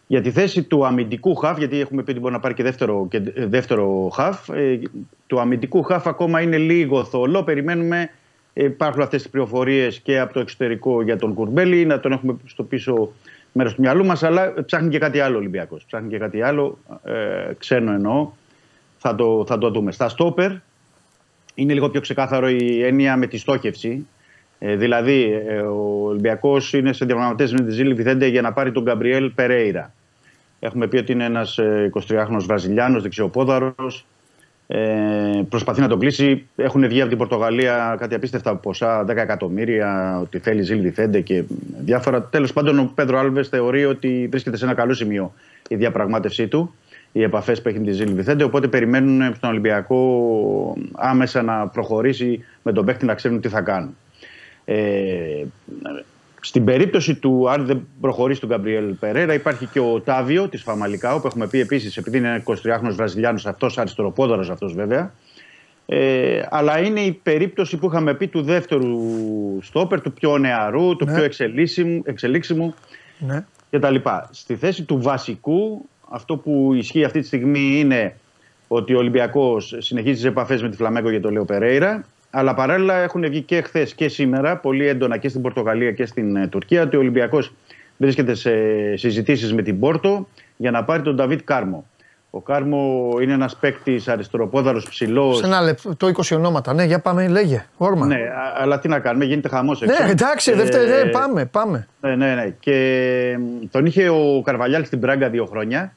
Για τη θέση του αμυντικού χαφ, γιατί έχουμε πει ότι μπορεί να πάρει και δεύτερο, και ε, δεύτερο χαφ, ε, του αμυντικού χαφ ακόμα είναι λίγο θολό. Περιμένουμε, ε, υπάρχουν αυτές τις πληροφορίες και από το εξωτερικό για τον Κουρμπέλη, να τον έχουμε στο πίσω μέρος του μυαλού μας, αλλά ψάχνει και κάτι άλλο ο Ολυμπιακός. Ψάχνει και κάτι άλλο, ε, ξένο εννοώ, θα το, θα το δούμε. Στα στόπερ είναι λίγο πιο ξεκάθαρο η έννοια με τη στόχευση. Ε, δηλαδή, ε, ο Ολυμπιακός είναι σε διαπραγματεύσεις με τη Ζήλη Βιθέντε για να πάρει τον Γκαμπριέλ Περέιρα. Έχουμε πει ότι είναι ένας 23χρονος Βραζιλιάνος, δεξιοπόδαρος. Ε, προσπαθεί να τον κλείσει. Έχουν βγει από την Πορτογαλία κάτι απίστευτα ποσά, 10 εκατομμύρια, ότι θέλει Ζήλ Βιθέντε και διάφορα. Τέλος πάντων, ο Πέδρο Άλβες θεωρεί ότι βρίσκεται σε ένα καλό σημείο η διαπραγμάτευσή του, οι επαφές που έχει με τη Ζήλ Βιθέντε. Οπότε περιμένουν στον Ολυμπιακό άμεσα να προχωρήσει με τον παίκτη να ξέρουν τι θα κάνουν. Ε, στην περίπτωση του, αν δεν προχωρήσει τον Γκαμπριέλ Περέρα, υπάρχει και ο Τάβιο της Φαμαλικάου, που έχουμε πει επίσης, επειδή είναι 23χρονο Βραζιλιάνος, αυτός αριστεροπόδαρο αυτός βέβαια. Ε, αλλά είναι η περίπτωση που είχαμε πει του δεύτερου στόπερ, του πιο νεαρού, του Ναι. πιο εξελίσσιμου, εξελίξιμου Ναι. κτλ. Στη θέση του βασικού, αυτό που ισχύει αυτή τη στιγμή είναι ότι ο Ολυμπιακός συνεχίζει τις επαφές με τη Φλαμέγκο για τον Λέο Περέιρα. Αλλά παράλληλα έχουν βγει και χθες και σήμερα πολύ έντονα και στην Πορτογαλία και στην ε, Τουρκία ότι ο Ολυμπιακός βρίσκεται σε συζητήσεις με την Πόρτο για να πάρει τον Νταβίτ Κάρμο. Ο Κάρμο είναι ένας παίκτης αριστεροπόδαρος ψηλός. Σε ένα λεπτό, 20 ονόματα. Ναι, για πάμε, λέγε. Όρμα. Ναι, α- αλλά τι να κάνουμε, γίνεται χαμός Ναι, εντάξει, δεύτερη, ναι, πάμε, πάμε. Ναι, ναι, ναι. Και μ, τον είχε ο Καρβαλιάλ στην Πράγκα δύο χρόνια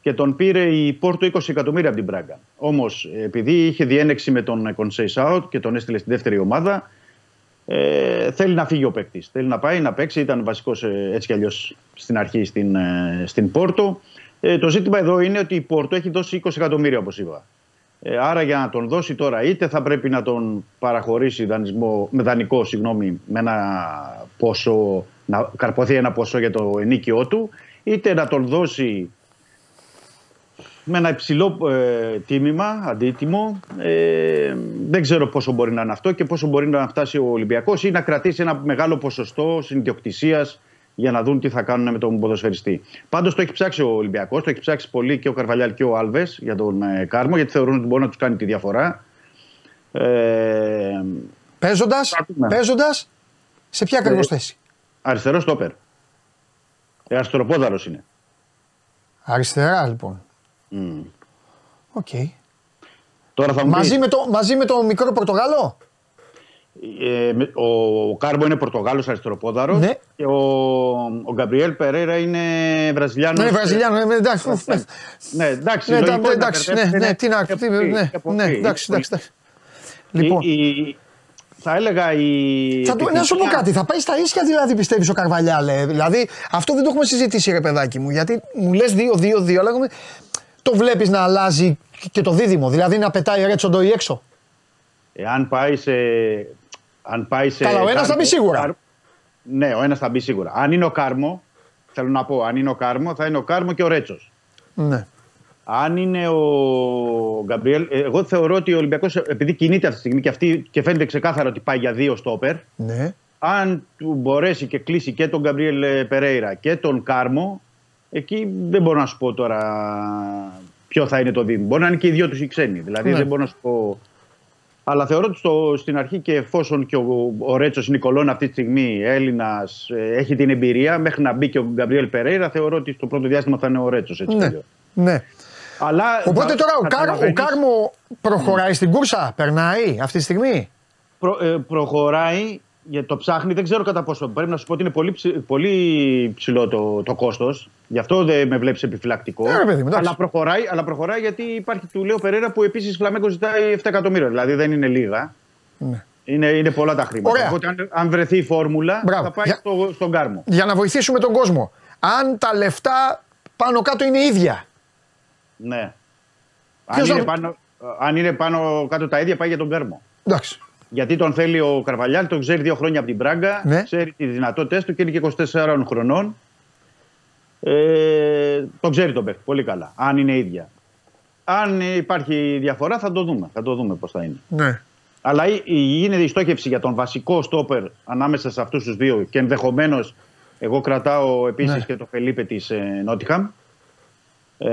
και τον πήρε η Πόρτο 20 εκατομμύρια από την Πράγκα. Όμως, επειδή είχε διένεξη με τον Κονσέι Σάουτ και τον έστειλε στη δεύτερη ομάδα, ε, θέλει να φύγει ο παίκτης. Θέλει να πάει να παίξει. Ήταν βασικός έτσι κι αλλιώς στην αρχή στην, ε, στην Πόρτο. Ε, το ζήτημα εδώ είναι ότι η Πόρτο έχει δώσει 20 εκατομμύρια, όπως είπα. Ε, άρα για να τον δώσει τώρα, είτε θα πρέπει να τον παραχωρήσει δανεισμό, με δανεικό συγγνώμη, με ένα ποσό, να καρποθεί ένα ποσό για το ενίκαιό του, είτε να τον δώσει με ένα υψηλό ε, τίμημα, αντίτιμο. Ε, δεν ξέρω πόσο μπορεί να είναι αυτό και πόσο μπορεί να φτάσει ο Ολυμπιακός ή να κρατήσει ένα μεγάλο ποσοστό συνδιοκτησίας για να δουν τι θα κάνουν με τον ποδοσφαιριστή. Πάντως το έχει ψάξει ο Ολυμπιακός, το έχει ψάξει πολύ και ο Καρβαλιάλ και ο Άλβες για τον ε, Κάρμο, γιατί θεωρούν ότι μπορεί να τους κάνει τη διαφορά. Ε, Παίζοντας, Ακούμε. παίζοντας, σε ποια ακριβώς Ε, θέση; αριστερό στόπερ. Ε, αριστεροπόδαρο είναι. Αριστερά, λοιπόν. Μμ. Οκ. Τώρα θα μου Μαζί, πεις, με το, μαζί με το μικρό Πορτογάλο; ε, με- ο, ο Κάρμο είναι Πορτογάλος αριστεροπόδαρος Ναι. και ο, ο Γκαμπριέλ Περέρα είναι Βραζιλιάνος. Ναι, Βραζιλιάνος, ναι, εντάξει. Ναι, εντάξει, Ναι, λογικό τα- είναι να εντάξει, ναι, μπερδεύεται, ναι, τι να και τι- από εκεί, ναι, και από ναι, εκεί. εντάξει, εντάξει, εντάξει. Λοιπόν, Η- η- θα έλεγα η. θα του, να σου πω επιτυχία- κάτι, θα πάει στα ίσια δηλαδή πιστεύεις ο Καρβαλιάλ; Δηλαδή αυτό δεν το έχουμε συζητήσει ρε παιδάκι μου. Γιατί μου λες 2-2-2, αλλά εγώ- το βλέπεις να αλλάζει και το δίδυμο. Δηλαδή να πετάει Ρέτσοντο ή έξω; Εάν πάει σε. Αν πάει σε Καλά, ο ένας θα μπει σίγουρα. Καρ- Ναι, ο ένας θα μπει σίγουρα. Αν είναι ο Κάρμο, θέλω να πω, αν είναι ο Κάρμο, θα είναι ο Κάρμο και ο Ρέτσος. Ναι. Αν είναι ο Γκαμπριέλ, ε, εγώ θεωρώ ότι ο Ολυμπιακός, επειδή κινείται αυτή τη στιγμή και, αυτή, και φαίνεται ξεκάθαρα ότι πάει για δύο στόπερ, Ναι. αν του μπορέσει και κλείσει και τον Γκαμπριέλ ε, Περέιρα και τον Κάρμο, εκεί δεν μπορώ να σου πω τώρα ποιο θα είναι το δίδυμο. Μπορεί να είναι και οι δυο τους οι ξένοι. Δηλαδή Ναι. δεν μπορώ να σου πω. Αλλά θεωρώ ότι στο, στην αρχή και εφόσον και ο, ο Ρέτσος Νικολών αυτή τη στιγμή Έλληνας έχει την εμπειρία, μέχρι να μπει και ο Γκαμπριέλ Περέιρα, θεωρώ ότι στο πρώτο διάστημα θα είναι ο Ρέτσος. Έτσι κι Ναι. αλλιώς. ναι. Αλλά Οπότε θα- τώρα ο, Κάρ, ο καταλαβαίνεις- Κάρμο προχωράει στην κούρσα, περνάει αυτή τη στιγμή; προ, ε, προχωράει για το ψάχνει. Δεν ξέρω κατά πόσο. Πρέπει να σου πω ότι είναι πολύ, ψη- πολύ ψηλό το, το κόστος. Γι' αυτό δεν με βλέπεις επιφυλακτικό. Ε, ρε παιδί μου, εντάξει. αλλά, προχωράει, αλλά προχωράει γιατί υπάρχει του Λέω Περέρα που επίσης Φλαμέγκο ζητάει 7 εκατομμύρια. Δηλαδή δεν είναι λίγα. Ναι. Είναι, είναι πολλά τα χρήματα. Ωραία. Οπότε αν, αν βρεθεί η φόρμουλα Μπράβο. θα πάει Για- στο, στον κάρμο. Για να βοηθήσουμε τον κόσμο. Αν τα λεφτά πάνω κάτω είναι ίδια. Ναι. Αν Ποιος είναι, θα- πάνω, αν είναι πάνω κάτω τα ίδια πάει για τον κάρμο. Εντάξει. Γιατί τον θέλει ο Καρβαλιάλ, τον ξέρει δύο χρόνια από την Πράγκα, Ναι. ξέρει τις δυνατότητες του και είναι και 24 χρονών. Ε, τον ξέρει τον παίκτη πολύ καλά, αν είναι ίδια. Αν υπάρχει διαφορά θα το δούμε, θα το δούμε πώς θα είναι. Ναι. Αλλά η- η- γίνεται η στόχευση για τον βασικό στόπερ ανάμεσα σε αυτούς τους δύο και ενδεχομένως εγώ κρατάω επίσης Ναι. και το Φελίπε της ε, Νότιχαμ. Ε,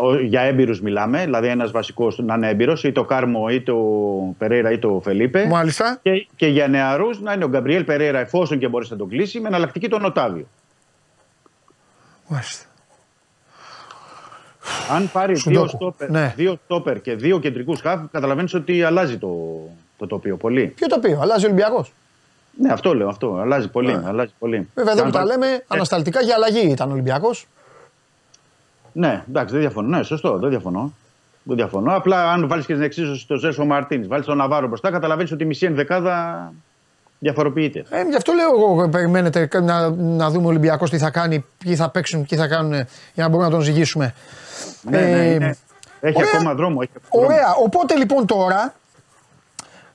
ο- για έμπειρους μιλάμε, δηλαδή ένας βασικός να είναι έμπειρος, είτε ο Κάρμο, είτε ο Περέιρα, είτε ο Φελίπε. Μάλιστα. Και, και για νεαρούς να είναι ο Γκαμπριέλ Περέιρα, εφόσον και μπορείς να τον κλείσει, με εναλλακτική τον Οτάβιο. Μάλιστα. Αν πάρεις Σου δύο δώκω. στόπερ, Ναι. δύο στόπερ και δύο κεντρικούς χαφ, καταλαβαίνεις ότι αλλάζει το, το τοπίο πολύ. Ποιο το πει, αλλάζει ο Ολυμπιακός; Ναι, αυτό λέω. Αυτό. Αλλάζει πολύ. Αλλάζει πολύ. Βέβαια εδώ Αν που τα βάλει- λέμε, ανασταλτικά για αλλαγή ήταν ο Ολυμπιακός. Ναι, εντάξει, δεν διαφωνώ. Ναι, σωστό, δεν διαφωνώ. Δεν διαφωνώ. Απλά αν βάλεις και την εξίσωση στο Ζέσο Μαρτίνς, βάλεις τον Ναβάρο μπροστά, καταλαβαίνεις ότι η μισή ενδεκάδα διαφοροποιείται. Ε, γι' αυτό λέω εγώ, περιμένετε να, να δούμε ο Ολυμπιακός τι θα κάνει, ποιοι θα παίξουν, ποιοι θα κάνουν για να μπορούμε να τον ζυγίσουμε. Ναι, ναι, Ε, ναι. Έχει ωραία. ακόμα δρόμο. Έχει ακόμα δρόμο. Ωραία. Οπότε λοιπόν τώρα,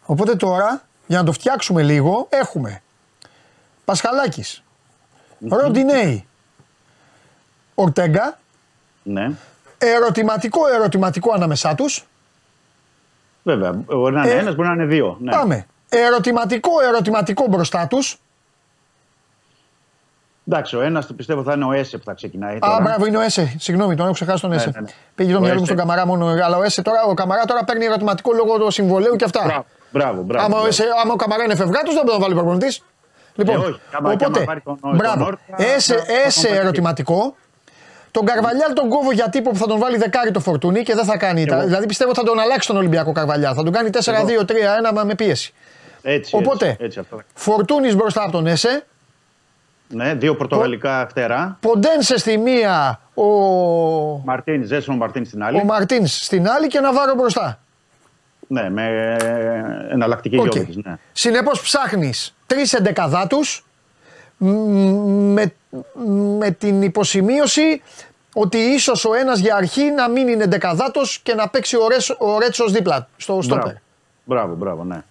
οπότε τώρα, για να το φτιάξουμε λίγο, έχουμε Πασχαλάκης, Ροντινέη, Ορτέγκα, Ναι, ερωτηματικό ερωτηματικό ανάμεσά τους. βέβαια. Μπορεί να είναι Ε, ένας, μπορεί να είναι δύο. Ναι. Πάμε. Ερωτηματικό ερωτηματικό μπροστά τους. Εντάξει, ο ένας πιστεύω θα είναι ο Έσε που θα ξεκινάει. Α, τώρα. μπράβο, είναι ο Έσε. Συγγνώμη, τον έχω ξεχάσει τον Έσε. ναι, ναι. Πήγε το Ο μυαλό μου Έσε. στον Καμαρά μόνο. Αλλά ο Έσε τώρα, ο Καμαρά τώρα παίρνει ερωτηματικό λόγω του συμβολέου και αυτά. Μπράβο, μπράβο. μπράβο, άμα, ο μπράβο. Έσε, άμα ο Καμαρά είναι φευγάτος, δεν μπορεί να βάλει προπονητής. Λοιπόν, Ε, όχι. Άμα- και οπότε, άμα πάρει τον- τον μπράβο. Όρτα, Έσε, θα- θα τον έσε πάρει. ερωτηματικό. Τον Καρβαλιάλ τον κόβω για τύπο που θα τον βάλει δεκάρι το φορτούνι και δεν θα κάνει. τα- εγώ. Δηλαδή πιστεύω θα τον αλλάξει τον Ολυμπιακό Καρβαλιάλ. Θα τον κάνει 4-2-3-1 με πίεση. Έτσι, Οπότε, έτσι, έτσι, αυτό. Φορτούνη μπροστά από τον Ζέσε. Ναι, δύο πορτογαλικά φτερά. Ποντένσε στη μία ο, Μαρτίν, Ζέσον Μαρτίν στην άλλη. ο Μαρτίνς στην άλλη και Ναβάρο μπροστά. Ναι, με εναλλακτική OK. Okay. Ναι. Συνεπώς ψάχνεις τρεις εντεκαδάτους με, με την υποσημείωση ότι ίσως ο ένας για αρχή να μην είναι εντεκαδάτο και να παίξει ο, Ρέσ, ο Ρέτσος δίπλα στο στόπερ. Μπράβο. μπράβο, μπράβο, ναι.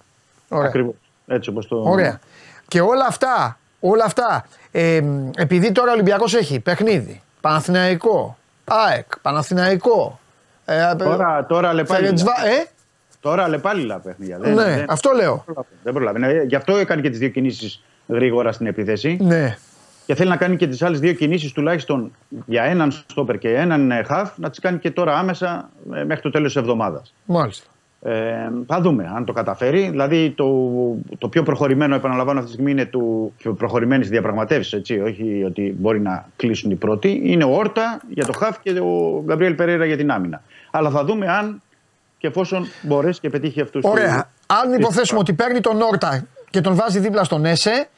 Ωραία. Ακριβώς. Έτσι όπως το... Ωραία. Και όλα αυτά, όλα αυτά ε, επειδή τώρα ο Ολυμπιακός έχει παιχνίδι, Παναθηναϊκό, ΑΕΚ, Παναθηναϊκό, ε, Τώρα, τώρα λεπάλιλα. Φερεντσβά- ε, Τώρα λεπάλιλα παιχνίδια. Δεν, ναι, δεν, αυτό λέω. δεν προλάβει. Ναι, γι' αυτό έκανε και τις δύο κινήσεις γρήγορα στην επίθεση. Ναι. Και θέλει να κάνει και τις άλλες δύο κινήσεις τουλάχιστον για έναν στόπερ και έναν ε, χαφ να τις κάνει και τώρα άμεσα ε, μέχρι το τέλος της εβδομάδας. Μάλιστα. Ε, θα δούμε αν το καταφέρει. Δηλαδή το, το πιο προχωρημένο, επαναλαμβάνω αυτή τη στιγμή, είναι του πιο προχωρημένης διαπραγματεύση. Όχι ότι μπορεί να κλείσουν οι πρώτοι. Είναι ο Όρτα για το Χαφ και ο Γκαμπριέλ Περέρα για την άμυνα. Αλλά θα δούμε αν και εφόσον μπορέσει και πετύχει αυτούς Ωραία. Αν υποθέσουμε ότι παίρνει τον Όρτα και τον βάζει δίπλα στον Έσε,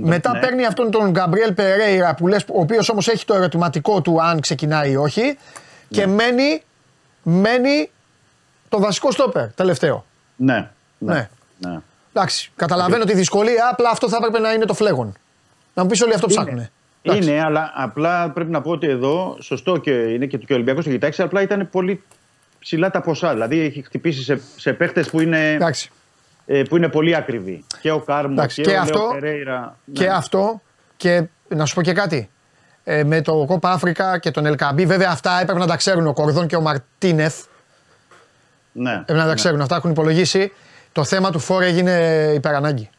μετά ναι. παίρνει αυτόν τον Γκαμπριέλ Περέιρα που λες, ο οποίος όμως έχει το ερωτηματικό του αν ξεκινάει ή όχι, και Ναι. μένει, μένει το βασικό στόπερ τελευταίο. Ναι. Ναι. ναι. ναι. Εντάξει, καταλαβαίνω τη δυσκολία, απλά αυτό θα έπρεπε να είναι το φλέγον. Να μου πεις όλοι αυτό ψάχνουν. Είναι, αλλά απλά πρέπει να πω ότι εδώ σωστό και είναι και ο Ολυμπιακός το κοιτάξει, απλά ήταν πολύ ψηλά τα ποσά. Δηλαδή έχει χτυπήσει σε, σε παίχτες που είναι. Εντάξει. Ε, που είναι πολύ ακριβή. Και ο Κάρμο Εντάξει, και, και ο αυτό- Λέο Περέιρα. Και Ναι. αυτό και να σου πω και κάτι. Ε, με το Κόπα Αφρικα και τον Ελκαμπή, βέβαια αυτά έπρεπε να τα ξέρουν ο Κορδόν και ο Μαρτίνεθ. Ναι. Έπρεπε να τα ξέρουν, αυτά έχουν υπολογίσει. Το θέμα του φόρ έγινε υπερανάγκη.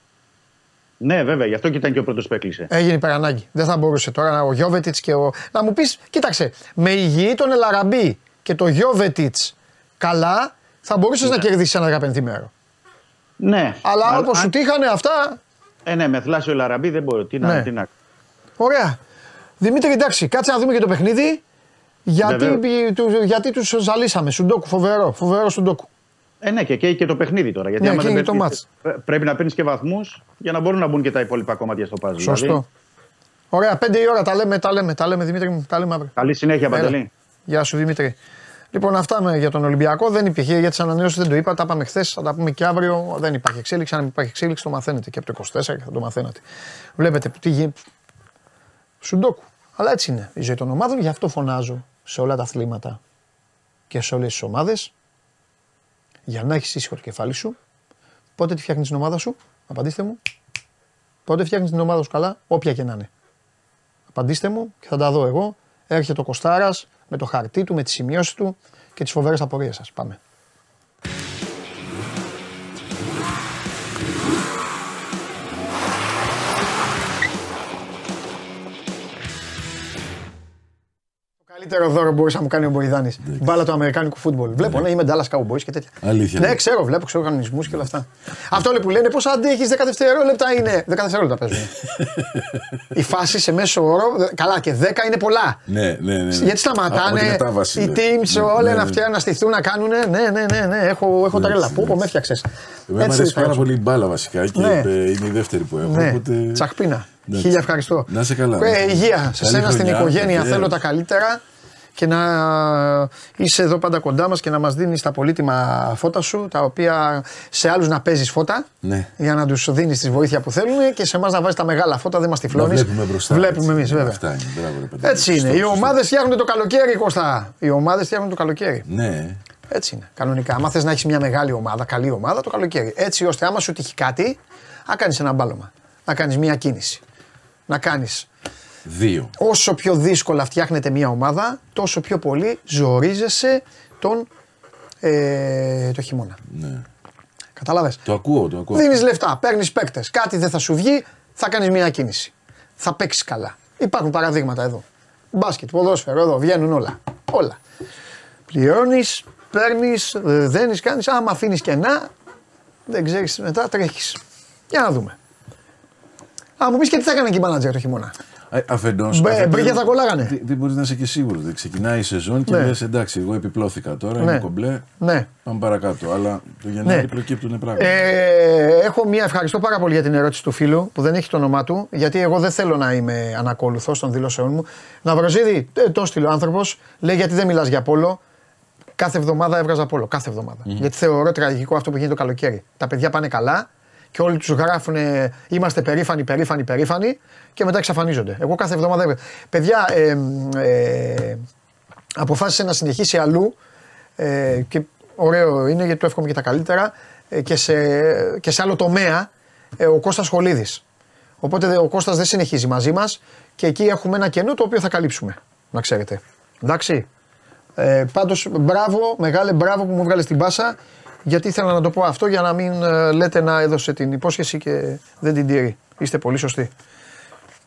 ναι, βέβαια, γι' αυτό και ήταν και ο πρώτος που έκλεισε. Έγινε υπερανάγκη. Δεν θα μπορούσε τώρα ο Γιώβετιτς και ο. Να μου πεις, κοίταξε, με υγιή τον Ελαραμπή και το Γιώβετιτς καλά, θα μπορούσες να κερδίσεις ένα 15 μέρο. Ναι. Αλλά όπως αν- σου τύχανε αυτά. Ε, ναι, με θλάσσιο Λαραμπή δεν μπορεί. Τι Ναι. να, τι να... Ωραία. Δημήτρη, εντάξει, κάτσε να δούμε και το παιχνίδι. Γιατί, Βεβαίως. του, γιατί τους ζαλίσαμε. Σουντόκου, φοβερό. Φοβερό Σουντόκου. Ε, ναι, και καίει και το παιχνίδι τώρα. Γιατί Ναι, άμα και δεν είναι το παίρνεις- μάτς. πρέ- πρέπει να παίρνεις και βαθμούς για να μπορούν να μπουν και τα υπόλοιπα κομμάτια στο παζί. Σωστό. Δηλαδή, Ωραία, πέντε η ώρα τα λέμε, τα λέμε, τα λέμε Δημήτρη μου, τα λέμε αύριο. καλή συνέχεια, Έλα. Παντελή. Γεια σου Δημήτρη. Λοιπόν, αυτά με, για τον Ολυμπιακό δεν υπήρχε για τις ανανεώσεις, δεν το είπα. Τα είπαμε χθες, θα τα πούμε και αύριο. Δεν υπάρχει εξέλιξη. Αν υπάρχει εξέλιξη, το μαθαίνετε και από το 24 και θα το μαθαίνατε. Βλέπετε τι γίνεται. Σουντόκου. Αλλά έτσι είναι η ζωή των ομάδων, γι' αυτό φωνάζω σε όλα τα αθλήματα και σε όλες τις ομάδες. Για να έχεις ήσυχο το κεφάλι σου, πότε τη φτιάχνεις την ομάδα σου, απαντήστε μου. Πότε φτιάχνεις την ομάδα σου καλά, όποια και να είναι. Απαντήστε μου και θα τα δω εγώ. Έρχεται ο Κοστάρας με το χαρτί του, με τις σημειώσεις του και τις φοβερές απορίες σας. Πάμε. Καλύτερο δώρο μπορούσε να μου κάνει ο Μποϊδάνη. Μπάλα του Αμερικάνικου φούτμπολ. Βλέπω, ναι, είμαι Dallas Cowboys και τέτοια. Αλήθεια, Ναι, ναι. ξέρω, βλέπω, ξέρω κανονισμούς και όλα αυτά. Αυτό λέει που λένε πώ αντέχει 10 δευτερόλεπτα είναι. 10 δευτερόλεπτα παίζουν. Η φάση σε μέσο όρο. Καλά, και 10 είναι πολλά. Ναι, ναι, ναι. ναι. Γιατί Από τη σταματάνε μετάβαση, οι ναι. teams Ναι, όλα ναι, να ναι. φτιάχνουν, να στηθούν, να κάνουν. Ναι, ναι, ναι, ναι. Έχω, έχω τρέλα. Εντάξει, Πού, πού, εντάξει. με έφτιαξες. Εμένα μου αρέσει πάρα πολύ η μπάλα βασικά και Ναι. ε, είναι η δεύτερη που έχω. Ναι, οπότε- τσαχπίνα. Εντάξει. Χίλια ευχαριστώ. Να είσαι καλά. Ε, υγεία σε Καλή σένα στην χρονιά, οικογένεια. βεβαίως. Θέλω τα καλύτερα και να είσαι εδώ πάντα κοντά μας και να μας δίνεις τα πολύτιμα φώτα σου, τα οποία σε άλλους να παίζεις φώτα, Ναι. για να τους δίνεις τη βοήθεια που θέλουν και σε εμάς να βάζεις τα μεγάλα φώτα, δεν μας Να τυφλώνεις. βλέπουμε μπροστά. Βλέπουμε έτσι. εμείς βέβαια. Αυτά είναι. Μπράβο, ρε παιδί. Έτσι είναι. Σωστό, Οι σωστό. ομάδες φτιάχνουν το καλοκαίρι, Κώστα. Οι ομάδες φτιάχνουν το καλοκαίρι. Ναι. Έτσι είναι. Κανονικά. Άμα θες να έχεις μια μεγάλη ομάδα, καλή ομάδα, το καλοκαίρι. Έτσι ώστε άμα σου τύχει κάτι, να κάνεις ένα μπάλωμα. Να κάνεις μια κίνηση. Να κάνεις. Δύο. Όσο πιο δύσκολα φτιάχνεται μια ομάδα, τόσο πιο πολύ ζορίζεσαι τον ε, το χειμώνα. Ναι. Κατάλαβε. Το ακούω, το ακούω. Δίνεις λεφτά, παίρνεις παίκτες. Κάτι δεν θα σου βγει, θα κάνεις μια κίνηση. Θα παίξεις καλά. Υπάρχουν παραδείγματα εδώ. Μπάσκετ, ποδόσφαιρο, εδώ βγαίνουν όλα. Όλα. Πληρώνεις, παίρνεις, δένεις, κάνεις. Άμα αφήνεις κενά, δεν ξέρεις μετά τρέχεις. Για να δούμε. Α, μου πει και τι θα έκανε και η μάνατζερ το χειμώνα. Ε, Αφεντός. Μπε- μπρίγια θα κολλάγανε. Δεν δεν μπορείς να είσαι και σίγουρος. Ξεκινάει η σεζόν και Ναι. λες εντάξει, εγώ επιπλώθηκα τώρα, Ναι. είμαι κομπλέ. Ναι. Πάμε παρακάτω. Αλλά το Γενάρη Ναι. προκύπτουν πράγματα. Ε, έχω μία ευχαριστώ πάρα πολύ για την ερώτηση του φίλου που δεν έχει το όνομά του, γιατί εγώ δεν θέλω να είμαι ανακόλουθος των δηλώσεών μου. Ναυροζίδη, ε, το στείλω άνθρωπος, λέει γιατί δεν μιλάς για πόλο. Κάθε εβδομάδα έβγαζα πόλο. Κάθε εβδομάδα. Γιατί θεωρώ τραγικό αυτό που γίνεται το καλοκαίρι. Τα παιδιά πάνε καλά και όλοι τους γράφουν είμαστε περήφανοι, περήφανοι, περήφανοι και μετά εξαφανίζονται. Εγώ κάθε εβδομάδα έβγαζα. Παιδιά, ε, ε, αποφάσισε να συνεχίσει αλλού ε, και ωραίο είναι γιατί το εύχομαι και τα καλύτερα ε, και, σε, και σε άλλο τομέα ε, ο Κώστας Χολίδης. Οπότε δε- ο Κώστας δεν συνεχίζει μαζί μας και εκεί έχουμε ένα κενό το οποίο θα καλύψουμε, να ξέρετε. Εντάξει. Ε, πάντως μπράβο, μεγάλε μπράβο που μου βγάλες την πάσα γιατί ήθελα να το πω αυτό για να μην ε, λέτε να έδωσε την υπόσχεση και δεν την τηρεί. Είστε πολύ σωστοί.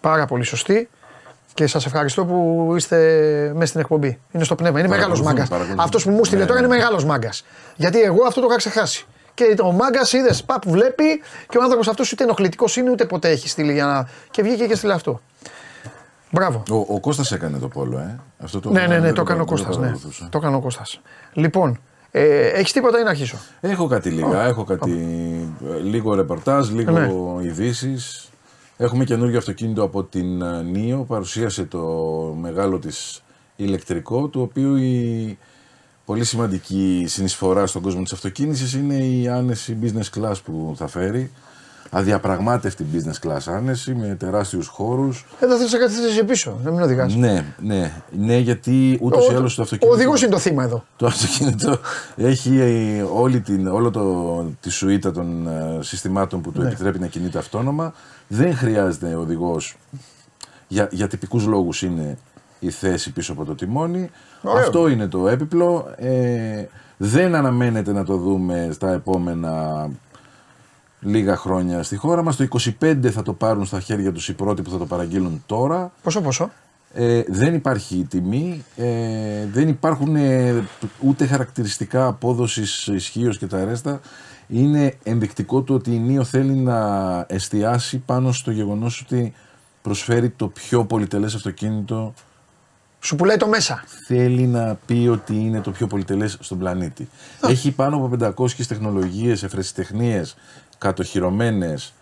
Πάρα πολύ σωστοί και σας ευχαριστώ που είστε μέσα στην εκπομπή. Είναι στο πνεύμα. Είναι μεγάλος Παρακολουθούμε, μάγκας. παρακολουθούμε. Αυτός που μου στείλε Ναι, τώρα ναι. είναι μεγάλος μάγκας. Γιατί εγώ αυτό το είχα ξεχάσει. Και ο μάγκας είδες, παπ βλέπει και ο άνθρωπος αυτός ούτε ενοχλητικός είναι ούτε ποτέ έχει στείλει για να. Και βγήκε και στείλε αυτό. Μπράβο. Ο, ο Κώστας έκανε το πόλο, ε. Αυτό το ναι, ναι, ναι, δεν το έκανε ο δεν Κώστας, Ναι. παρακολουθούσα. Το έκανε ο Κώστας. Λοιπόν, ε, έχεις τίποτα ή να αρχίσω; Έχω κάτι λίγα. Έχω κάτι ε, λίγο ρεπορτάζ, λίγο Ναι. ειδήσεις. Έχουμε καινούργιο αυτοκίνητο από την ε, Νίο. Παρουσίασε το μεγάλο της ηλεκτρικό, το οποίο η πολύ σημαντική συνεισφορά στον κόσμο της αυτοκίνησης είναι η άνεση business class που θα φέρει. Αδιαπραγμάτευτη business class άνεση με τεράστιους χώρους. Εδώ θα σε καθίσει πίσω, να μην οδηγάς. Ναι, ναι, ναι, γιατί ούτως ή άλλως το Ο αυτοκίνητο... οδηγός είναι το θύμα εδώ. Το αυτοκίνητο έχει ε, όλη την, όλο το, τη σουίτα των ε, συστημάτων που του Ναι. επιτρέπει να κινείται αυτόνομα. Δεν χρειάζεται οδηγός. Για, για τυπικούς λόγους είναι η θέση πίσω από το τιμόνι. Ωραίο. Αυτό είναι το έπιπλο. Ε, δεν αναμένεται να το δούμε στα επόμενα λίγα χρόνια στη χώρα μας. Το 25 θα το πάρουν στα χέρια τους οι πρώτοι που θα το παραγγείλουν τώρα. Πόσο, πόσο; Ε, δεν υπάρχει τιμή, ε, δεν υπάρχουν ε, ούτε χαρακτηριστικά απόδοσης ισχύως και τα ρέστα. Είναι ενδεικτικό του ότι η Νίο θέλει να εστιάσει πάνω στο γεγονός ότι προσφέρει το πιο πολυτελές αυτοκίνητο. Σου πουλάει το μέσα. Θέλει να πει ότι είναι το πιο πολυτελές στον πλανήτη. Έχει πάνω από 500 τεχνολογίες, εφρεσιτεχνίες, κατοχυρωμένες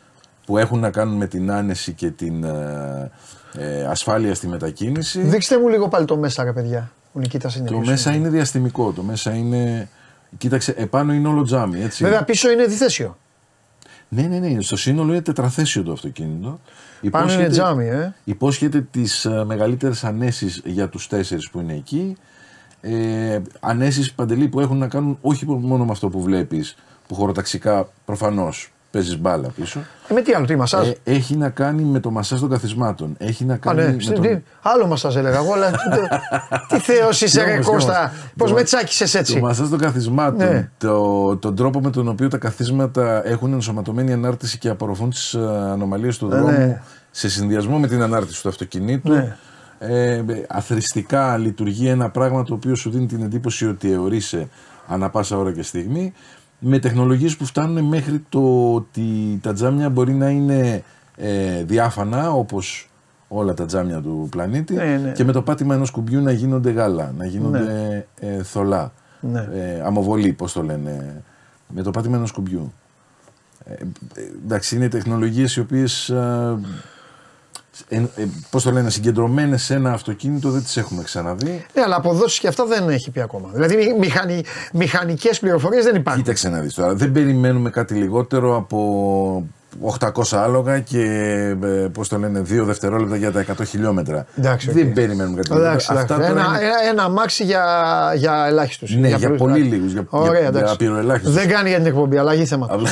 που έχουν να κάνουν με την άνεση και την ε, ε, ασφάλεια στη μετακίνηση. Δείξτε μου λίγο πάλι το μέσα, ρε παιδιά. Ο Νικήτα είναι Το πιο μέσα συνηθισμένο. είναι διαστημικό. Το μέσα είναι. Κοίταξε, επάνω είναι όλο τζάμι. Έτσι. Βέβαια πίσω είναι διθέσιο. Ναι, ναι, ναι. Στο σύνολο είναι τετραθέσιο το αυτοκίνητο. Πάνω είναι τζάμι, ε. Υπόσχεται τις μεγαλύτερες ανέσεις για τους τέσσερις που είναι εκεί. Ε, ανέσεις παντελή που έχουν να κάνουν όχι μόνο με αυτό που βλέπεις, που χωροταξικά προφανώς παίζεις μπάλα πίσω. Ε, με τι άλλο, τι μασάζ; Ε, έχει να κάνει με το μασάζ των καθισμάτων. Έχει να Α, κάνει ναι, με στην- τον- τι- άλλο μασάζ έλεγα εγώ, αλλά τι θεός είσαι, ρε όμως, Κώστα. όμως. Πώς Το- με τσάκισες Το έτσι. μασάζ των καθισμάτων, Ναι. το, τον τρόπο με τον οποίο τα καθίσματα έχουν ενσωματωμένη ανάρτηση και απορροφούν τις ανομαλίες του Ναι. δρόμου σε συνδυασμό με την ανάρτηση του αυτοκινήτου. Ναι. Ε, αθρηστικά λειτουργεί ένα πράγμα το οποίο σου δίνει την εντύπωση ότι αιωρείσαι ανά πάσα ώρα και στιγμή με τεχνολογίες που φτάνουν μέχρι το ότι τα τζάμια μπορεί να είναι ε, διάφανα όπως όλα τα τζάμια του πλανήτη Ναι, ναι. και με το πάτημα ενός κουμπιού να γίνονται γάλα, να γίνονται ε, θολά, Ναι. ε, αμοβολή πώς το λένε, με το πάτημα ενός κουμπιού. Ε, ε, εντάξει, είναι τεχνολογίες οι οποίες ε, ε, ε, πώς το λένε, συγκεντρωμένες σε ένα αυτοκίνητο δεν τις έχουμε ξαναδεί. Ναι, αλλά αποδόσεις και αυτά δεν έχει πει ακόμα. Δηλαδή μη- μηχανι, μηχανικές πληροφορίες δεν υπάρχουν. Κοίταξε να δεις τώρα, δεν περιμένουμε κάτι λιγότερο από 800 άλογα και ε, πώς το λένε, 2 δευτερόλεπτα για τα 100 χιλιόμετρα. Εντάξει, δεν οκ. περιμένουμε κάτι Εντάξει, λιγότερο. εντάξει. τώρα Ένα, είναι- ένα, ένα αμάξι για, για ελάχιστους. Ναι, για πολύ λίγους, για- για- για εντάξει. απειροελάχιστους. Δεν κάνει για την εκπομπή, αλλαγή θέματος.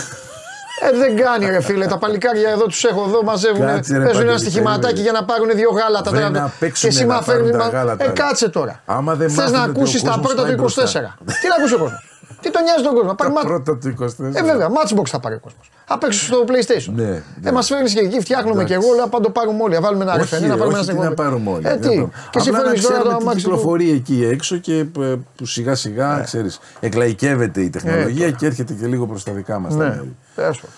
Απλά- Ε, δεν κάνει ρε φίλε. Τα παλικάρια εδώ τους έχω εδώ, μαζεύουν. Κάτσε, ρε, Παίζουν ένα Παντελή, στοιχηματάκι περίμενε. για να πάρουν δύο γάλατα. Βρε, τώρα. να παίξουνε, εσύ να μα φέρνει. πάρουν τα γάλατα. Ε, κάτσε τώρα. Άμα δεν Θες μάθουν να ότι ο ακούσει τα κόσμος πρώτα πάει του 24. μπροστά. Τι να ακούσει ο κόσμο. Τι τον νοιάζει τον κόσμο. Πάρει Τα μάτ- πρώτα του 24. Ε, βέβαια, Matchbox θα πάρει ο κόσμος. Απ' έξω στο PlayStation. Ναι, Ε, ναι. μας φέρνεις και εκεί, φτιάχνουμε και Εντάξει. εγώ. Λέω, πάντα το πάρουμε όλοι. Να βάλουμε ένα Όχι, ρεφενή, να ρε, πάρουμε ένα όχι, τι να στεγνό. πάρουμε όλοι. Ε, τι τι. να πάρουμε. Και εσύ Απλά να φέρνεις τώρα ξέρουμε το τι αμάξι του. κυκλοφορεί εκεί έξω και ε, που σιγά σιγά, ξέρεις, εκλαϊκεύεται η τεχνολογία και έρχεται και λίγο προς τα δικά μας τα Ναι, μέρη. τέλος πάντων.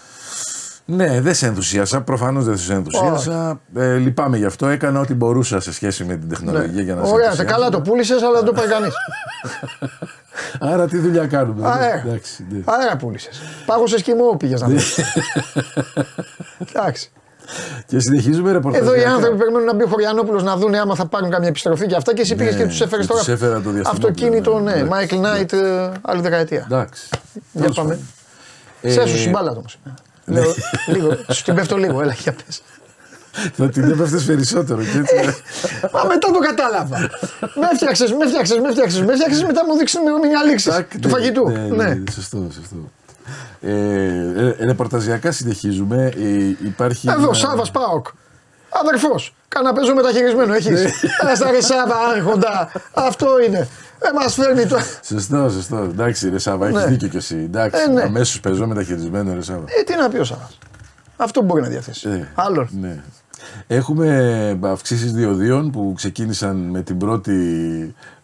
Ναι, δεν σε ενθουσίασα. Προφανώς δεν σε ενθουσίασα. Ε, λυπάμαι γι' αυτό. Έκανα ό,τι μπορούσα σε σχέση με την τεχνολογία για να σε Ναι. Ωραία, ενθουσιάσω. καλά το πούλησες, αλλά δεν το πάει κανείς. Άρα τι δουλειά κάνουμε. Αέρα. Εντάξει, ναι. Αέρα πούλησε. Πάγωσες κοιμό πήγες να δεις. Εντάξει. Και συνεχίζουμε ρεπορτάζ. Εδώ οι άνθρωποι περιμένουν να μπει ο Χωριανόπουλος να δουν άμα θα πάρουν καμία επιστροφή και αυτά και εσύ πήγες Ναι, και τους έφερες και τώρα. τους έφερα το διαστημόπλαιο, Αυτοκίνητο, ναι, ναι. ναι. Μάικλ Νάιτ, ε, άλλη δεκαετία. Εντάξει. Για Τέλος πάμε. πάντων. Σε Ε, έσου συμπάλα όμως. Λέω, λίγο, σου την πέφτω λίγο, έλα για πες. Θα την έπεφτες περισσότερο. Και έτσι. Μα μετά το κατάλαβα. με έφτιαξες, με έφτιαξες, με έφτιαξες, με έφτιαξες, μετά μου δείξει με μια λήξη Τάκ, του ναι, φαγητού. Ναι, ναι, ναι, σωστό, σωστό. Ε, ε, ρεπορταζιακά συνεχίζουμε. Ε, υπάρχει. Εδώ, ένα- Σάβα Πάοκ. Αδερφός. Καναπέζο μεταχειρισμένο έχεις. Ναι. Ένα στα ρε Σάβα, άρχοντα. Αυτό είναι. Δεν μας φέρνει το. Σωστό, σωστό. Εντάξει, ρε Σάβα, έχεις Ναι. δίκιο κι εσύ. Εντάξει, Ε, ναι. αμέσως πεζό μεταχειρισμένο, ρε Σάβα. Ε, τι να πει ο Σάβας. Αυτό μπορεί να διαθέσει. Ε, Άλλον. Ναι. Έχουμε αυξήσεις διοδίων που ξεκίνησαν με την πρώτη.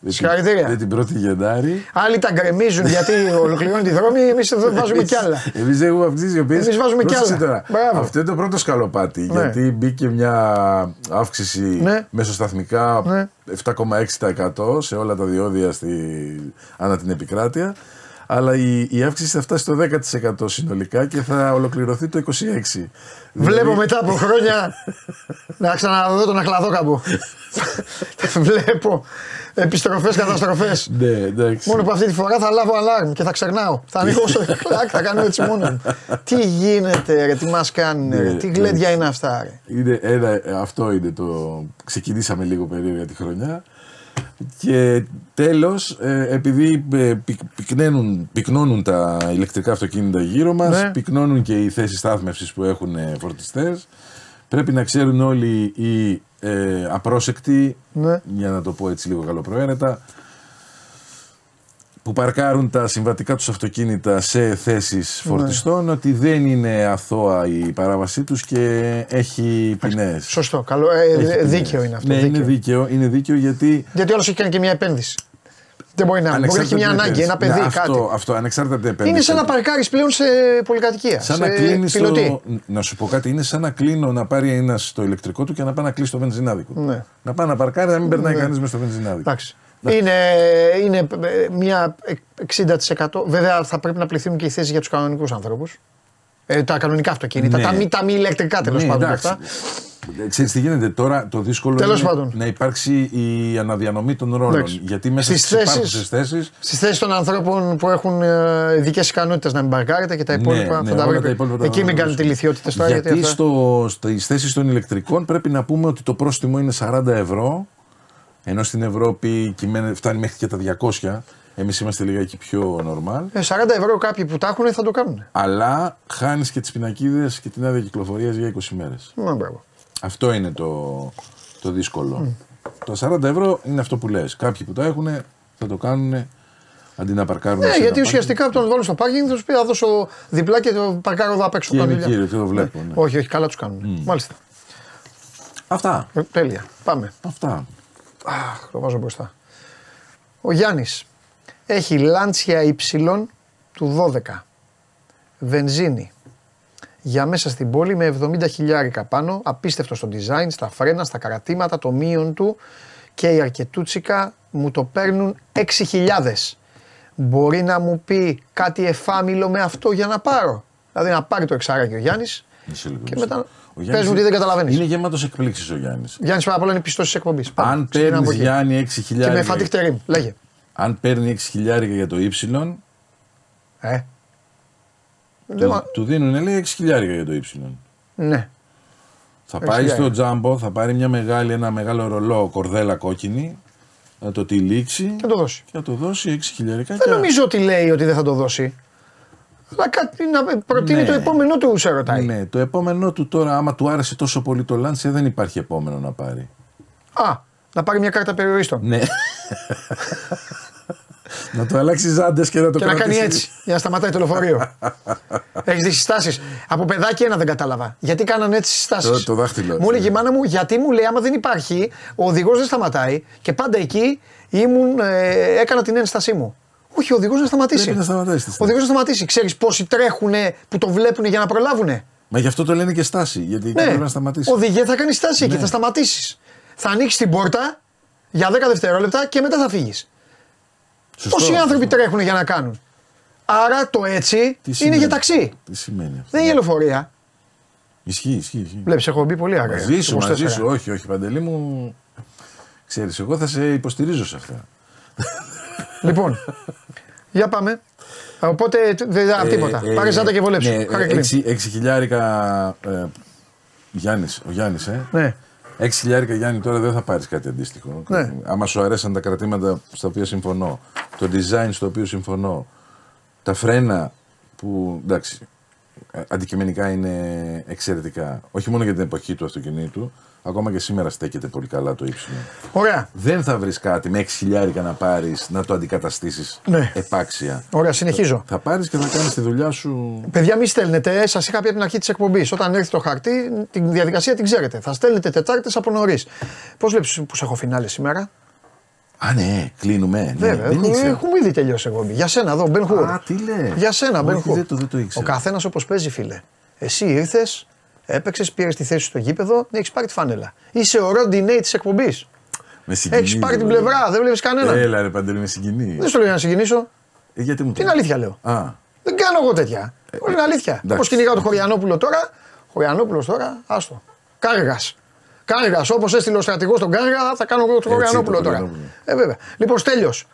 με την- Συγχαρητήρια. Με την πρώτη Γενάρη. Άλλοι τα γκρεμίζουν γιατί ολοκληρώνει τη δρόμη, εμείς εδώ βάζουμε κι άλλα. Εμείς έχουμε αυξήσεις οι οποίε. Εμείς βάζουμε κι άλλα. Τώρα. Μπράβο. Αυτό είναι το πρώτο σκαλοπάτι. Ναι. Γιατί μπήκε μια αύξηση Ναι. μεσοσταθμικά Ναι. 7,6% σε όλα τα διόδια στη, ανά την επικράτεια. Αλλά η, η αύξηση θα φτάσει στο 10% συνολικά και θα ολοκληρωθεί το 26%. Βλέπω Δηλαδή- μετά από χρόνια να ξαναδώ τον Αχλαδόκαμπο. Βλέπω επιστροφές, καταστροφές. Ναι, εντάξει. Μόνο που αυτή τη φορά θα λάβω αλάρμ και θα ξερνάω. Θα ανοίγω στο κλακ, θα κάνω έτσι μόνο μου. Τι γίνεται, ρε, τι μας κάνουν, ρε, Ναι, τι ναι. γλέντια είναι αυτά, ρε. Είναι ένα, αυτό είναι το. Ξεκινήσαμε λίγο περίεργα τη χρονιά. Και τέλος, ε, επειδή ε, πυκ- πυκναίνουν, πυκνώνουν τα ηλεκτρικά αυτοκίνητα γύρω μας, Ναι. πυκνώνουν και οι θέσεις στάθμευσης που έχουν ε, φορτιστές, πρέπει να ξέρουν όλοι οι ε, απρόσεκτοι, Ναι. για να το πω έτσι λίγο καλοπροαίρετα, που παρκάρουν τα συμβατικά τους αυτοκίνητα σε θέσεις Ναι. φορτιστών ότι δεν είναι αθώα η παράβασή τους και έχει ποινές. Σωστό, καλό, ε, Έχει δίκαιο ποινές. είναι αυτό. Ναι, δίκαιο. είναι δίκαιο, είναι δίκαιο γιατί Γιατί όλος έχει κάνει και μια επένδυση. Δεν μπορεί να είναι. Μπορεί να έχει μια Ανεξάρτητα ανάγκη, τι ένα επένδυση. παιδί, Ναι, κάτι. Αυτό, αυτό ανεξάρτητα τι επένδυση. Είναι σαν να παρκάρεις πλέον σε πολυκατοικία. Σαν σε να κλείνεις πιλωτή. το. Να σου πω κάτι, είναι σαν να κλείνω να πάρει ένας το ηλεκτρικό του και να πάει να κλείσει το βενζινάδικο. Ναι. Να πάει να παρκάρει, να μην περνάει Ναι. κανείς μέσα στο βενζινάδικο. Εντάξει. Είναι, είναι ε, μια 60%. Βέβαια θα πρέπει να πληθύνουν και οι θέσει για τους κανονικούς άνθρωπου. Ε, τα κανονικά αυτοκίνητα. Ναι. Τα, μη, τα μη ηλεκτρικά τέλος Ναι, πάντων. εντάξει. Αυτά. Ε, Ξέρεις τι γίνεται τώρα, το δύσκολο Τέλος είναι πάντων. να υπάρξει η αναδιανομή των ρόλων. Εντάξει. Γιατί μέσα Στις στις, θέσεις- υπάρχουσες θέσεις Στις θέσεις των ανθρώπων που έχουν ειδικές ικανότητες να μην μπαρκάρετε και τα Ναι, υπόλοιπα ναι, θα τα όλα βρείτε. τα υπόλοιπα τα Εκεί μην θα κάνετε δώσουμε. λιθιότητε τώρα. Γιατί αυτά- στο, στις θέσεις των ηλεκτρικών πρέπει να πούμε ότι το πρόστιμο είναι 40 ευρώ, ενώ στην Ευρώπη κυμαίνε- φτάνει μέχρι και τα 200. Εμείς είμαστε λιγάκι πιο normal. Ε, 40 ευρώ κάποιοι που τα έχουν θα το κάνουν. Αλλά χάνεις και τις πινακίδες και την άδεια κυκλοφορίας για 20 μέρες. Μα, μπράβο. Αυτό είναι το, το δύσκολο. Τα 40 ευρώ είναι αυτό που λες. Κάποιοι που τα έχουν θα το κάνουν αντί να παρκάρουν. Ναι, σε ένα γιατί πάρκινγκ. ουσιαστικά από τον βάλουν στο πάρκινγκ θα του πει θα δώσω διπλά και το παρκάρω εδώ απ' έξω. Και κάνω είναι δουλειά. κύριε, το βλέπω. ναι. Όχι, όχι, καλά τους κάνουν. Μάλιστα. Αυτά. Ε, τέλεια. Πάμε. Αυτά. Αχ, το βάζω μπροστά. Ο Γιάννης έχει λάντσια υψηλών του 12. Βενζίνη. Για μέσα στην πόλη με 70 χιλιάρικα πάνω. Απίστευτο στο design, στα φρένα, στα καρατήματα, το μείον του και η αρκετούτσικα μου το παίρνουν 6.000. Μπορεί να μου πει κάτι εφάμιλο με αυτό για να πάρω; Δηλαδή να πάρει το εξάρακι ο Γιάννης Μισό λίγο, και μισό. μετά Ο Γιάννης πες μου τι δεν καταλαβαίνεις. Είναι γεμάτος εκπλήξεις ο Γιάννης. Γιάννης πάρα πολλά είναι πιστός της εκπομπής. Πάμε, Αν ξεκινάμε από παίρνει εκεί. Γιάννη 6 Και με χιλιάρικα. φατίχ τερίμ, λέγε. Αν παίρνει 6 χιλιάρικα για το Y, Ε. Δεν του, μα- του δίνουν λέει 6 χιλιάρικα για το Y. Ναι. Θα Έξι πάει στο χιλιάρικα. τζάμπο, θα πάρει μια μεγάλη, ένα μεγάλο ρολό κορδέλα κόκκινη, να το τυλίξει Και το δώσει. και θα το δώσει 6 χιλιάρικα. Δεν νομίζω ότι λέει ότι δεν θα το δώσει. Αλλά κάτι να προτείνει Ναι. το επόμενό του σε ρωτάει. Ναι, το επόμενό του τώρα, άμα του άρεσε τόσο πολύ το Λάντσε, δεν υπάρχει επόμενο να πάρει. Α, να πάρει μια κάρτα περιορίστων. Ναι. να το αλλάξει ζάντες και να το Και να κάνει κρατήσει. έτσι, για να σταματάει το λεωφορείο. Έχεις δει συστάσεις; Από παιδάκι ένα δεν κατάλαβα. Γιατί κάνανε έτσι συστάσεις; Το- το δάχτυλο. Μου έλεγε η μάνα μου, γιατί μου λέει, άμα δεν υπάρχει, ο οδηγός δεν σταματάει. Και πάντα εκεί ήμουν, ε, έκανα την ένστασή μου. Όχι, ο οδηγός να σταματήσει. Πρέπει να σταματήσει τη Ο στάση. οδηγός να σταματήσει. Ξέρεις πόσοι τρέχουν που το βλέπουν για να προλάβουν. Μα γι' αυτό το λένε και στάση. Γιατί Ναι, πρέπει να σταματήσει. οδηγέ θα κάνει στάση εκεί, Ναι. θα σταματήσεις. Θα ανοίξεις την πόρτα για 10 δευτερόλεπτα και μετά θα φύγεις. Σωστό. Πόσοι άνθρωποι τρέχουν για να κάνουν; Άρα το έτσι Τι είναι σημαίνει; για ταξί. Τι σημαίνει αυτό; Δεν είναι λεωφορεία. Ισχύει, ισχύει. ισχύει. Βλέπεις, έχω μπει πολύ αργά. Μαζί σου, 24. μαζί σου. Όχι, όχι, παντελή μου. Ξέρεις, εγώ θα σε υποστηρίζω σε αυτά. Λοιπόν, για πάμε. Οπότε δεν θα τίποτα. Ε, ε, Πάρε ζάντα και βολέψου. Ναι, Χάρη κλίν. 6 χιλιάρικα. Ε, Γιάννης, ο Γιάννης, ε. Ναι. 6 χιλιάρικα Γιάννη τώρα δεν θα πάρεις κάτι αντίστοιχο. Ναι. Άμα σου αρέσαν τα κρατήματα στα οποία συμφωνώ, το design στο οποίο συμφωνώ, τα φρένα που εντάξει, ε, αντικειμενικά είναι εξαιρετικά. Όχι μόνο για την εποχή του αυτοκινήτου, ακόμα και σήμερα στέκεται πολύ καλά το ύψιλο. Ωραία. Δεν θα βρεις κάτι με 6 χιλιάρικα να πάρεις να το αντικαταστήσεις Ναι. επάξια. Ωραία, συνεχίζω. Θα πάρεις και θα κάνεις τη δουλειά σου. Παιδιά, μη στέλνετε. Σας είχα πει από την αρχή της εκπομπής. Όταν έρθει το χαρτί, τη διαδικασία την ξέρετε. Θα στέλνετε Τετάρτε από νωρίς. Πώς βλέπεις που σε έχω φινάλε σήμερα; Α, ναι, κλείνουμε. Ναι, Βέβαια, δεν έχουμε, ήξερα. έχουμε ήδη τελειώσει εκπομπή. Για σένα εδώ, Μπεν Χουρ. Α, τι λέει. Για σένα, Μπεν Όχι, Χουρ. δεν το- δεν το Ο ήξερα. καθένας όπως παίζει, φίλε. Εσύ ήρθες, έπαιξες, πήρες τη θέση στο γήπεδο, έχεις πάρει τη φανέλα. Είσαι ο Ρόντι Νέι της εκπομπής. Με συγκινεί. Έχεις πάρει ρε, την παιδί. πλευρά, δεν βλέπεις κανέναν. Έλα, ρε Παντελή, με συγκινεί. Δεν σου λέω για να συγκινήσω. Ε, γιατί μου το Την αλήθεια λέω. Α, Δεν κάνω εγώ τέτοια. Όλη είναι αλήθεια. Ε, εντάξει. Όπως κυνηγάω το Χωριανόπουλο τώρα, Χωριανόπουλος τώρα, άστο. Κάργας. Κάργας. Όπως έστειλε ο στρατηγός τον Κάργα, θα κάνω εγώ τον Έτσι, Χωριανόπουλο το τώρα. Χωριανόπουλο. Ε, βέβαια. Λοιπόν, Στέλιος.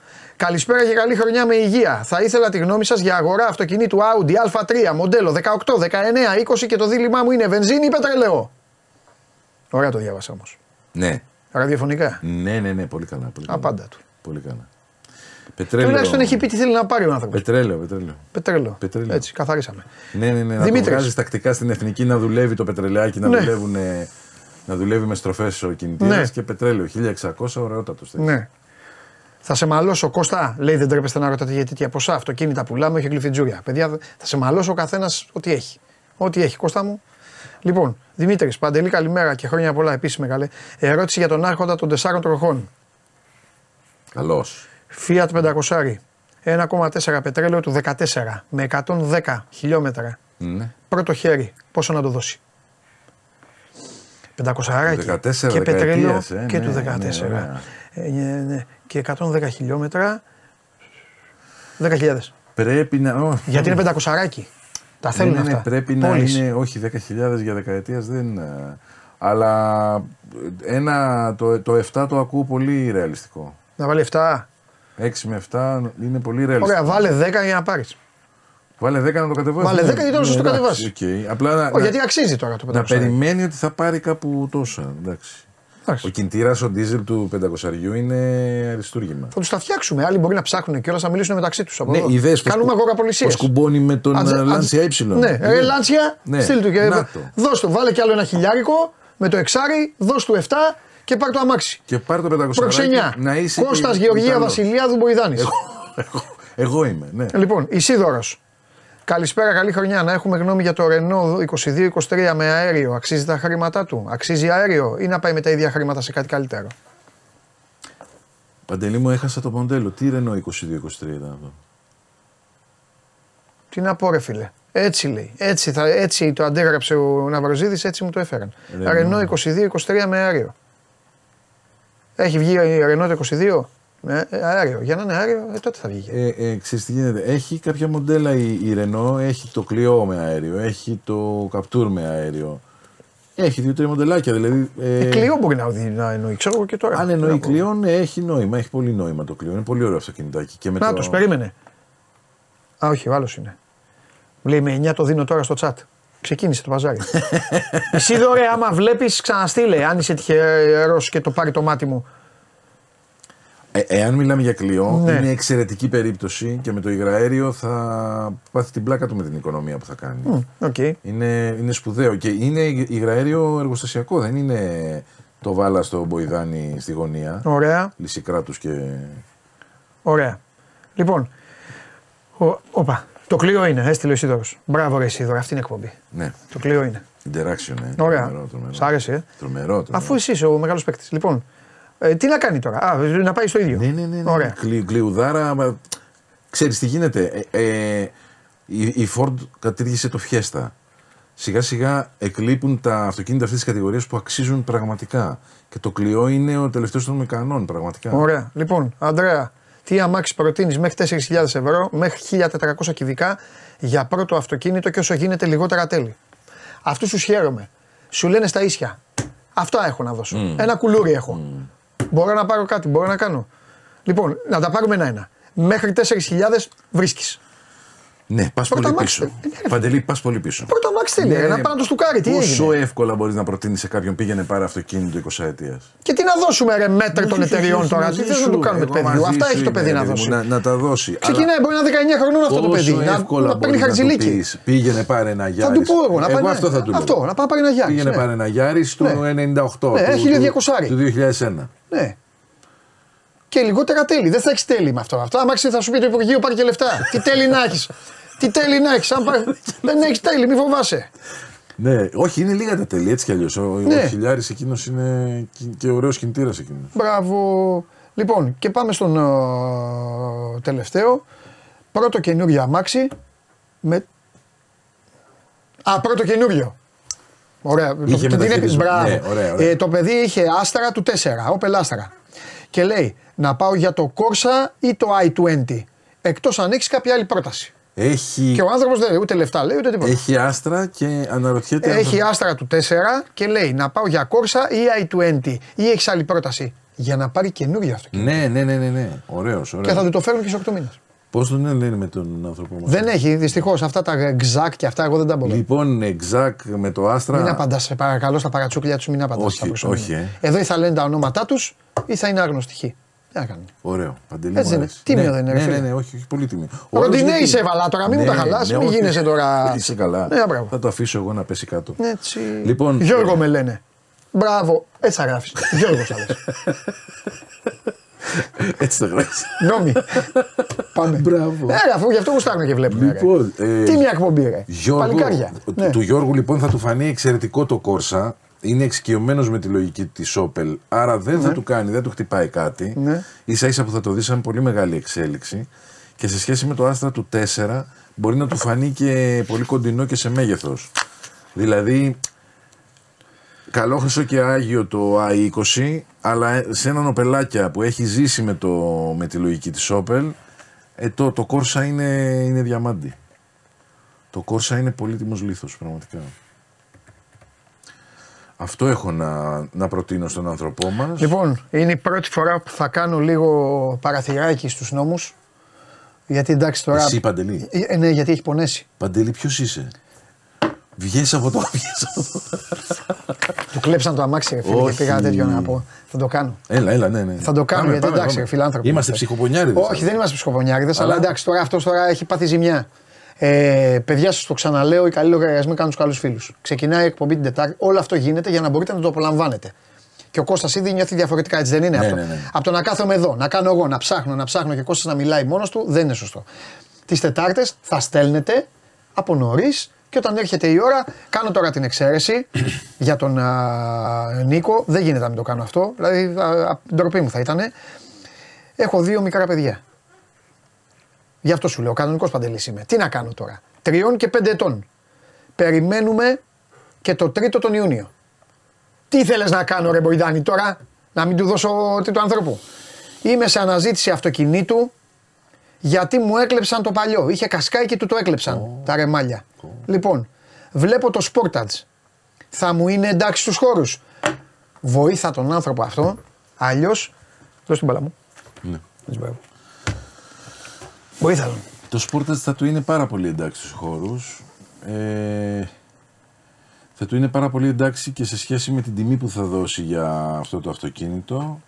Καλησπέρα και καλή χρονιά με υγεία. Θα ήθελα τη γνώμη σας για αγορά αυτοκινήτου Audi A3 μοντέλο 18, 19, 20 και το δίλημά μου είναι βενζίνη ή πετρελαιό. Ωραία το διάβασα όμως. ναι. Ραδιοφωνικά. Ναι, ναι, ναι, πολύ καλά. Πολύ καλά. Απάντα του. Πολύ καλά. Πετρέλαιο. Τουλάχιστον έχει πει τι θέλει να πάρει ο άνθρωπος. Πετρέλαιο, πετρέλαιο. Πετρέλαιο. Πετρέλαιο. Έτσι, καθαρίσαμε. Ναι, ναι, ναι. Να το Δημήτρης. βγάζεις τακτικά στην εθνική να δουλεύει το πετρελαιάκι, να, Ναι. δουλεύουν, ε, να δουλεύει με στροφές ο κινητήρας Ναι. και πετρέλαιο. 1600, ωραιότατος. Ναι. Θα σε μαλώσω, Κώστα. Λέει δεν τρέπεστε να ρωτάτε γιατί τι ποσά αυτοκίνητα πουλάμε, όχι γλυφιτζούρια. Παιδιά, θα σε μαλώσω ο καθένας ό,τι έχει. Ό,τι έχει, Κώστα μου. Λοιπόν, Δημήτρης, Παντελή, καλημέρα και χρόνια πολλά επίσης μεγάλε. Ερώτηση για τον Άρχοντα των 4 τροχών. Καλώς. Fiat 500. 1,4 πετρέλαιο του 14 με 110 χιλιόμετρα. Ναι. Πρώτο χέρι. Πόσο να το δώσει; 500 άρακι 14 και πετρέλαιο δεκαετίας, ε, και ναι, του ναι, 14. ωραία. Ε, ναι, ναι. Και 110 χιλιόμετρα 10.000. Πρέπει να. ω, Γιατί είναι 500 άρακι. Τα Ναι, θέλουν ναι, ναι, αυτά. πρέπει να Πόλεις. είναι όχι 10.000 για δεκαετίας δεν. ε, Αλλά ένα, το, το 7 το ακούω πολύ ρεαλιστικό. Να βάλει 7. 6 με 7 είναι πολύ ρεαλιστικό. Ωραία, βάλε 10 για να πάρεις. Βάλε 10 να το κατεβάσεις. Βάλε 10 γιατί να σου το εντάξει, κατεβάσεις. οκ. Απλά να, Όχι, γιατί αξίζει τώρα το να 500. περιμένει ότι θα πάρει κάπου τόσα. Εντάξει. Εντάξει. Ο κινητήρα ο ντίζελ του 500 είναι αριστούργημα. Θα τους τα φτιάξουμε. Άλλοι μπορεί να ψάχνουν και όλα να μιλήσουν μεταξύ τους. Ναι, ιδέες πως Κάνουμε κου- αγοραπολισίε. πως κουμπώνει με τον ε, Lancia Y. Ναι, ρε Λάντσια, Ναι, στείλ του και να το. δώσ' του. Βάλε κι άλλο ένα χιλιάρικο με το εξάρι, δώσ' του 7 και πάρ το αμάξι. Και πάρει το 500 Προξενιά. Να είσαι. Κώστας και Γεωργία Ιταλός. Βασιλιάδου Μποϊδάνης. Εγώ, εγώ, εγώ είμαι, ναι. Λοιπόν, Ισίδωρος. Καλησπέρα, καλή χρονιά. Να έχουμε γνώμη για το Renault 22-23 με αέριο. Αξίζει τα χρήματά του; Αξίζει αέριο ή να πάει με τα ίδια χρήματα σε κάτι καλύτερο; Παντελή μου, έχασα το μοντέλο. Τι Renault 22-23 ήταν αυτό; Τι να πω, ρε φίλε. Έτσι λέει. Έτσι, θα, έτσι το αντέγραψε ο Ναυροζίδης, έτσι μου το έφεραν. Renault. Renault 22-23 με αέριο. Έχει βγει η Renault 22 με αέριο. Για να είναι αέριο, ε, τότε θα βγει. Ε, ε, ξέρεις τι γίνεται. Έχει κάποια μοντέλα η, η Renault, έχει το Clio με αέριο, έχει το Captur με αέριο. Έχει δύο-τρία μοντελάκια. Δηλαδή, ε, Ε, Κλειό μπορεί να, οδη- να εννοεί, ξέρω εγώ και τώρα. Αν Τι εννοεί να πω. Clio, ναι, έχει νόημα. Έχει πολύ νόημα το Clio. Είναι πολύ ωραίο αυτοκινητάκι. Και με Να το... τους περίμενε. Α, όχι, ο άλλος είναι. Μου λέει με 9 το δίνω τώρα στο chat. Ξεκίνησε το παζάρι. Εσύ δωρε, άμα βλέπεις, ξαναστείλε. Αν είσαι τυχερός και το πάρει το μάτι μου. Ε, εάν μιλάμε για Clio, Ναι. είναι εξαιρετική περίπτωση και με το υγραέριο θα πάθει την πλάκα του με την οικονομία που θα κάνει. Μμ, Οκ. Είναι, είναι σπουδαίο και είναι υγραέριο εργοστασιακό, δεν είναι το βάλα στο μποϊδάνι στη γωνία. Ωραία, Λυσικράτους και. ωραία. Λοιπόν, ο, όπα, το κλειό είναι, έστειλε ο Ισίδωρος. Μπράβο ρε Ισίδωρο, αυτή είναι η εκπομπή. Ναι, Το κλειό είναι. interaction, ναι. Ωραία. Τρομερό, τρομερό. Σ' άρεσε, ε; Τρομερό, τρομερό. Αφού εσύ είσαι ο μεγάλος παίκτης. Λοιπόν, ε, τι να κάνει τώρα; Α, να πάει στο ίδιο. Ναι, ναι, ναι. ναι. Ωραία. Κλει, κλειουδάρα. μα- Ξέρεις τι γίνεται. Ε, ε, η, η Ford κατήργησε το Fiesta. Σιγά σιγά εκλείπουν τα αυτοκίνητα αυτής της κατηγορίας που αξίζουν πραγματικά. Και το Clio είναι ο τελευταίος των μεκανών, πραγματικά. Ωραία. Λοιπόν, Αντρέα, τι αμάξι προτείνεις μέχρι 4.000 ευρώ, μέχρι 1.400 κυβικά για πρώτο αυτοκίνητο και όσο γίνεται λιγότερα τέλη. Αυτούς τους χαίρομαι. Σου λένε στα ίσια. Αυτά έχω να δώσω. Ένα κουλούρι έχω. Μπορώ να πάρω κάτι, μπορώ να κάνω. Λοιπόν, να τα πάρουμε ένα-ένα. Μέχρι 4.000 βρίσκεις. Ναι, πας Πρώτο πολύ αμάξι. πίσω. Ε, ναι, ρε. Παντελή, πας πολύ πίσω. Πρώτο αμάξι θέλει, ρε, να πάει να το στουκάρει, τι Πόσο έγινε; εύκολα μπορείς να προτείνεις σε κάποιον πήγαινε πάρε αυτοκίνητο 20 ετίας. Και τι να δώσουμε ρε μέτρ των εταιριών τώρα, τι θες να το κάνουμε το παιδί. Αυτά έχει το παιδί να δώσει. Να, να τα δώσει. Ξεκινάει, μπορεί να είναι 19 χρονών αυτό το παιδί. Πόσο Να, εύκολα να παίρνει μπορείς να το χαρτζηλίκι. πεις. Πήγαινε πάρε ένα Θα Γιάρης. του πω εγώ να πάει. ναι. αυτό θα του Αυτό, λέω. να πάει να πάρει ένα Γιάρη. Πήγαινε πάρε ένα Γιάρης του Ναι. 98. Ναι, του- έχει του- 1200. Του 2001. Ναι. Και λιγότερα τέλη. Δεν θα έχεις τέλη με αυτό. Αυτό αμάξι θα σου πει το Υπουργείο πάρει και λεφτά. Τι τέλη να έχεις. Τι τέλη να έχεις. Δεν έχεις τέλη, μη φοβάσαι. Ναι, όχι, είναι λίγα τα τέλη έτσι κι αλλιώς. Ο, Ναι. ο Χιλιάρης εκείνος είναι και- και ωραίος κινητήρας εκείνος. Μπράβο. Λοιπόν, και πάμε στον ε, τελευταίο. Πρώτο καινούριο αμάξι με. Α, πρώτο καινούριο. Ωραία. Είχε το, την μεταχειρισμό. Μπράβο. Ναι, ωραία, ωραία. Ε, το παιδί είχε άστρα του 4, Opel Άστρα. Και λέει να πάω για το Corsa ή το i20. Εκτός αν έχεις κάποια άλλη πρόταση. Έχει, Και ο άνθρωπος δεν λέει ούτε λεφτά, λέει ούτε τίποτα. έχει άστρα και αναρωτιέται. αν Έχει θα- άστρα του 4 και λέει να πάω για Corsa ή i20. Ή έχεις άλλη πρόταση για να πάρει καινούριο αυτοκίνητο. Ναι, ναι, ναι, ναι, ναι. Ωραίος, Και ωραίος. θα του το φέρουν και σε 8 μήνες. Πώς τον λένε με τον άνθρωπο μας; Δεν έχει, δυστυχώς αυτά τα ξακ και αυτά εγώ δεν τα μπορώ. Λοιπόν, Εξάκ με το άστρα. Μην απαντάς, σε παρακαλώ, στα παρατσούκλια τους, μην απαντάς. Όχι, όχι, ε. Εδώ ή θα λένε τα ονόματά τους ή θα είναι άγνωστοι. Τι να κάνουν. Ωραίο. Παντελή Έτσι μου είναι. αρέσει. Τίμιο ναι, δεν είναι, ρε Ναι, φίλε. ναι, ναι, όχι, όχι πολύ τίμιο. Ο Ροντινέη άλλος σε γιατί- έβαλα τώρα, μην μου τα χαλάς, μην όχι. γίνεσαι τώρα- Είσαι καλά. Ναι, μπράβο. Θα το αφήσω εγώ να πέσει κάτω. Έτσι. Λοιπόν, Γιώργο ε, με λένε. Μπράβο, έτσι θα γράφει. Γιώργος θα λες. Έτσι το γράφεις. Νόμι. Πάμε. Μπράβο. Ε, αφού γι' αυτό γουστάρουν και βλέπουν. ρε. Λοιπόν, ε, Τι μια εκπομπή, ρε. Γιώργο, Παλικάρια. του- Ναι. Του Γιώργου λοιπόν θα του φανεί εξαιρετικό το Κόρσα. Είναι εξοικειωμένος με τη λογική της Opel, άρα δεν θα του κάνει, δεν του χτυπάει κάτι. Ναι. σα ίσα που θα το δεις σαν πολύ μεγάλη εξέλιξη. Και σε σχέση με το Άστρα του 4, μπορεί να του φανεί και πολύ κοντινό και σε μέγεθος. Δηλαδή, καλόχρυσο και άγιο το i20, αλλά σε έναν οπελάκια που έχει ζήσει με, το, με τη λογική της Opel, ε, το, το Corsa είναι, είναι διαμάντι. Το Corsa είναι πολύτιμος λίθος, πραγματικά. Αυτό έχω να, να προτείνω στον άνθρωπό μας. Λοιπόν, είναι η πρώτη φορά που θα κάνω λίγο παραθυράκι στους νόμους. Γιατί εντάξει τώρα... Εσύ, Παντελή. Ε, ναι, γιατί έχει πονέσει. Παντελή, ποιος είσαι; Βγες από το. Βγες από το. Του κλέψαν το αμάξι, ρε φίλε, και Όχι. πήγα τέτοιο να πω. Θα το κάνω. Έλα, έλα, ναι, ναι. Θα το κάνω Πάμε, γιατί πάμε, εντάξει, πάμε. ρε φιλάνθρωποι. Είμαστε ψυχοπονιάριδες. Όχι, δεν είμαστε ψυχοπονιάριδες, αλλά Αλλά- εντάξει, τώρα αυτός τώρα έχει πάθει ζημιά. Ε, παιδιά, σας το ξαναλέω, οι καλοί λογαριασμοί κάνουν τους καλούς φίλους. Ξεκινάει η εκπομπή την Τετάρτη. Όλο αυτό γίνεται για να μπορείτε να το απολαμβάνετε. Και ο Κώστας ήδη νιώθει διαφορετικά, έτσι δεν είναι Ναι, αυτό; ναι, ναι. Από το να κάθομαι εδώ, να κάνω εγώ, να ψάχνω, να ψάχνω και ο Κώστας να μιλάει μόνος του, δεν είναι σωστό. Τις Τετάρτες θα στέλνετε από νωρίς και όταν έρχεται η ώρα, κάνω τώρα την εξαίρεση για τον α, Νίκο. Δεν γίνεται να μην το κάνω αυτό. Δηλαδή, α, α, ντροπή μου θα ήταν. Έχω δύο μικρά παιδιά. Γι' αυτό σου λέω, κανονικός παντελής είμαι. Τι να κάνω τώρα; Τριών και πέντε ετών. Περιμένουμε και το τρίτο τον Ιούνιο. Τι θέλεις να κάνω, ρε Μποϊδάνη, τώρα, να μην του δώσω τι του ανθρώπου; Είμαι σε αναζήτηση αυτοκινήτου γιατί μου έκλεψαν το παλιό. Είχε κασκάει και του το έκλεψαν τα ρεμάλια. Λοιπόν, βλέπω το Sportage. Θα μου είναι εντάξει στους χώρους. Βοήθα τον άνθρωπο αυτό. Αλλιώς. Δώσ' την μπαλά μου. Ναι. Δεν την Βοήθα τον. Το Sportage θα του είναι πάρα πολύ εντάξει στους χώρους. Ε, θα του είναι πάρα πολύ εντάξει και σε σχέση με την τιμή που θα δώσει για αυτό το αυτοκίνητο.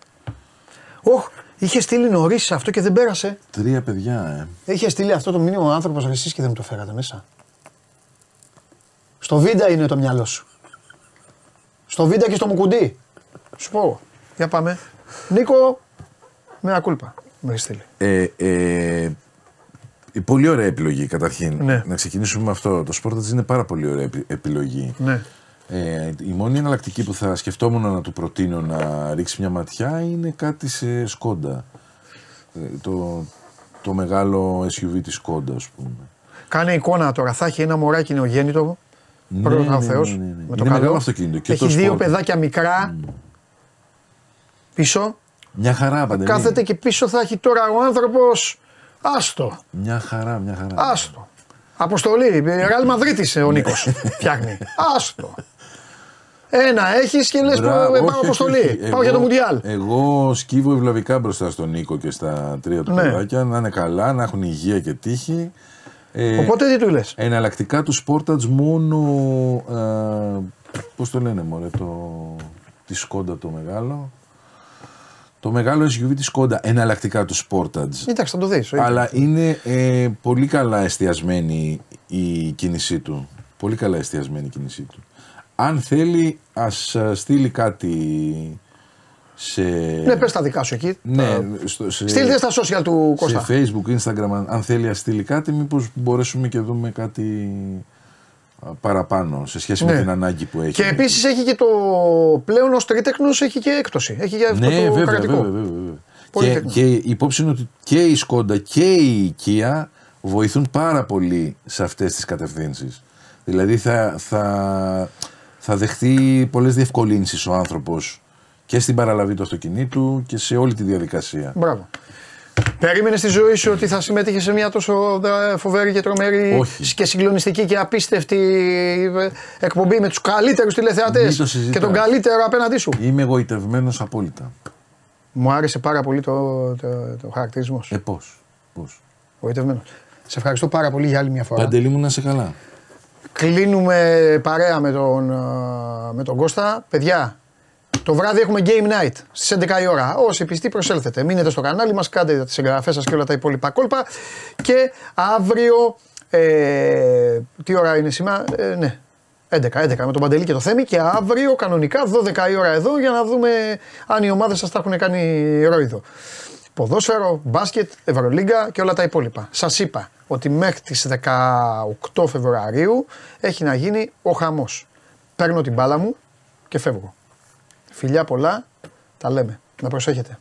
Όχ, είχε στείλει νωρίς αυτό και δεν πέρασε. Τρία παιδιά, ε. Είχε στείλει αυτό το μήνυμα ο άνθρωπος εσείς και δεν μου το φέρατε μέσα. Στο βίντα είναι το μυαλό σου. Στο βίντα και στο μουκουντί. Σου πω. Για πάμε. Νίκο, με ακούλπα. Με έχει στείλει. Ε, ε, η πολύ ωραία επιλογή καταρχήν. Ναι. Να ξεκινήσουμε με αυτό. Το Sportage είναι πάρα πολύ ωραία επι- επιλογή. Ναι. Ε, η μόνη εναλλακτική που θα σκεφτόμουν να του προτείνω να ρίξει μια ματιά είναι κάτι σε σκόντα. Ε, το, το μεγάλο SUV της σκόντα, ας πούμε. Κάνε εικόνα τώρα. Θα έχει ένα μωράκι νεογέννητο. Ναι, Πρώτα ο ναι, Θεός. ναι, ναι, ναι. Με Είναι το καλό. μεγάλο αυτοκίνητο. Και έχει το δύο Sportage. παιδάκια μικρά. Πίσω. Μια χαρά, Παντελή. Κάθεται και πίσω θα έχει τώρα ο άνθρωπος. Άστο. Μια χαρά, μια χαρά. Άστο. Αποστολή. Ρεάλ Μαδρίτη ο Νίκο φτιάχνει. Άστο. Ένα έχει και λε Μπράβο, πάω όχι, όχι, αποστολή. όχι. Πάω Εγώ- για το Μουντιάλ. Εγώ σκύβω ευλαβικά μπροστά στον Νίκο και στα τρία του Ναι. παιδάκια να είναι καλά, να έχουν υγεία και τύχη. Ε, Οπότε τι του λε. Εναλλακτικά του Sportage μόνο. Ε, Πώ το λένε, Μωρέ, το. Τη Σκόντα το μεγάλο. Το μεγάλο SUV της Σκόντα. Εναλλακτικά του Sportage. Εντάξει, θα το δεις. Αλλά είναι ε, πολύ καλά εστιασμένη η κίνησή του. Πολύ καλά εστιασμένη η κίνησή του. Αν θέλει, ας α, στείλει κάτι σε... Ναι, πες τα δικά σου εκεί. Ναι, Τα- στο, σε, Στείλτε στα social του σε Κώστα. facebook, instagram, αν- αν θέλει ας στείλει κάτι, μήπως μπορέσουμε και δούμε κάτι α, παραπάνω σε σχέση Ναι. με την ανάγκη που έχει. Και επίσης έχει και το πλέον ως τρίτεκνο έχει και έκπτωση. Έχει και αυτό Ναι, το βέβαια, κρατικό. βέβαια, βέβαια, βέβαια. Πολύ Και, τεχνικό. και η υπόψη είναι ότι και η Σκόντα και η Kia βοηθούν πάρα πολύ σε αυτές τις κατευθύνσεις. Δηλαδή θα, θα, θα δεχτεί πολλές διευκολύνσεις ο άνθρωπος και στην παραλαβή του αυτοκινήτου και σε όλη τη διαδικασία. Μπράβο. Περίμενες στη ζωή σου ότι θα συμμετείχες σε μια τόσο ε, φοβερή και τρομερή Όχι. και συγκλονιστική και απίστευτη ε, εκπομπή με τους καλύτερους τηλεθεατές Μην το συζητάς. και τον καλύτερο απέναντί σου. Είμαι εγωιτευμένος απόλυτα. Μου άρεσε πάρα πολύ το, το, το χαρακτηρισμός σου. Ε, πώς, πώς. Γοητευμένος. Σε ευχαριστώ πάρα πολύ για άλλη μια φορά. Παντελή μου να σε καλά. Κλείνουμε παρέα με τον, α, με τον Κώστα. Παιδιά, το βράδυ έχουμε game night στις 11 η ώρα. Όσοι πιστοί προσέλθετε. Μείνετε στο κανάλι μας, κάντε τις εγγραφές σας και όλα τα υπόλοιπα κόλπα. Και αύριο, ε, τι ώρα είναι σήμερα, ε, ναι, 11, 11 με τον Παντελή και το Θέμη και αύριο κανονικά 12 η ώρα εδώ για να δούμε αν οι ομάδες σας τα έχουν κάνει ρόιδο. Ποδόσφαιρο, μπάσκετ, Ευρωλίγκα και όλα τα υπόλοιπα. Σας είπα ότι μέχρι τις 18 Φεβρουαρίου έχει να γίνει ο χαμός. Παίρνω την μπάλα μου και φεύγω. Φιλιά πολλά, τα λέμε. Να προσέχετε.